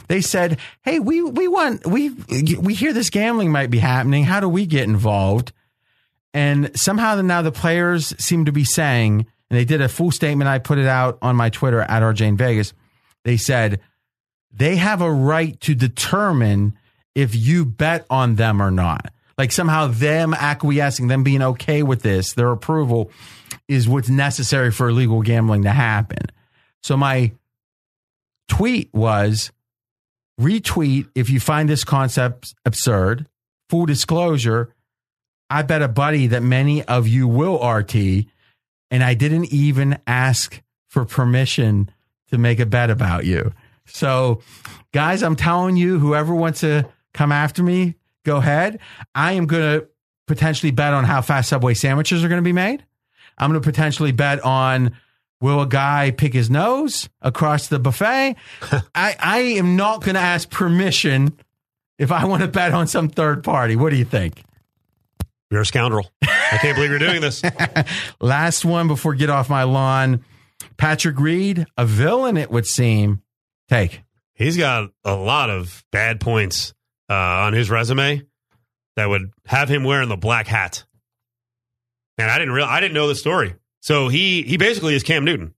They said, "Hey, we we want we we hear this gambling might be happening. How do we get involved?" And somehow now the players seem to be saying, and they did a full statement. I put it out on my Twitter at RJ Vegas. They said they have a right to determine if you bet on them or not. Like somehow them acquiescing, them being okay with this, their approval is what's necessary for illegal gambling to happen. So my tweet was retweet if you find this concept absurd. Full disclosure, I bet a buddy that many of you will RT, and I didn't even ask for permission to make a bet about you. So, guys, I'm telling you, whoever wants to come after me, go ahead. I am going to potentially bet on how fast Subway sandwiches are going to be made. I'm going to potentially bet on will a guy pick his nose across the buffet. I, I am not going to ask permission if I want to bet on some third party. What do you think? You're a scoundrel. I can't believe you're doing this. Last one before get off my lawn. Patrick Reed, a villain, it would seem. Take. He's got a lot of bad points uh, on his resume that would have him wearing the black hat. And I didn't real I didn't know the story. So he he basically is Cam Newton.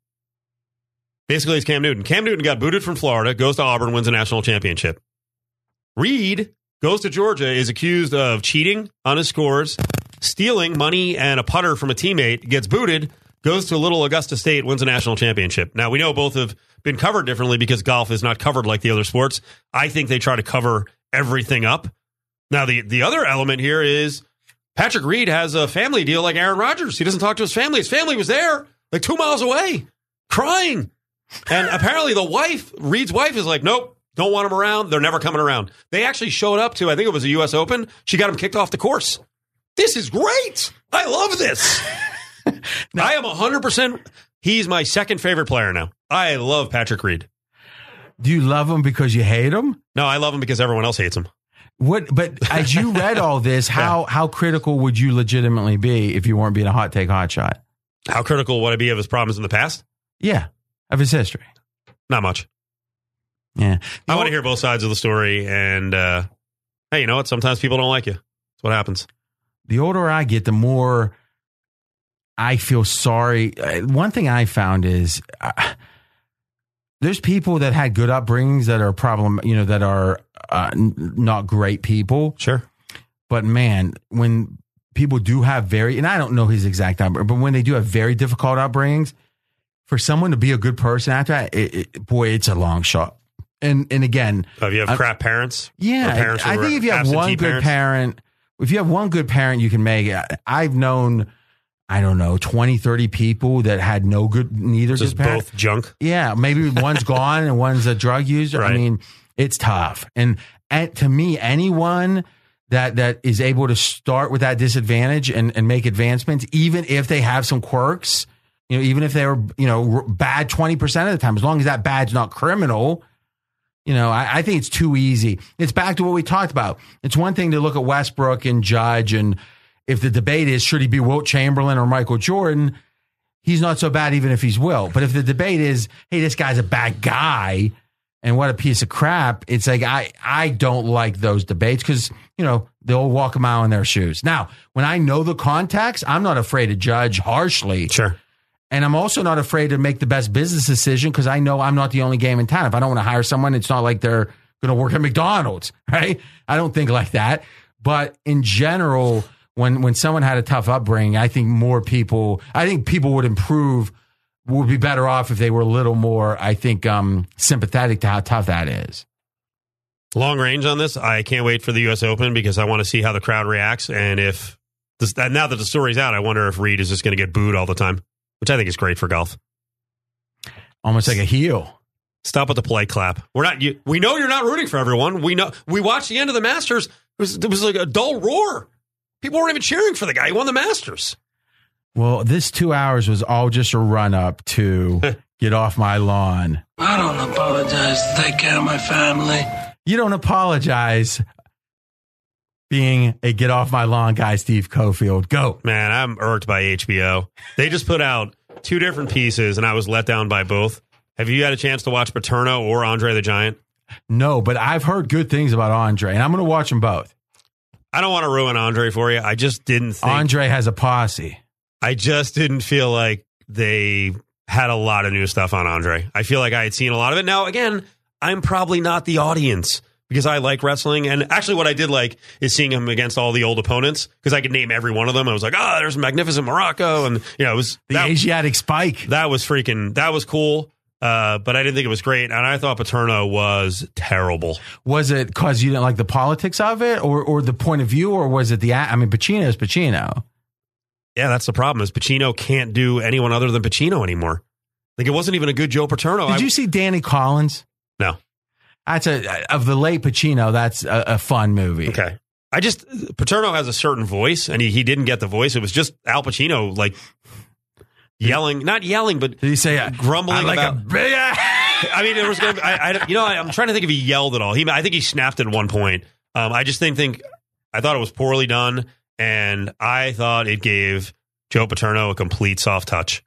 Basically, is Cam Newton. Cam Newton got booted from Florida, goes to Auburn, wins a national championship. Reed goes to Georgia, is accused of cheating on his scores, stealing money and a putter from a teammate, gets booted, goes to Little Augusta State, wins a national championship. Now, we know both have been covered differently because golf is not covered like the other sports. I think they try to cover everything up. Now, the, the other element here is Patrick Reed has a family deal like Aaron Rodgers. He doesn't talk to his family. His family was there, like two miles away, crying. And apparently, the wife, Reed's wife, is like, nope, don't want him around. They're never coming around. They actually showed up to, I think it was a U.S. Open. She got him kicked off the course. This is great. I love this. I am 100%. He's my second favorite player now. I love Patrick Reed. Do you love him because you hate him? No, I love him because everyone else hates him. What? But as you read all this, how how critical would you legitimately be if you weren't being a hot take hot shot? How critical would I be of his problems in the past? Yeah, of his history. Not much. Yeah, I want to hear both sides of the story. And uh, hey, you know what? Sometimes people don't like you. That's what happens. The older I get, the more I feel sorry. Uh, One thing I found is uh, there's people that had good upbringings that are problem, you know, that are uh, n- not great people. Sure. But man, when people do have very, and I don't know his exact upbringing, but when they do have very difficult upbringings, for someone to be a good person after that, it, it, boy, it's a long shot. And and again, Uh, if you have crap parents, yeah, parents I think if you have one good parents, parent, if you have one good parent, you can make it. I've known, I don't know, 20, 30 people that had no good, neither just good both junk. Yeah, maybe one's gone and one's a drug user. I mean, it's tough. And, and to me, anyone that that is able to start with that disadvantage and, and make advancements, even if they have some quirks, you know, even if they were, you know, bad 20% of the time, as long as that bad's not criminal, you know, I, I think it's too easy. It's back to what we talked about. It's one thing to look at Westbrook and Judge, and if the debate is should he be Wilt Chamberlain or Michael Jordan, he's not so bad even if he's Wilt. But if the debate is, hey, this guy's a bad guy and what a piece of crap, it's like I I don't like those debates because you know they'll walk a mile in their shoes. Now, when I know the context, I'm not afraid to judge harshly. Sure. And I'm also not afraid to make the best business decision because I know I'm not the only game in town. If I don't want to hire someone, it's not like they're going to work at McDonald's, right? I don't think like that. But in general, when when someone had a tough upbringing, I think more people, I think people would improve, would be better off if they were a little more, I think, um, sympathetic to how tough that is. long range on this. I can't wait for the U.S. Open because I want to see how the crowd reacts. And if this, now that the story's out, I wonder if Reed is just going to get booed all the time, which I think is great for golf. Almost like a heel. Stop with the play clap. We're not. You, we know you're not rooting for everyone. We know. We watched the end of the Masters. It was, it was like a dull roar. People weren't even cheering for the guy who won the Masters. Well, this two hours was all just a run up to get off my lawn. I don't apologize to take care of my family. You don't apologize being a get off my lawn guy, Steve Cofield. Go. Man, I'm irked by HBO. They just put out two different pieces, and I was let down by both. Have you had a chance to watch Paterno or Andre the Giant? No, but I've heard good things about Andre, and I'm going to watch them both. I don't want to ruin Andre for you. I just didn't think. Andre has a posse. I just didn't feel like they had a lot of new stuff on Andre. I feel like I had seen a lot of it. Now, again, I'm probably not the audience because I like wrestling. And actually, what I did like is seeing him against all the old opponents because I could name every one of them. I was like, oh, there's Magnificent Muraco. And, you know, it was the Asiatic Spike. That was freaking, that was cool. Uh, but I didn't think it was great. And I thought Paterno was terrible. Was it because you didn't like the politics of it or, or the point of view, or was it the, I mean, Pacino is Pacino. Yeah, that's the problem is Pacino can't do anyone other than Pacino anymore. Like it wasn't even a good Joe Paterno. Did I, you see Danny Collins? No. That's a of the late Pacino. That's a, a fun movie. Okay. I just Paterno has a certain voice, and he, he didn't get the voice. It was just Al Pacino like yelling, not yelling, but did he say uh, grumbling like about? a? I mean, it was gonna. Be, I, I, you know, I, am trying to think if he yelled at all. He, I think he snapped at one point. Um, I just think think I thought it was poorly done, and I thought it gave Joe Paterno a complete soft touch.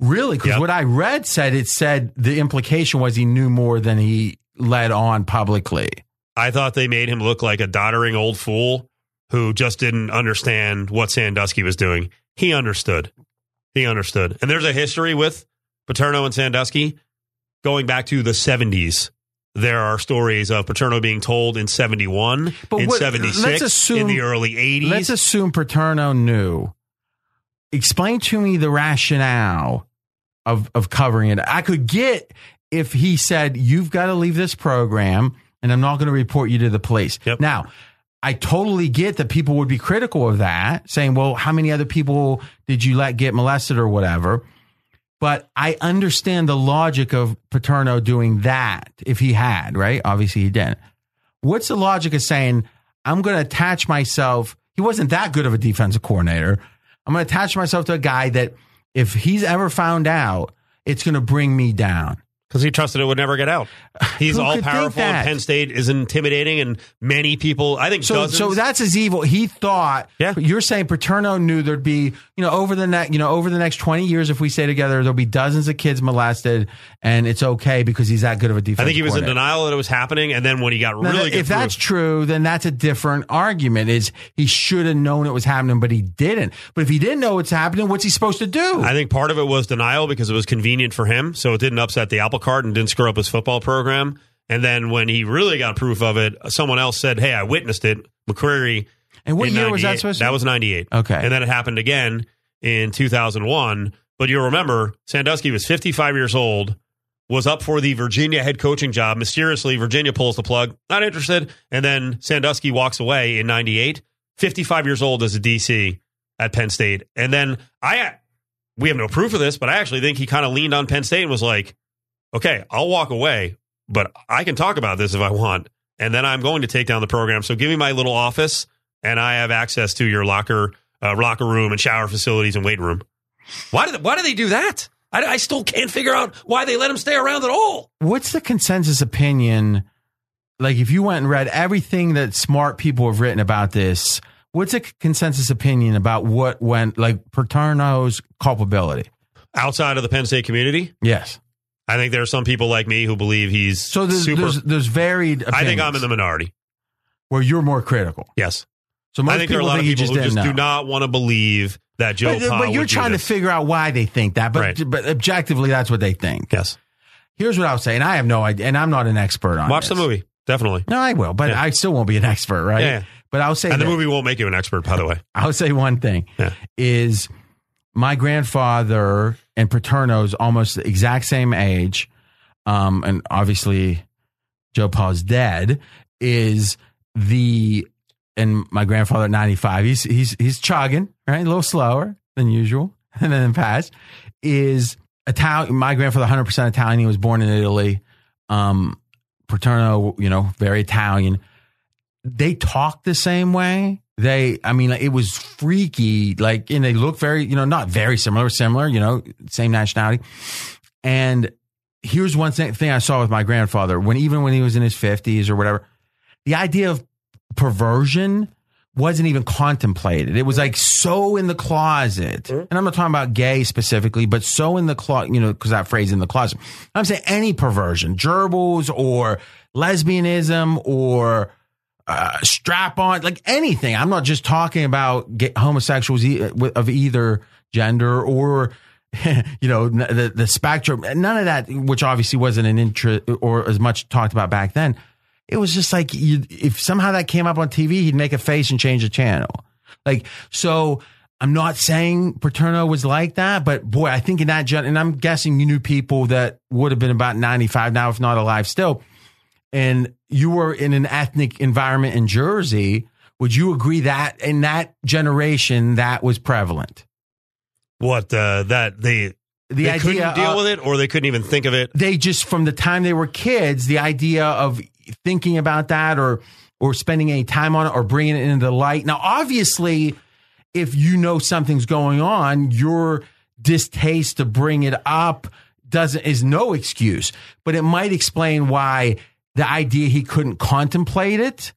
Really? Because Yep. what I read said it said the implication was he knew more than he led on publicly. I thought they made him look like a doddering old fool who just didn't understand what Sandusky was doing. He understood. He understood. And there's a history with Paterno and Sandusky going back to the 70s. There are stories of Paterno being told in 71, in what- 76, let's assume in the early 80s. Let's assume Paterno knew. Explain to me the rationale of of covering it. I could get if he said you've got to leave this program and I'm not going to report you to the police. Now, I totally get that people would be critical of that, saying, "Well, how many other people did you let get molested or whatever?" But I understand the logic of Paterno doing that if he had, right? Obviously, he didn't. What's the logic of saying, I'm going to attach myself? He wasn't that good of a defensive coordinator. I'm going to attach myself to a guy that if he's ever found out, it's going to bring me down. Because he trusted it would never get out. He's all powerful, and? Penn State is intimidating, and many people, I think, So, dozens, so that's his evil. He thought. Yeah. You're saying Paterno knew there'd be, you know, over the next, you know, over the next 20 years, if we stay together, there'll be dozens of kids molested, and it's okay because he's that good of a defense. I think he was in denial that it was happening, and then when he got Now, really good if that's true, then that's a different argument. Is he should have known it was happening, but he didn't. But if he didn't know it's happening, what's he supposed to do? I think part of it was denial because it was convenient for him, so it didn't upset the apple cart and didn't screw up his football program. And then when he really got proof of it, someone else said, "Hey, I witnessed it." McQueary. And what year was that supposed to That was ninety eight. Okay. and then it happened again in two thousand one. But you'll remember Sandusky was fifty five years old, was up for the Virginia head coaching job. Mysteriously, Virginia pulls the plug, not interested, and then Sandusky walks away in ninety eight. Fifty five years old as a DC at Penn State, and then I we have no proof of this, but I actually think he kind of leaned on Penn State and was like, okay, I'll walk away, but I can talk about this if I want. And then I'm going to take down the program. So give me my little office and I have access to your locker, uh, locker room and shower facilities and weight room. Why did, why do they do that? I, I still can't figure out why they let him stay around at all. What's the consensus opinion? Like, if you went and read everything that smart people have written about this, what's a consensus opinion about what went, like Paterno's culpability? Outside of the Penn State community? Yes. I think there are some people like me who believe he's So there's, super. there's, there's varied opinions. I think I'm in the minority. Where you're more critical. Yes. So most I think there are a lot of people just who just didn't do not want to believe that Joe but, but you're trying to figure out why they think that. But Right. but objectively, that's what they think. Yes. Here's what I was saying. I have no idea, and I'm not an expert on. Watch this. the movie. Definitely. No, I will, but Yeah. I still won't be an expert, right? Yeah. But I'll say And the movie won't make you an expert, by the way. I'll say one thing Yeah. is my grandfather and Paterno's almost the exact same age, um, and obviously Joe Paul's dead. Is the and my grandfather at ninety five. He's he's he's chugging right, a little slower than usual, and then past is Italian. My grandfather, hundred percent Italian. He was born in Italy. Um, Paterno, you know, very Italian they talk the same way. They, I mean, it was freaky. Like, and they look very, you know, not very similar, similar, you know, same nationality. And here's one thing I saw with my grandfather when, even when he was in his 50s or whatever, the idea of perversion wasn't even contemplated. It was like so in the closet. And I'm not talking about gay specifically, but so in the closet, you know, because that phrase in the closet. I'm saying any perversion, gerbils or lesbianism or uh, strap on, like anything. I'm not just talking about gay, homosexuals e- of either gender or you know, the the spectrum, none of that, which obviously wasn't an interest or as much talked about back then. It was just like you, if somehow that came up on TV, he'd make a face and change the channel. Like so. I'm not saying Paterno was like that, but boy, I think in that gen, and I'm guessing you knew people that would have been about 95 now, if not alive still. And you were in an ethnic environment in Jersey. Would you agree that in that generation that was prevalent? What uh, that they The they idea couldn't deal of- with it, or they couldn't even think of it. they just from the time they were kids, the idea of thinking about that or or spending any time on it or bringing it into the light. Now, obviously, if you know something's going on, your distaste to bring it up doesn't is no excuse, but it might explain why the idea he couldn't contemplate it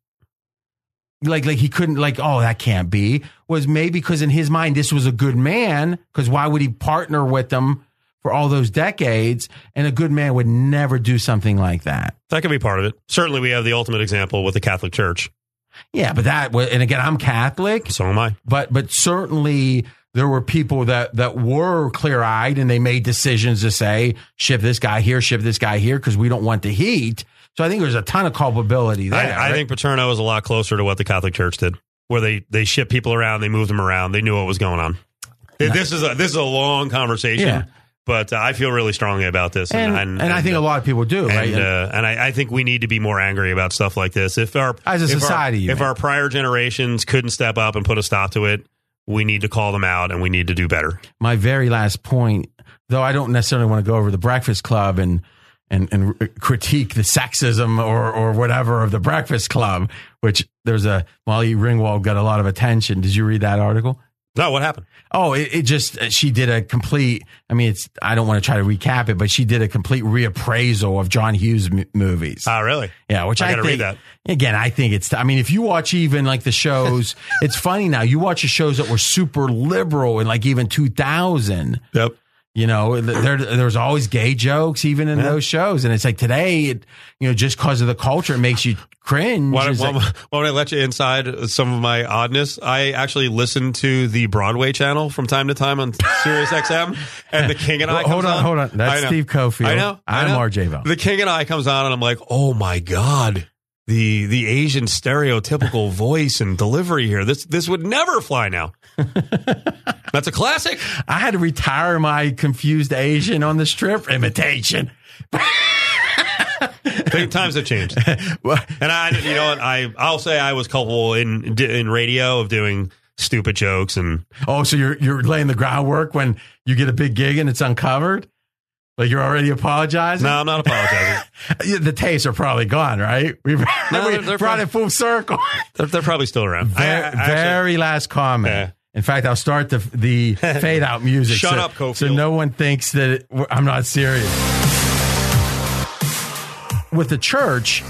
like like he couldn't like oh that can't be was maybe because in his mind this was a good man because why would he partner with them for all those decades and a good man would never do something like that That could be part of it. Certainly, we have the ultimate example with the Catholic Church. yeah but that wa- and again i'm catholic So am I. but but certainly there were people that that were clear-eyed and they made decisions to say ship this guy here ship this guy here because we don't want the heat so i think there's a ton of culpability there I, I right? think Paterno is a lot closer to what the Catholic Church did, where they they ship people around, they moved them around, they knew what was going on. This is a this is a long conversation, Yeah. But uh, I feel really strongly about this, and, and, I think a lot of people do, right? And, uh, and I, I think we need to be more angry about stuff like this. If our As a if society, you if mean. our prior generations couldn't step up and put a stop to it, we need to call them out and we need to do better. my very last point, though I don't necessarily want to go over the Breakfast Club and and and critique the sexism or or whatever of the Breakfast Club, which there's a Molly Ringwald got a lot of attention. Did you read that article? No, what happened? Oh, it, it just uh, she did a complete. I mean, it's I don't want to try to recap it, but she did a complete reappraisal of John Hughes m- movies. Oh, really? Yeah, which I I, gotta think, read that. Again, I think it's. I mean, if you watch even like the shows, it's funny now. You watch the shows that were super liberal in like even 2000. Yep. You know, there there's always gay jokes even in those shows, and it's like today, it, you know, just because of the culture, it makes you cringe. Why, why, like- why would I let you inside some of my oddness? I actually listen to the Broadway channel from time to time on Sirius XM, and the King and I. Well, hold comes on, hold on. That's Steve Cofield. I know. I I'm know. RJ Bell. The King and I comes on, and I'm like, oh my god, the the Asian stereotypical voice and delivery here. This this would never fly now. That's a classic. I had to retire my confused Asian on the strip imitation. Think times have changed, and I, you know, what? I I'll say I was culpable in in radio of doing stupid jokes and Oh, so you're you're laying the groundwork when you get a big gig and it's uncovered? Like you're already apologizing? no, I'm not apologizing. The tapes are probably gone, right? We've No, we they're- they're brought probably- it full circle. They're, they're probably still around. I- I Very, actually- very last comment. Yeah. In fact, I'll start the the fade out music. Shut so, up, Cofield. So no one thinks that it, I'm not serious. With the church,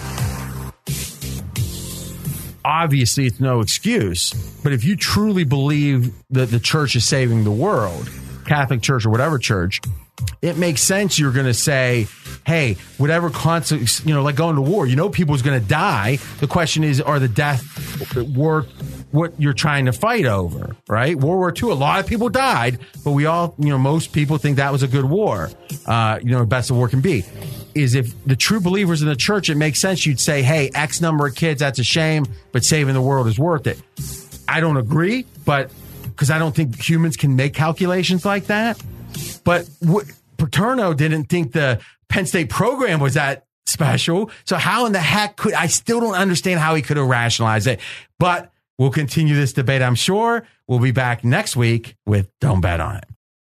obviously it's no excuse. But if you truly believe that the church is saving the world, Catholic Church or whatever church, it makes sense you're going to say, hey, whatever consequence, you know, like going to war, you know, people's going to die. The question is, are the death worth what you're trying to fight over, right? World War II, a lot of people died, but we all, you know, most people think that was a good war, uh, you know, the best of war can be. Is if the true believers in the church, it makes sense you'd say, hey, X number of kids, that's a shame, but saving the world is worth it. I don't agree, but because I don't think humans can make calculations like that. But Paterno didn't think the Penn State program was that special. So how in the heck could I still don't understand how he could have rationalized it? But we'll continue this debate, I'm sure. We'll be back next week with Don't Bet on It.